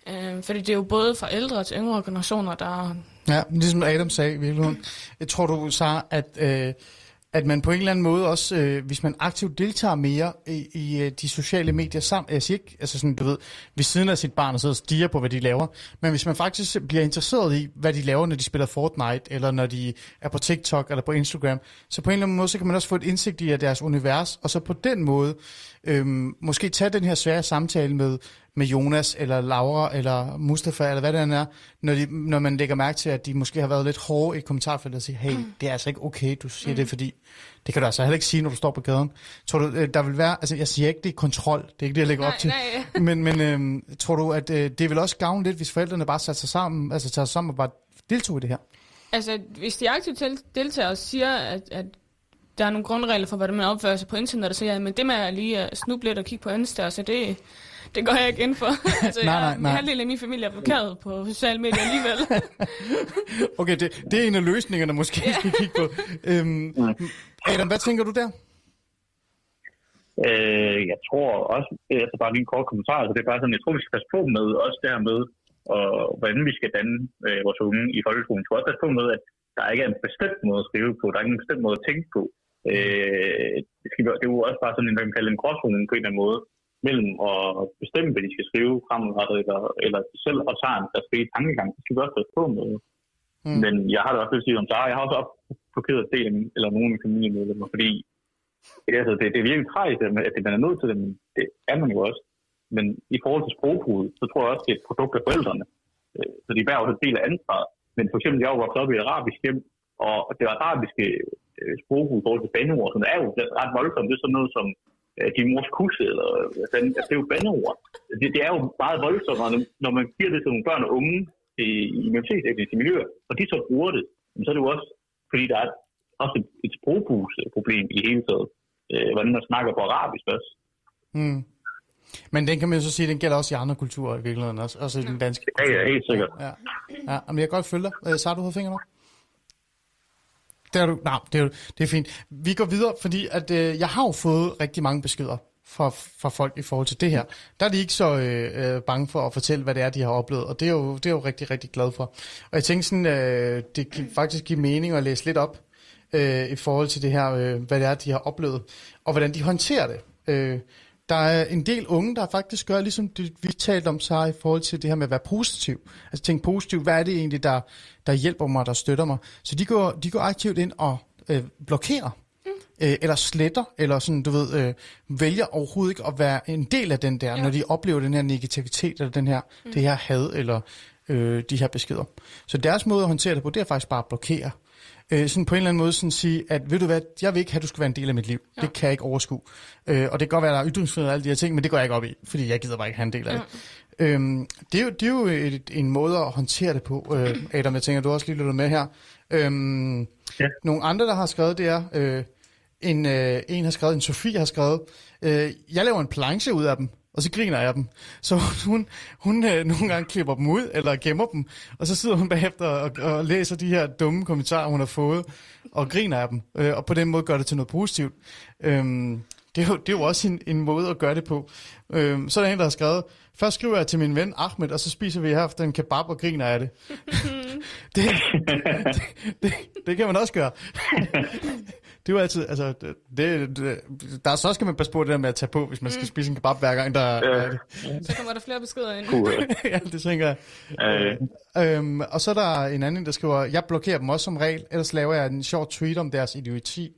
Øh, fordi det er jo både fra ældre til yngre generationer, der... Ja, ligesom Adam sagde i virkeligheden. Jeg tror du, så at... Øh, at man på en eller anden måde også, øh, hvis man aktivt deltager mere i, i øh, de sociale medier sammen, jeg siger ikke, altså sådan, du ved, ved siden af sit barn og sidder og stiger på, hvad de laver, men hvis man faktisk bliver interesseret i, hvad de laver, når de spiller Fortnite, eller når de er på TikTok eller på Instagram, så på en eller anden måde, så kan man også få et indsigt i deres univers, og så på den måde, øh, måske tage den her svære samtale med, med Jonas, eller Laura, eller Mustafa, eller hvad det er, når, de, når man lægger mærke til, at de måske har været lidt hårde i kommentarfeltet og siger, hey, mm. det er altså ikke okay, du siger mm. det, fordi det kan du altså heller ikke sige, når du står på gaden. Tror du, øh, der vil være, altså jeg siger ikke, det er kontrol, det er ikke det, jeg lægger nej, op til, nej. men, men øhm, tror du, at øh, det vil også gavne lidt, hvis forældrene bare sætter sig sammen, altså tager sig sammen og bare deltog i det her? Altså, hvis de aktivt deltager og siger, at, at der er nogle grundregler for, hvordan man opfører sig på internet, så ja, men det med at lige at snuble lidt og kigge på Insta, så det, det går jeg ikke ind for. altså, [LAUGHS] nej, nej, nej. Halvdelen af min familie er blokeret på sociale medier alligevel. [LAUGHS] okay, det, det er en af løsningerne, måske ja. skal kigge på. Øhm, Adam, hvad tænker du der? Øh, jeg tror også, altså bare lige en kort kommentar, så det er bare sådan, jeg tror, vi skal passe på med også det her med, og hvordan vi skal danne øh, vores unge i folkeskolen. Vi skal også passe på med, at der ikke er en bestemt måde at skrive på, der er ikke en bestemt måde at tænke på. Øh, det, skal, det er jo også bare sådan, hvad man kalder en gråzone på en eller anden måde mellem at bestemme, hvad de skal skrive fremadrettet, eller, eller de selv og tager en deres frie tankegang. Det skal vi også passe på med. Mm. Men jeg har det også lidt sige om Sara. Jeg har også blokeret del eller nogen af familiemedlemmer, fordi altså, det, det er virkelig tragisk, at det, man er nødt til det, men det er man jo også. Men i forhold til sprogbrud, så tror jeg også, det er et produkt af forældrene. Øh, så de bærer også en del af ansvaret. Men for eksempel, jeg jo vokset op i et arabisk hjem, og det arabiske øh, sprogbrud i forhold til bandeord, som er jo ret voldsomt. Det er sådan noget som øh, din mors kusse, eller altså, det er jo bandeord. Det, det er jo meget voldsomt, når man giver det til nogle børn og unge i, i minoritetsetniske miljøer, og de så bruger det, så er det jo også, fordi der er også et, et sprogbrugsproblem i hele taget, øh, hvordan man snakker på arabisk også. Mm. Men den kan man jo så sige, den gælder også i andre kulturer i virkeligheden, også, også i den danske kultur. Ja, ja, helt sikkert. Ja, ja men jeg kan godt følge dig. Øh, så har du fået fingre det er du, nej, det er, det er fint. Vi går videre, fordi at, øh, jeg har jo fået rigtig mange beskeder fra, fra folk i forhold til det her. Der er de ikke så øh, øh, bange for at fortælle, hvad det er, de har oplevet, og det er jo, det er jo rigtig, rigtig glad for. Og jeg tænkte sådan, øh, det kan faktisk give mening at læse lidt op øh, i forhold til det her, øh, hvad det er, de har oplevet, og hvordan de håndterer det. Øh, der er en del unge, der faktisk gør, ligesom det, vi talte om så i forhold til det her med at være positiv. Altså tænke positivt, hvad er det egentlig, der, der hjælper mig, der støtter mig. Så de går, de går aktivt ind og øh, blokerer, mm. øh, eller sletter, eller sådan, du ved, øh, vælger overhovedet ikke at være en del af den der, ja. når de oplever den her negativitet, eller den her, mm. det her had, eller øh, de her beskeder. Så deres måde at håndtere det på, det er faktisk bare at blokere øh, sådan på en eller anden måde sådan sige, at ved du hvad, jeg vil ikke have, at du skal være en del af mit liv. Ja. Det kan jeg ikke overskue. Øh, og det kan godt være, at der er ytringsfrihed og alle de her ting, men det går jeg ikke op i, fordi jeg gider bare ikke have en del af ja. det. Øhm, det, er jo, det er jo et, en måde at håndtere det på, øh, Adam. Jeg tænker, du har også lige lyttet med her. Øhm, ja. Nogle andre, der har skrevet, det er, øh, en, øh, en har skrevet, en Sofie har skrevet, øh, jeg laver en planche ud af dem og så griner jeg dem. Så hun, hun øh, nogle gange klipper dem ud, eller gemmer dem, og så sidder hun bagefter og, og læser de her dumme kommentarer, hun har fået, og griner af dem, øh, og på den måde gør det til noget positivt. Øhm, det, er jo, det er jo også en, en måde at gøre det på. Øhm, så er der en, der har skrevet, først skriver jeg til min ven Ahmed, og så spiser vi her efter en kebab og griner af det. [LAUGHS] det, det, det. Det kan man også gøre. [LAUGHS] det er jo altid, altså, det, det, der er så skal man passe på det der med at tage på, hvis man skal spise en kebab hver gang, der er det. Så kommer der flere beskeder ind. Puh, [LAUGHS] ja, det tænker jeg. øh, Øhm, og så er der en anden, der skriver, jeg blokerer dem også som regel, ellers laver jeg en sjov tweet om deres idioti.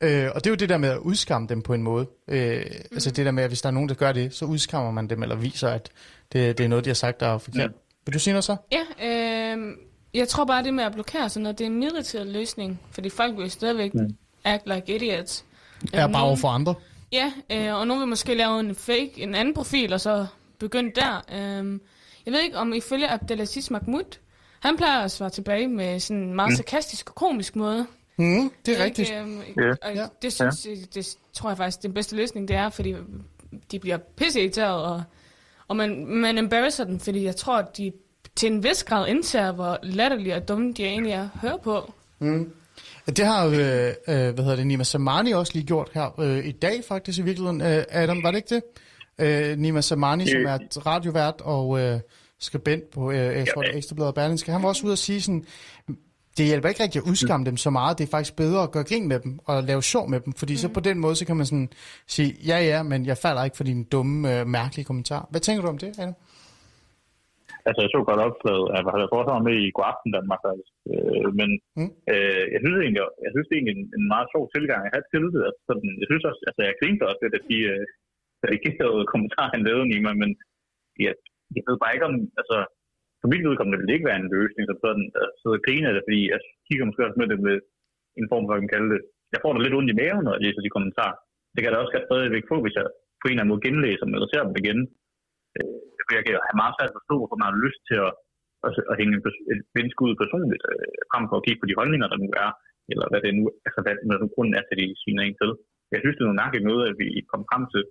Øh, og det er jo det der med at udskamme dem på en måde. Øh, mm. Altså det der med, at hvis der er nogen, der gør det, så udskammer man dem, eller viser, at det, det er noget, de har sagt, der er forkert. Vil du sige noget så? Ja, øh, jeg tror bare, det med at blokere sådan noget, det er en midlertidig løsning. Fordi folk vil stadigvæk mm. Act like idiots. Er Øh, bare over for andre. Ja, øh, og nogen vil måske lave en fake, en anden profil, og så begynde der. Øh, jeg ved ikke, om ifølge Abdelaziz Mahmoud, han plejer at svare tilbage med sådan en meget sarkastisk og komisk måde. Mm, det er Ikke, rigtigt. øhm, Ja. og Ja. det, synes, det, det tror jeg faktisk, den bedste løsning, det er, fordi de bliver pisseirriteret, og, og man, man embarrasser dem, fordi jeg tror, at de til en vis grad indser, hvor latterlige og dumme de egentlig er at høre på. Det har øh, øh, hvad hedder det, Nima Samani også lige gjort her øh, i dag faktisk i virkeligheden. Øh, Adam, var det ikke det? Øh, Nima Samani, som er et radiovært og øh, skribent på, øh, jeg tror det Ekstrabladet og Berlingske, han var også ude at sige sådan, det hjælper ikke rigtig at udskamme dem så meget, det er faktisk bedre at gøre grin med dem og lave sjov med dem, fordi mm. så på den måde, så kan man sådan sige, ja ja, men jeg falder ikke for dine dumme, øh, mærkelige kommentarer. Hvad tænker du om det, Adam? Altså, jeg så godt opslaget, at jeg havde foreslået med i God Aften Danmark, faktisk. Øh, men Mm. øh, jeg synes egentlig, jeg synes det egentlig en, en meget sjov tilgang at have til det. Altså, sådan, jeg synes også, altså, jeg grinte også lidt af de øh, kommentarer, han lavede i mig, men jeg, jeg ved bare ikke om, altså, for mit vedkommende vil det ikke være en løsning, som sådan, at sidde og grine af det, fordi jeg kigger måske også med det med en form for, hvad man kalder det. Jeg får da lidt ondt i maven, når jeg læser de kommentarer. Det kan jeg da også stadigvæk få, hvis jeg på en eller anden måde genlæser dem, eller ser dem igen. Øh, for jeg kan have meget svært at forstå, hvorfor man har lyst til at, at, at hænge en et menneske ud personligt, øh, frem for at kigge på de holdninger, der nu er, eller hvad det nu, altså hvad, hvad nu grunden er til, at de sviner en til. Jeg synes, det er noget mærkeligt noget, at vi kom frem til,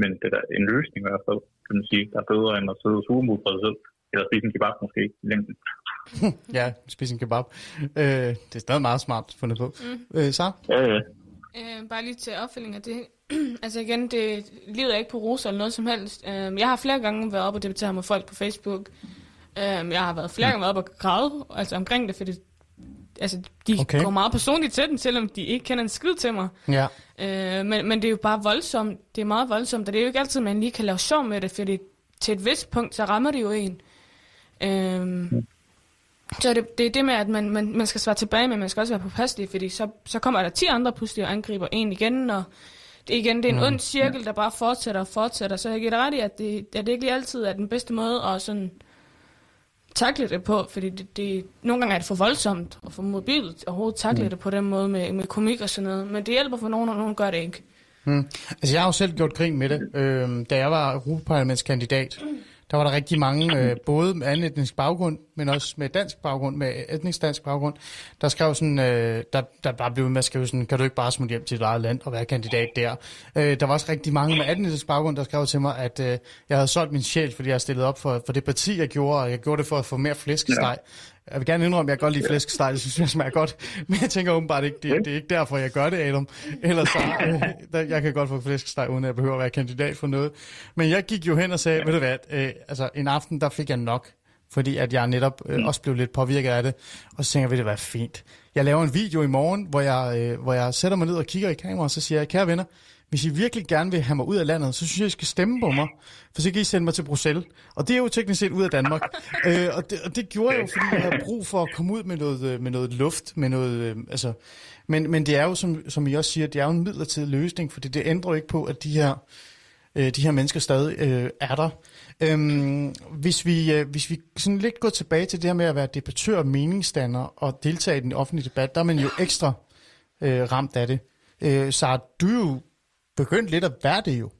men det er en løsning i hvert fald, kan man sige, der er bedre end at sidde og suge mod for sig selv, eller spise en kebab måske i længden. [LAUGHS] Ja, spise en kebab. Øh, det er stadig meget smart fundet på. Mm. Øh, så? Ja, ja. Øh, bare lige til opfølging af det. [CLEARS THROAT] altså igen, det, livet er ikke på roser eller noget som helst. Øh, jeg har flere gange været op og debattere med folk på Facebook. Øh, jeg har været flere gange været op og græde altså omkring det, fordi altså, de Okay. går meget personligt til den, selvom de ikke kender en skid til mig. Ja. Øh, men, men det er jo bare voldsomt. Det er meget voldsomt, og det er jo ikke altid, man lige kan lave sjov med det, fordi til et vist punkt, så rammer det jo en. Øh, så det, det er det med, at man, man, man skal svare tilbage, men man skal også være påpasselig, fordi så, så kommer der 10 andre pludselig og angriber en igen, og igen, det er en ond cirkel, der bare fortsætter og fortsætter. Så jeg giver dig ret i, at det, at det ikke lige altid er den bedste måde at sådan takle det på, fordi det, det, nogle gange er det for voldsomt og for mobilt at overhovedet takle mm. det på den måde med, med komik og sådan noget. Men det hjælper for nogen, og nogen gør det ikke. Hmm. Altså, jeg har jo selv gjort grin med det. Øh, da jeg var europaparlamentskandidat, der var der rigtig mange, øh, både med anden etnisk baggrund, men også med dansk baggrund, med etnisk dansk baggrund, der skrev sådan, øh, der, der bare blev med at skrive sådan, kan du ikke bare smutte hjem til dit eget land og være kandidat der? Øh, der var også rigtig mange med anden etnisk baggrund, der skrev til mig, at øh, jeg havde solgt min sjæl, fordi jeg stillede op for, for det parti, jeg gjorde, og jeg gjorde det for at få mere flæskesteg. Jeg vil gerne indrømme, at jeg godt lide flæskesteg, det synes jeg smager godt, men jeg tænker åbenbart ikke, det, det er ikke derfor, jeg gør det, Adam. Ellers så, [LAUGHS] øh, jeg kan godt få flæskesteg, uden at jeg behøver at være kandidat for noget. Men jeg gik jo hen og sagde, ved du hvad, øh, altså en aften, der fik jeg nok, fordi at jeg netop øh, også blev lidt påvirket af det, og så tænker jeg, ved det være fint. Jeg laver en video i morgen, hvor jeg, øh, hvor jeg sætter mig ned og kigger i kameraet, og så siger jeg, kære venner, hvis I virkelig gerne vil have mig ud af landet, så synes jeg, I skal stemme på mig, for så kan I sende mig til Bruxelles. Og det er jo teknisk set ud af Danmark. [LAUGHS] øh, og, det, og det gjorde jeg jo, fordi jeg havde brug for at komme ud med noget, øh, med noget luft, med noget, øh, altså, men, men det er jo, som, som I også siger, det er jo en midlertidig løsning, for det ændrer jo ikke på, at de her, øh, de her mennesker stadig øh, er der. Øhm, hvis, vi, øh, hvis vi sådan lidt går tilbage til det her med at være debattør meningsstander og deltage i den offentlige debat, der er man jo ekstra øh, ramt af det. Øh, så du er jo begyndt lidt at være det jo.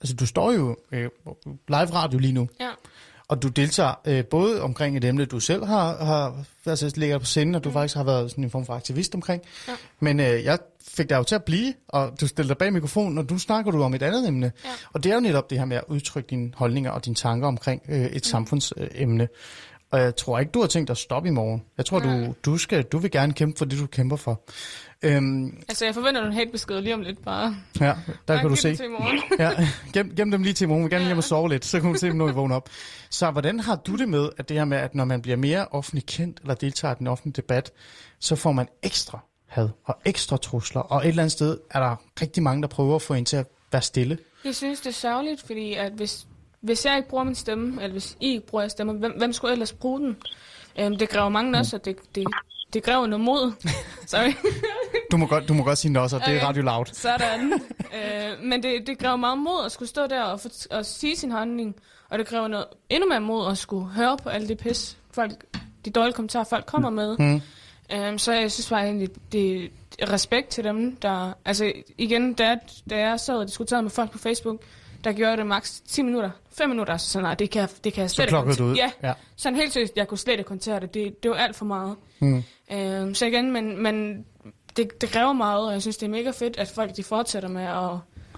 Altså du står jo øh, live radio lige nu, Ja. og du deltager øh, både omkring et emne, du selv har, har altså, ligger på scenen, og du mm. faktisk har været sådan en form for aktivist omkring. Ja. Men øh, jeg fik dig jo til at blive, og du stiller dig bag mikrofonen, og du snakker du om et andet emne. Ja. Og det er jo netop det her med at udtrykke dine holdninger og dine tanker omkring øh, et mm. samfundsemne. Og jeg tror ikke, du har tænkt dig at stoppe i morgen. Jeg tror, du, du, skal, du vil gerne kæmpe for det, du kæmper for. Øhm, Altså, jeg forventer nogle hatebeskeder lige om lidt bare. ja, der Bare kan du se. til morgen. [LAUGHS] ja, gem, gem dem lige til i morgen. Vi gerne hjem og sove lidt, så kan du se dem, når vi vågner op. Så hvordan har du det med, at det her med, at når man bliver mere offentlig kendt, eller deltager i den offentlige debat, så får man ekstra had og ekstra trusler, og et eller andet sted er der rigtig mange, der prøver at få en til at være stille. Jeg synes, det er sørgeligt, fordi at hvis, hvis jeg ikke bruger min stemme, eller hvis I ikke bruger jeres stemme, hvem, hvem skulle ellers bruge den? Øhm, det kræver mange også, og det, det, det kræver noget mod. [LAUGHS] Sorry. Du må godt, du må godt sige også, det er Okay. radio loud. Sådan. [LAUGHS] øh, men det, det kræver meget mod at skulle stå der og, for, og sige sin holdning. Og det kræver noget, endnu mere mod at skulle høre på alt det pis, folk, de dårlige kommentarer, folk kommer med. Mm. Øhm, så jeg synes bare egentlig, det er respekt til dem, der... Altså igen, da, da jeg sad og diskuterede med folk på Facebook, der gjorde det maks 10 minutter, 5 minutter, så sådan, nej, det kan, det kan jeg slet ikke klokkede du ud. Ja, Ja. sådan helt seriøst, jeg kunne slet ikke håndtere det. Det, det var alt for meget. Mm. Øhm, så igen, men, men det, det kræver meget, og jeg synes, det er mega fedt, at folk de fortsætter med at,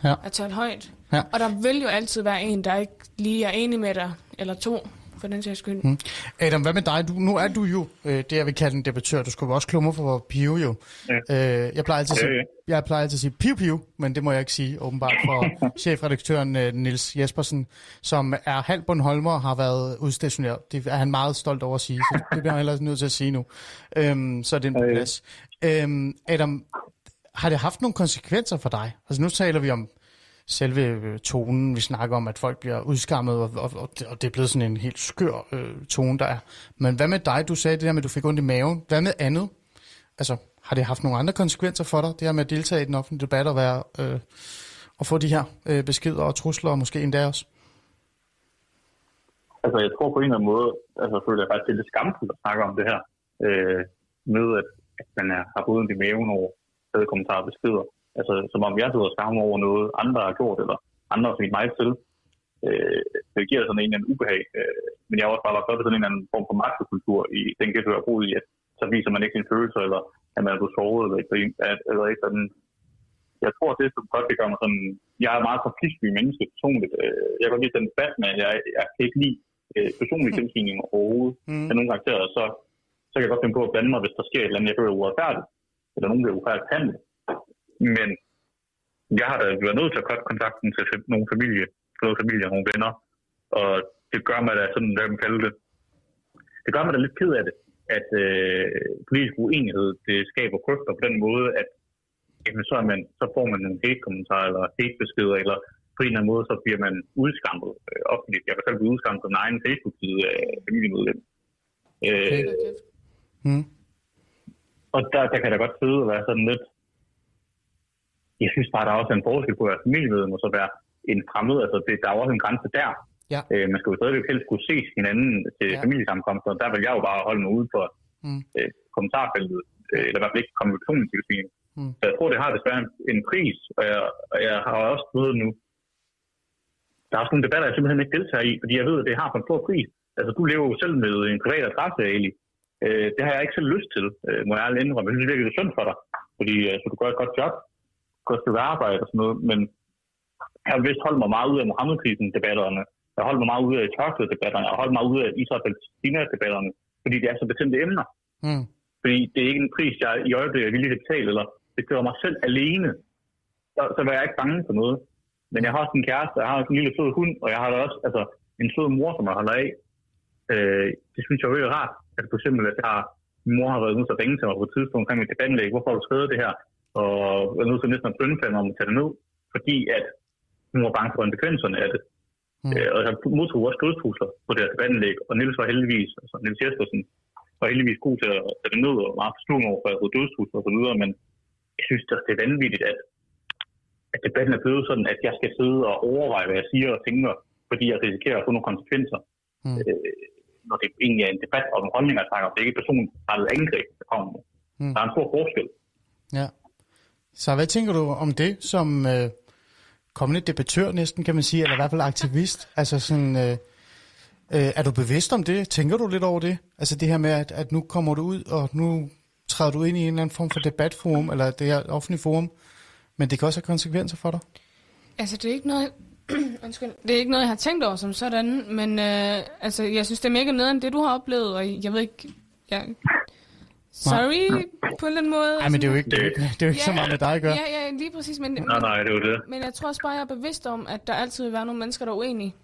Ja. at tale højt. Ja. Og der vil jo altid være en, der ikke lige er enig med dig, eller to, for den sags skyld. Mm. Adam, hvad med dig? Du, nu er du jo øh, det, jeg vil kalde en debattør. Du skulle også klumre for Pio jo. Ja. Øh, jeg, plejer altid at sige, jeg plejer altid at sige Pio Pio, men det må jeg ikke sige åbenbart for [LAUGHS] chefredaktøren øh, Nils Jespersen, som er halv Bornholmer og har været udstationeret. Det er han meget stolt over at sige, så det bliver han heller nødt til at sige nu. Øhm, så er det en plads. Øhm, Adam, har det haft nogle konsekvenser for dig? Altså nu taler vi om selve øh, tonen, vi snakker om, at folk bliver udskammet, og, og, og, det, og det er blevet sådan en helt skør øh, tone, der er. Men hvad med dig? Du sagde det der med, at du fik ondt i maven. Hvad med andet? Altså, har det haft nogle andre konsekvenser for dig, det her med at deltage i den offentlige debat og, være, øh, og få de her øh, beskeder og trusler, og måske endda også? Altså, jeg tror på en eller anden måde, altså føler jeg faktisk, det er lidt skamfuldt at snakke om det her, øh, med at, at man er, har fået ondt i maven over stadig kommentarer og beskeder. Altså, som om jeg sidder og skammer over noget, andre har gjort, eller andre har smidt mig til. Øh, det giver sådan en eller anden ubehag. Øh, men jeg har også bare været sådan en eller anden form for magtekultur i den ghetto, jeg har boet i, at så viser man ikke sine følelser, eller at man er blevet såret, eller ikke, eller ikke sådan. Jeg tror, det som godt det gør mig sådan, jeg er meget konfliktsky menneske personligt. Øh, jeg kan godt lide den debat, men jeg, jeg kan ikke lide øh, personlig tilsynning overhovedet Mm. af nogle karakterer, så, så kan jeg godt finde på at blande mig, hvis der sker et eller andet, jeg føler er uretfærdigt, eller nogen bliver uretfærdigt behandlet. Men jeg har da været nødt til at cutte kontakten til nogle familie, noget familie og nogle venner, og det gør mig da sådan, hvad man kalder det, det gør mig da lidt ked af det, at øh, politisk uenighed, det skaber krøfter på den måde, at jamen, så, er man, så får man nogle hate-kommentarer eller hate-beskeder, eller på en eller anden måde, så bliver man udskammet øh, offentligt. Jeg kan selv blive udskammet på min egen Facebook-side af familiemedlem. Øh, Okay. Mm. og der, der kan jeg da godt sidde og være sådan lidt... Jeg synes bare, der er også en forskel på at være familiemedlem og så være en fremmed. Altså, det, der er jo også en grænse der. Ja. Øh, man skal jo stadigvæk helst kunne se hinanden til Ja. familiesammenkomster. og Der vil jeg jo bare holde mig ude for Mm. øh, kommentarfeltet, øh, eller i hvert fald ikke kommunikationen til det Mm. Så jeg tror, det har desværre en, en pris, og jeg, og jeg har også ved nu, der er også nogle debatter, jeg simpelthen ikke deltager i, fordi jeg ved, at det har for en stor pris. Altså, du lever jo selv med en privat adresse, Eli. Øh, det har jeg ikke selv lyst til, øh, må jeg ærligt indrømme. Jeg synes virkelig, det er synd for dig, fordi øh, så du gør et godt job, godt stykke arbejde og sådan noget, men jeg har vist holdt mig meget ud af Mohammed-krisen-debatterne. Jeg har holdt mig meget ud af tørklæde-debatterne. Jeg har holdt mig ud af Israel-Palæstina-debatterne, fordi det er så betændte emner. Mm. Fordi det er ikke en pris, jeg i øjeblikket er villig til at betale, eller det gør mig selv alene. Så, så var jeg ikke bange for noget. Men jeg har også en kæreste, jeg har også en lille sød hund, og jeg har da også altså, en sød mor, som jeg holder af. Øh, det synes jeg er virkelig rart. At for eksempel, at jeg har, min mor har været til at ringe til mig på et tidspunkt omkring mit debatindlæg. Hvorfor har du skrevet det her? Og jeg er nødt til næsten at mig om at tage det ned. Fordi at hun var bange for konsekvenserne af det. Mm. Øh, og jeg modtog også dødstrusler på det her debatindlæg. Og Niels var heldigvis, altså Niels Jespersen, var heldigvis god til at tage det ned og meget forstående over for at dødstrusler og så videre. Men jeg synes, det er vanvittigt, at, at debatten er blevet sådan, at jeg skal sidde og overveje, hvad jeg siger og tænker, fordi jeg risikerer at få nogle konsekvenser. Mm. Øh, når det egentlig er en debat om holdninger, jeg snakker om. Det er ikke et personrettet angreb, der kommer med. Mm. Der er en stor forskel. Ja. Så hvad tænker du om det som øh, kommende debattør næsten, kan man sige, eller i hvert fald aktivist? Altså sådan, øh, øh, er du bevidst om det? Tænker du lidt over det? Altså det her med, at, at nu kommer du ud, og nu træder du ind i en eller anden form for debatforum, eller det her offentlige forum, men det kan også have konsekvenser for dig. Altså, det er ikke noget... [CLEARS THROAT] Undskyld. Det er ikke noget, jeg har tænkt over som sådan, men øh, altså, jeg synes, det er mega nederen, det du har oplevet, og jeg ved ikke... Jeg... Sorry, på en eller anden måde. Nej, men det er jo ikke, det er jo ikke, det er jo ikke så meget med dig at gøre. Ja, ja, lige præcis, men, Nej, nej, det er jo det. men jeg tror også bare, jeg er bevidst om, at der altid vil være nogle mennesker, der er uenige.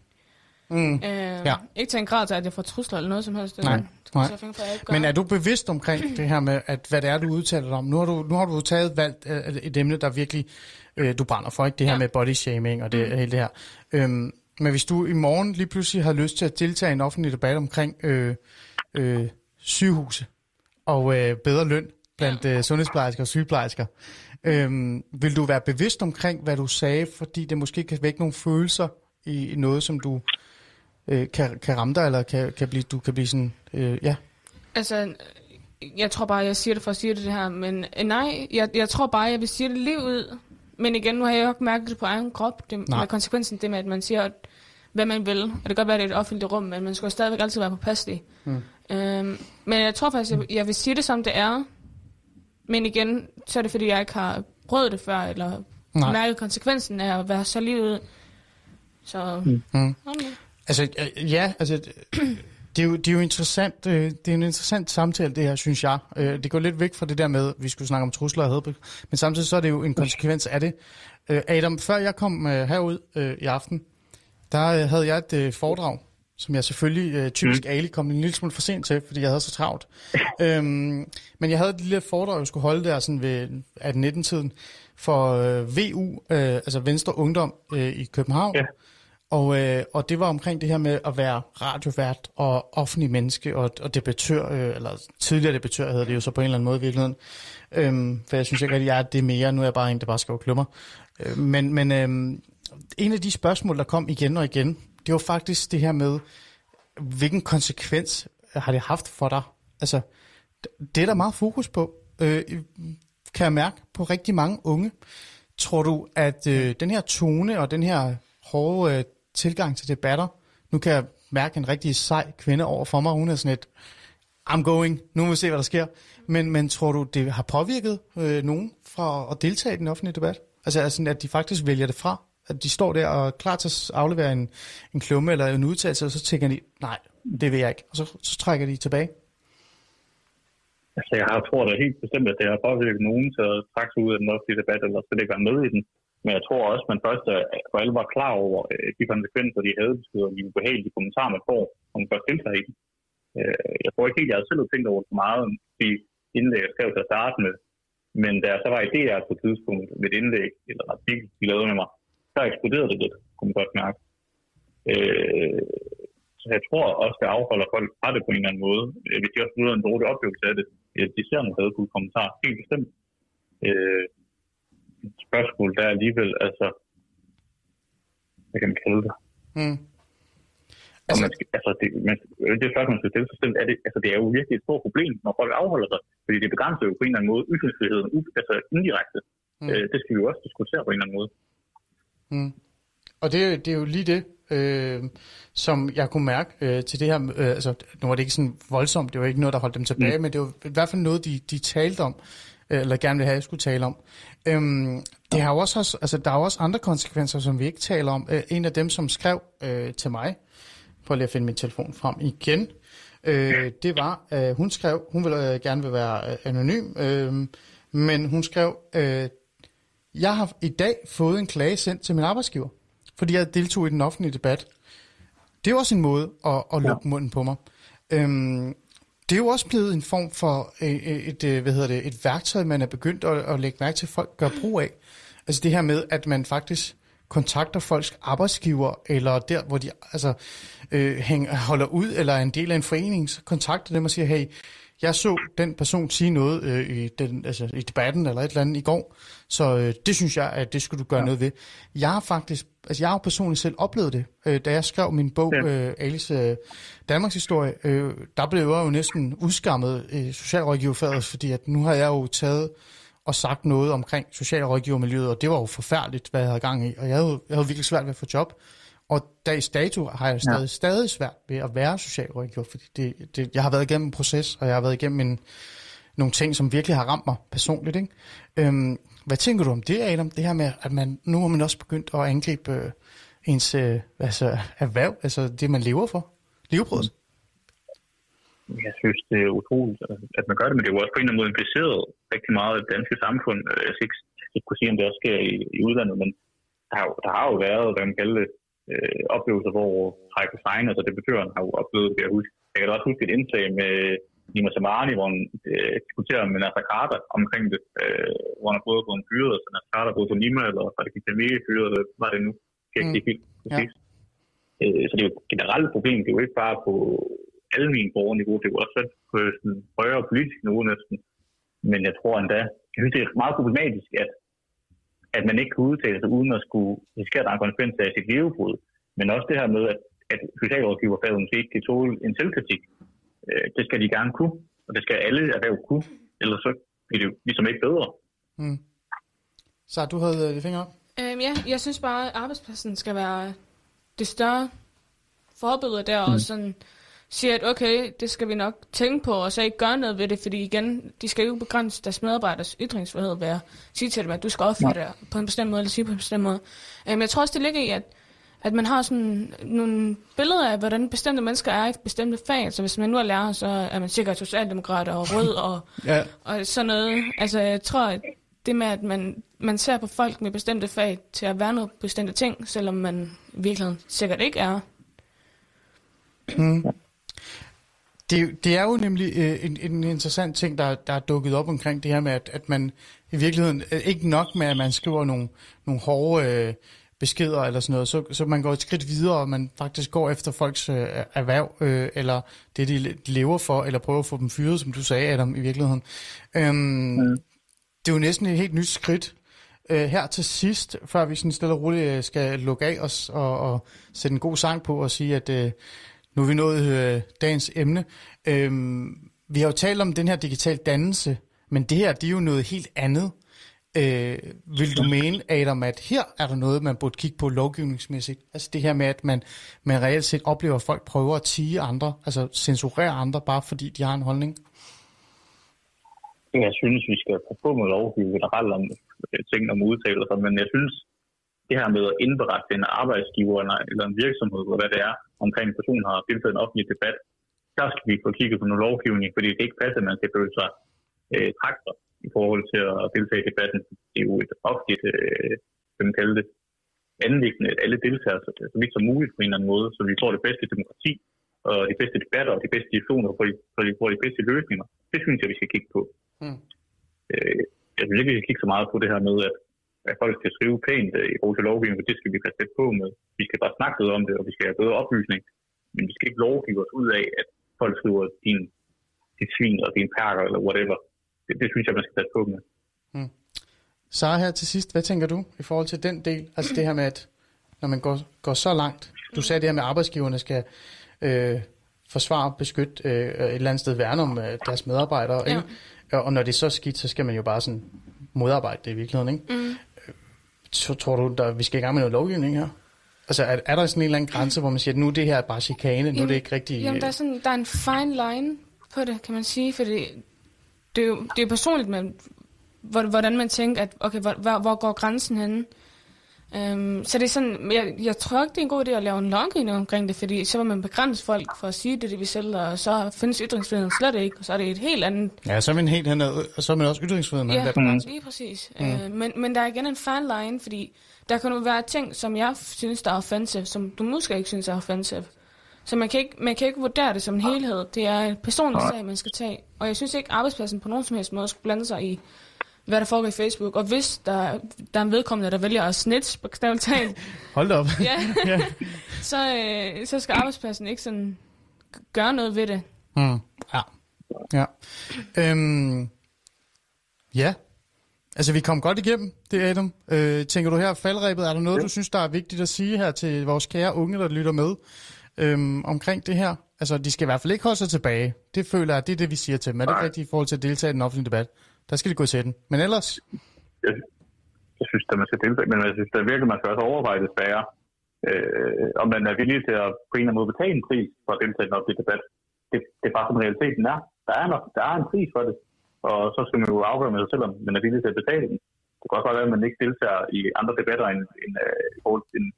Mm. Øh, ja. Ikke til en grad til, at jeg får trusler eller noget som helst. Nej, nej. Så for, jeg Men er du bevidst omkring det her med, at hvad det er, du udtaler dig om? Nu har du, nu har du taget valgt uh, et emne, der virkelig uh, du brænder for, ikke? Det her ja. med body shaming og det, mm. hele det her. Um, men hvis du i morgen lige pludselig har lyst til at deltage i en offentlig debat omkring øh, øh, sygehuse og øh, bedre løn blandt øh, sundhedsplejersker og sygeplejersker, øh, vil du være bevidst omkring, hvad du sagde, fordi det måske kan vække nogle følelser i, i noget, som du øh, kan, kan ramme dig, eller kan, kan blive, du kan blive sådan, øh, ja? Altså, jeg tror bare, jeg siger det for at sige det, det her, men øh, nej, jeg, jeg tror bare, jeg vil sige det lige ud. Men igen, nu har jeg jo ikke mærket det på egen krop, det, med konsekvensen det med, at man siger, at hvad man vil. Og det kan godt være, at det er et offentligt rum, men man skal stadigvæk altid være påpasselig. Mm. Øhm, men jeg tror faktisk, jeg, jeg vil sige det, som det er. Men igen, så er det, fordi jeg ikke har prøvet det før, eller Nej. mærket konsekvensen af at være så livet. Så, mm. Mm. Okay. Altså, ja, altså, det er, jo, det er jo interessant, øh, det er en interessant samtale, det her, synes jeg. Øh, det går lidt væk fra det der med, at vi skulle snakke om trusler og hadblik, men samtidig så er det jo en konsekvens af det. Øh, Adam, før jeg kom herud i aften, der øh, havde jeg et øh, foredrag, som jeg selvfølgelig øh, typisk mm. Ali kom en lille smule for sent til, fordi jeg havde så travlt. øhm, men jeg havde et lille foredrag, jeg skulle holde der sådan ved 18-19-tiden for øh, VU, øh, altså Venstre Ungdom øh, i København. Ja. Og, øh, og det var omkring det her med at være radiovært og offentlig menneske og, og debattør, øh, eller tidligere debattør hedder det jo så på en eller anden måde i virkeligheden. Øhm, for jeg synes ikke, at jeg er det mere. Nu er jeg bare en, der bare skal klummer. Øh, men men øh, en af de spørgsmål, der kom igen og igen, det var faktisk det her med, hvilken konsekvens har det haft for dig? Altså, det er der meget fokus på, øh, kan jeg mærke på rigtig mange unge. Tror du, at øh, den her tone og den her hårde øh, tilgang til debatter, nu kan jeg mærke en rigtig sej kvinde over for mig, hun er sådan et, I'm going, nu må vi se, hvad der sker. Men, men tror du, det har påvirket øh, nogen fra at deltage i den offentlige debat? Altså, altså at de faktisk vælger det fra? At de står der og er klar til at aflevere en, en klumme eller en udtalelse, og så tænker de, nej, det vil jeg ikke. Og så, så trækker de tilbage. Altså, jeg har tror da helt bestemt, at det har påvirket nogen til at trække sig ud af den offentlige debat, eller slet ikke være med i den. Men jeg tror også, at man først øh, for alle var klar over øh, de konsekvenser, de havde og de ubehagelige kommentarer, man får, om man først deltager i den. Øh, jeg tror ikke helt, jeg har selv tænkt over så meget de indlæg, jeg skrev til at starte med. Men da jeg så var i DR på et tidspunkt med et indlæg, eller en artikel, de lavede med mig, så eksploderede det lidt, kunne man godt mærke. Øh, så jeg tror også, det afholder folk fra det på en eller anden måde, øh, hvis de også har en dårlig oplevelse af det. De ser nogle hadfulde kommentarer, helt bestemt. Øh, spørgsmål, der alligevel, altså, hvad kan man kalde det? Mm. Altså, man skal, altså det, man, det spørgsmål, man skal stille sig selv, er det, altså, det er jo virkelig et stort problem, når folk afholder sig, fordi det begrænser jo på en eller anden måde ytringsfriheden, altså indirekte. Mm. Øh, det skal vi jo også diskutere på en eller anden måde. Mm. Og det, det er jo lige det, øh, som jeg kunne mærke øh, til det her. Øh, altså, nu var det ikke sådan voldsomt, det var ikke noget, der holdt dem tilbage, mm. men det var i hvert fald noget, de, de talte om, øh, eller gerne ville have, at jeg skulle tale om. Øhm, det har også, altså, der er også andre konsekvenser, som vi ikke taler om. Øh, en af dem, som skrev øh, til mig, på lige at finde min telefon frem igen, øh, det var, øh, hun skrev, hun ville øh, gerne vil være øh, anonym, øh, men hun skrev, øh, jeg har i dag fået en klage sendt til min arbejdsgiver, fordi jeg deltog i den offentlige debat. Det er også en måde at, at lukke ja. munden på mig. Øhm, det er jo også blevet en form for et, et, et, hvad hedder det, et værktøj, man er begyndt at, at lægge mærke til, at folk gør brug af. Altså det her med, at man faktisk kontakter folks arbejdsgiver, eller der, hvor de altså, øh, hænger, holder ud, eller er en del af en forening, så kontakter dem og siger, hey, jeg så den person sige noget øh, i, den, altså, i debatten eller et eller andet i går, så øh, det synes jeg, at det skulle du gøre ja. noget ved. Jeg har faktisk, altså jeg har personligt selv oplevet det, øh, da jeg skrev min bog, ja. øh, Alice øh, Danmarks Historie, øh, der blev jeg jo næsten udskammet i socialrådgiverfaget, fordi at nu har jeg jo taget og sagt noget omkring socialrådgivermiljøet, og det var jo forfærdeligt, hvad jeg havde gang i, og jeg havde, jeg havde virkelig svært ved at få job. Og dags dato har jeg stadig, ja. stadig svært ved at være socialrådgiver, fordi det, det, jeg har været igennem en proces, og jeg har været igennem en, nogle ting, som virkelig har ramt mig personligt. Ikke? Øhm, hvad tænker du om det, Adam? Det her med, at man, nu har man også begyndt at angribe øh, ens øh, altså, erhverv, altså det, man lever for, levebrødet. Mm. Jeg synes, det er utroligt, at man gør det, men det er jo også på en eller anden måde impliceret rigtig meget af det danske samfund. Øh, jeg skal ikke, ikke kunne sige, om det også sker i, i udlandet, men der har, der har jo været, hvad man kalder det, øh, oplevelser, hvor trække sign, altså debattøren har jo oplevet det, jeg husker. Jeg kan da også huske et indslag med Nima Samani, hvor han øh, diskuterer med Nasser Carter omkring det, øh, hvor han har både fået en fyret, så Nasser Carter både på Nima, eller var det Kitamiri fyret, eller var det nu? Kan ikke helt præcis. Ja. Øh, så det er jo et generelt problem, det er jo ikke bare på almen borgerniveau, det er jo også på sådan højere politisk niveau næsten. Men jeg tror endda, jeg synes, det er meget problematisk, at, at man ikke kan udtale sig uden at skulle risikere, at der er en konsekvens af sit levebrud. Men også det her med, at, at socialrådgiverfaget måske ikke kan tåle en selvkritik. Øh, det skal de gerne kunne, og det skal alle erhverv kunne, ellers så bliver det jo ligesom ikke bedre. Mm. Så du havde øh, det fingre op? Øhm, ja, jeg synes bare, at arbejdspladsen skal være det større forbillede der, mm. og sådan siger, at okay, det skal vi nok tænke på, og så ikke gøre noget ved det, fordi igen, de skal jo begrænse deres medarbejderes ytringsfrihed ved at sige til dem, at du skal opføre dig på en bestemt måde, eller sige på en bestemt måde. Men jeg tror også, det ligger i, at, at man har sådan nogle billeder af, hvordan bestemte mennesker er i bestemte fag. Så hvis man nu er lærer, så er man sikkert socialdemokrat og rød og, [LAUGHS] Ja. og sådan noget. Altså, jeg tror, at det med, at man, man ser på folk med bestemte fag til at være noget bestemte ting, selvom man i virkeligheden sikkert ikke er. Det, det er jo nemlig øh, en, en interessant ting, der, der er dukket op omkring det her med, at, at man i virkeligheden øh, ikke nok med, at man skriver nogle, nogle hårde øh, beskeder eller sådan noget, så, så man går et skridt videre, og man faktisk går efter folks øh, erhverv, øh, eller det, de lever for, eller prøver at få dem fyret, som du sagde, Adam, i virkeligheden. Øhm, mm. Det er jo næsten et helt nyt skridt. Øh, her til sidst, før vi sådan stille og roligt øh, skal lukke af os og, og sætte en god sang på og sige, at øh, nu er vi nået øh, dagens emne. Øhm, vi har jo talt om den her digital dannelse, men det her, det er jo noget helt andet. Øh, vil du mene, Adam, at her er der noget, man burde kigge på lovgivningsmæssigt? Altså det her med, at man, man reelt set oplever, at folk prøver at tige andre, altså censurere andre, bare fordi de har en holdning? Jeg synes, vi skal passe på med lovgivning generelt om øh, ting om udtalelser, men jeg synes, det her med at indberette en arbejdsgiver eller- eller en virksomhed, eller hvad det er, omkring en person har deltaget i en offentlig debat, der skal vi få kigget på noget lovgivning, fordi det ikke passer, at man skal føle sig øh, trakter i forhold til at deltage i debatten. Det er jo et offentligt, øh, man kalder det, anlæggende, at alle deltager så, så vidt som muligt på en eller anden måde, så vi får det bedste demokrati, og de bedste debatter, og de bedste diskussioner, for de, for de, for de bedste løsninger. Det synes jeg, vi skal kigge på. Mm. Øh, jeg synes ikke, vi skal kigge så meget på det her med, at, at folk skal skrive pænt øh, i forhold til lovgivning, for det skal vi passe lidt på med. Vi skal bare snakke lidt om det, og vi skal have bedre oplysning. Men vi skal ikke lovgive os ud af, at folk skriver din, dit svin og din perker eller whatever. Det, det synes jeg, man skal passe på med. Sara her til sidst, hvad tænker du i forhold til den del? Altså det her med, at når man går, går så langt, du sagde det her med, at arbejdsgiverne skal øh, forsvare, beskytte, øh, et eller andet sted værne om øh, deres medarbejdere, Ja. ikke? Og, når det er så skidt, så skal man jo bare sådan modarbejde det i virkeligheden, ikke? Mm. Så tror du, der, vi skal i gang med noget lovgivning her? Altså er, er der sådan en eller anden grænse, hvor man siger, at nu er det her bare chikane, nu er det ikke rigtig... Jamen, der er, sådan, der er en fine line på det, kan man sige, fordi det er jo, det er personligt, men hvor- hvordan man tænker, at okay, hvor, hvor, hvor går grænsen henne? Um, så det er sådan, jeg, jeg tror ikke, det er en god idé at lave en lovgivning omkring det, fordi så vil man begrænse folk for at sige det, det vi selv, og så findes ytringsfriheden slet ikke, og så er det et helt andet Ja, så er man helt hernede, og så er man også ytringsfrihed, man Ja, ja. begrænset. lige præcis. Mm. Øh, men, men der er igen en fine line, fordi der kan jo være ting, som jeg synes, der er offensive, som du måske ikke synes er offensive. Så man kan, ikke, man kan ikke vurdere det som en helhed. Det er en personlig sag, man skal tage. Og jeg synes ikke, arbejdspladsen på nogen som helst måde skulle blande sig i, hvad der foregår i Facebook. Og hvis der, der er en vedkommende, der vælger at snitch, bogstaveligt talt, [LAUGHS] Hold da op. ja, [LAUGHS] ja. så, øh, så skal arbejdspladsen ikke sådan gøre noget ved det. Mm. Ja. Ja. Øhm, ja. Altså, vi kom godt igennem det, Adam. Øh, tænker du her, faldrebet, er der noget, du synes, der er vigtigt at sige her til vores kære unge, der lytter med øhm, omkring det her? Altså, de skal i hvert fald ikke holde sig tilbage. Det føler jeg, det er det, vi siger til dem. Er det rigtigt i forhold til at deltage i den offentlige debat? Der skal de gå til den. Men ellers, jeg, jeg synes, at man skal deltage, men jeg synes, der virkelig, man skal også overveje det svære. Øh, om man er villig til at på en eller anden måde betale en pris for at deltage i den offentlige debat. Det, det er bare som realiteten er. Der er, nok, der er en pris for det, og så skal man jo afgøre med sig selv, om man er villig til at betale den. Det kan også godt være, at man ikke deltager i andre debatter end, end, øh, i forhold til en,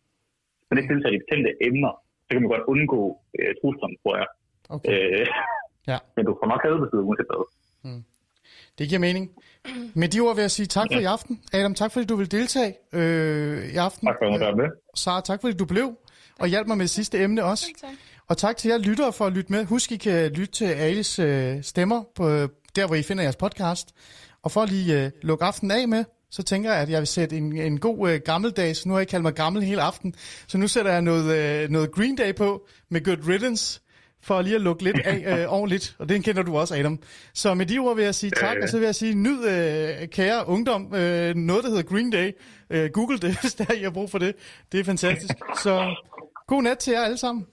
man ikke deltager i bestemte emner. Så kan man godt undgå øh, truslerne, tror jeg. okay. Øh, Ja. [LAUGHS] Men du får nok hadebesked uanset hvad. Det giver mening. Med de ord vil jeg sige tak for i aften. Adam, tak fordi du vil deltage øh, i aften. Tak for at med. Sara, tak fordi du blev. og hjalp mig med det sidste emne også. tak. Og tak til jer lyttere for at lytte med. Husk, I kan lytte til Alice øh, stemmer på, øh, der, hvor I finder jeres podcast. Og for at lige øh, lukke aftenen af med, så tænker jeg, at jeg vil sætte en, en god øh, gammeldags, nu har jeg kaldt mig gammel hele aften, så nu sætter jeg noget, øh, noget Green Day på med Good Riddance, for lige at lukke lidt af [LAUGHS] øh, ordentligt, og den kender du også, Adam. Så med de ord vil jeg sige tak, og så vil jeg sige, nyd øh, kære ungdom, øh, noget der hedder Green Day. Øh, Google det, [LAUGHS] hvis der er, I har brug for det. Det er fantastisk. Så god nat til jer alle sammen.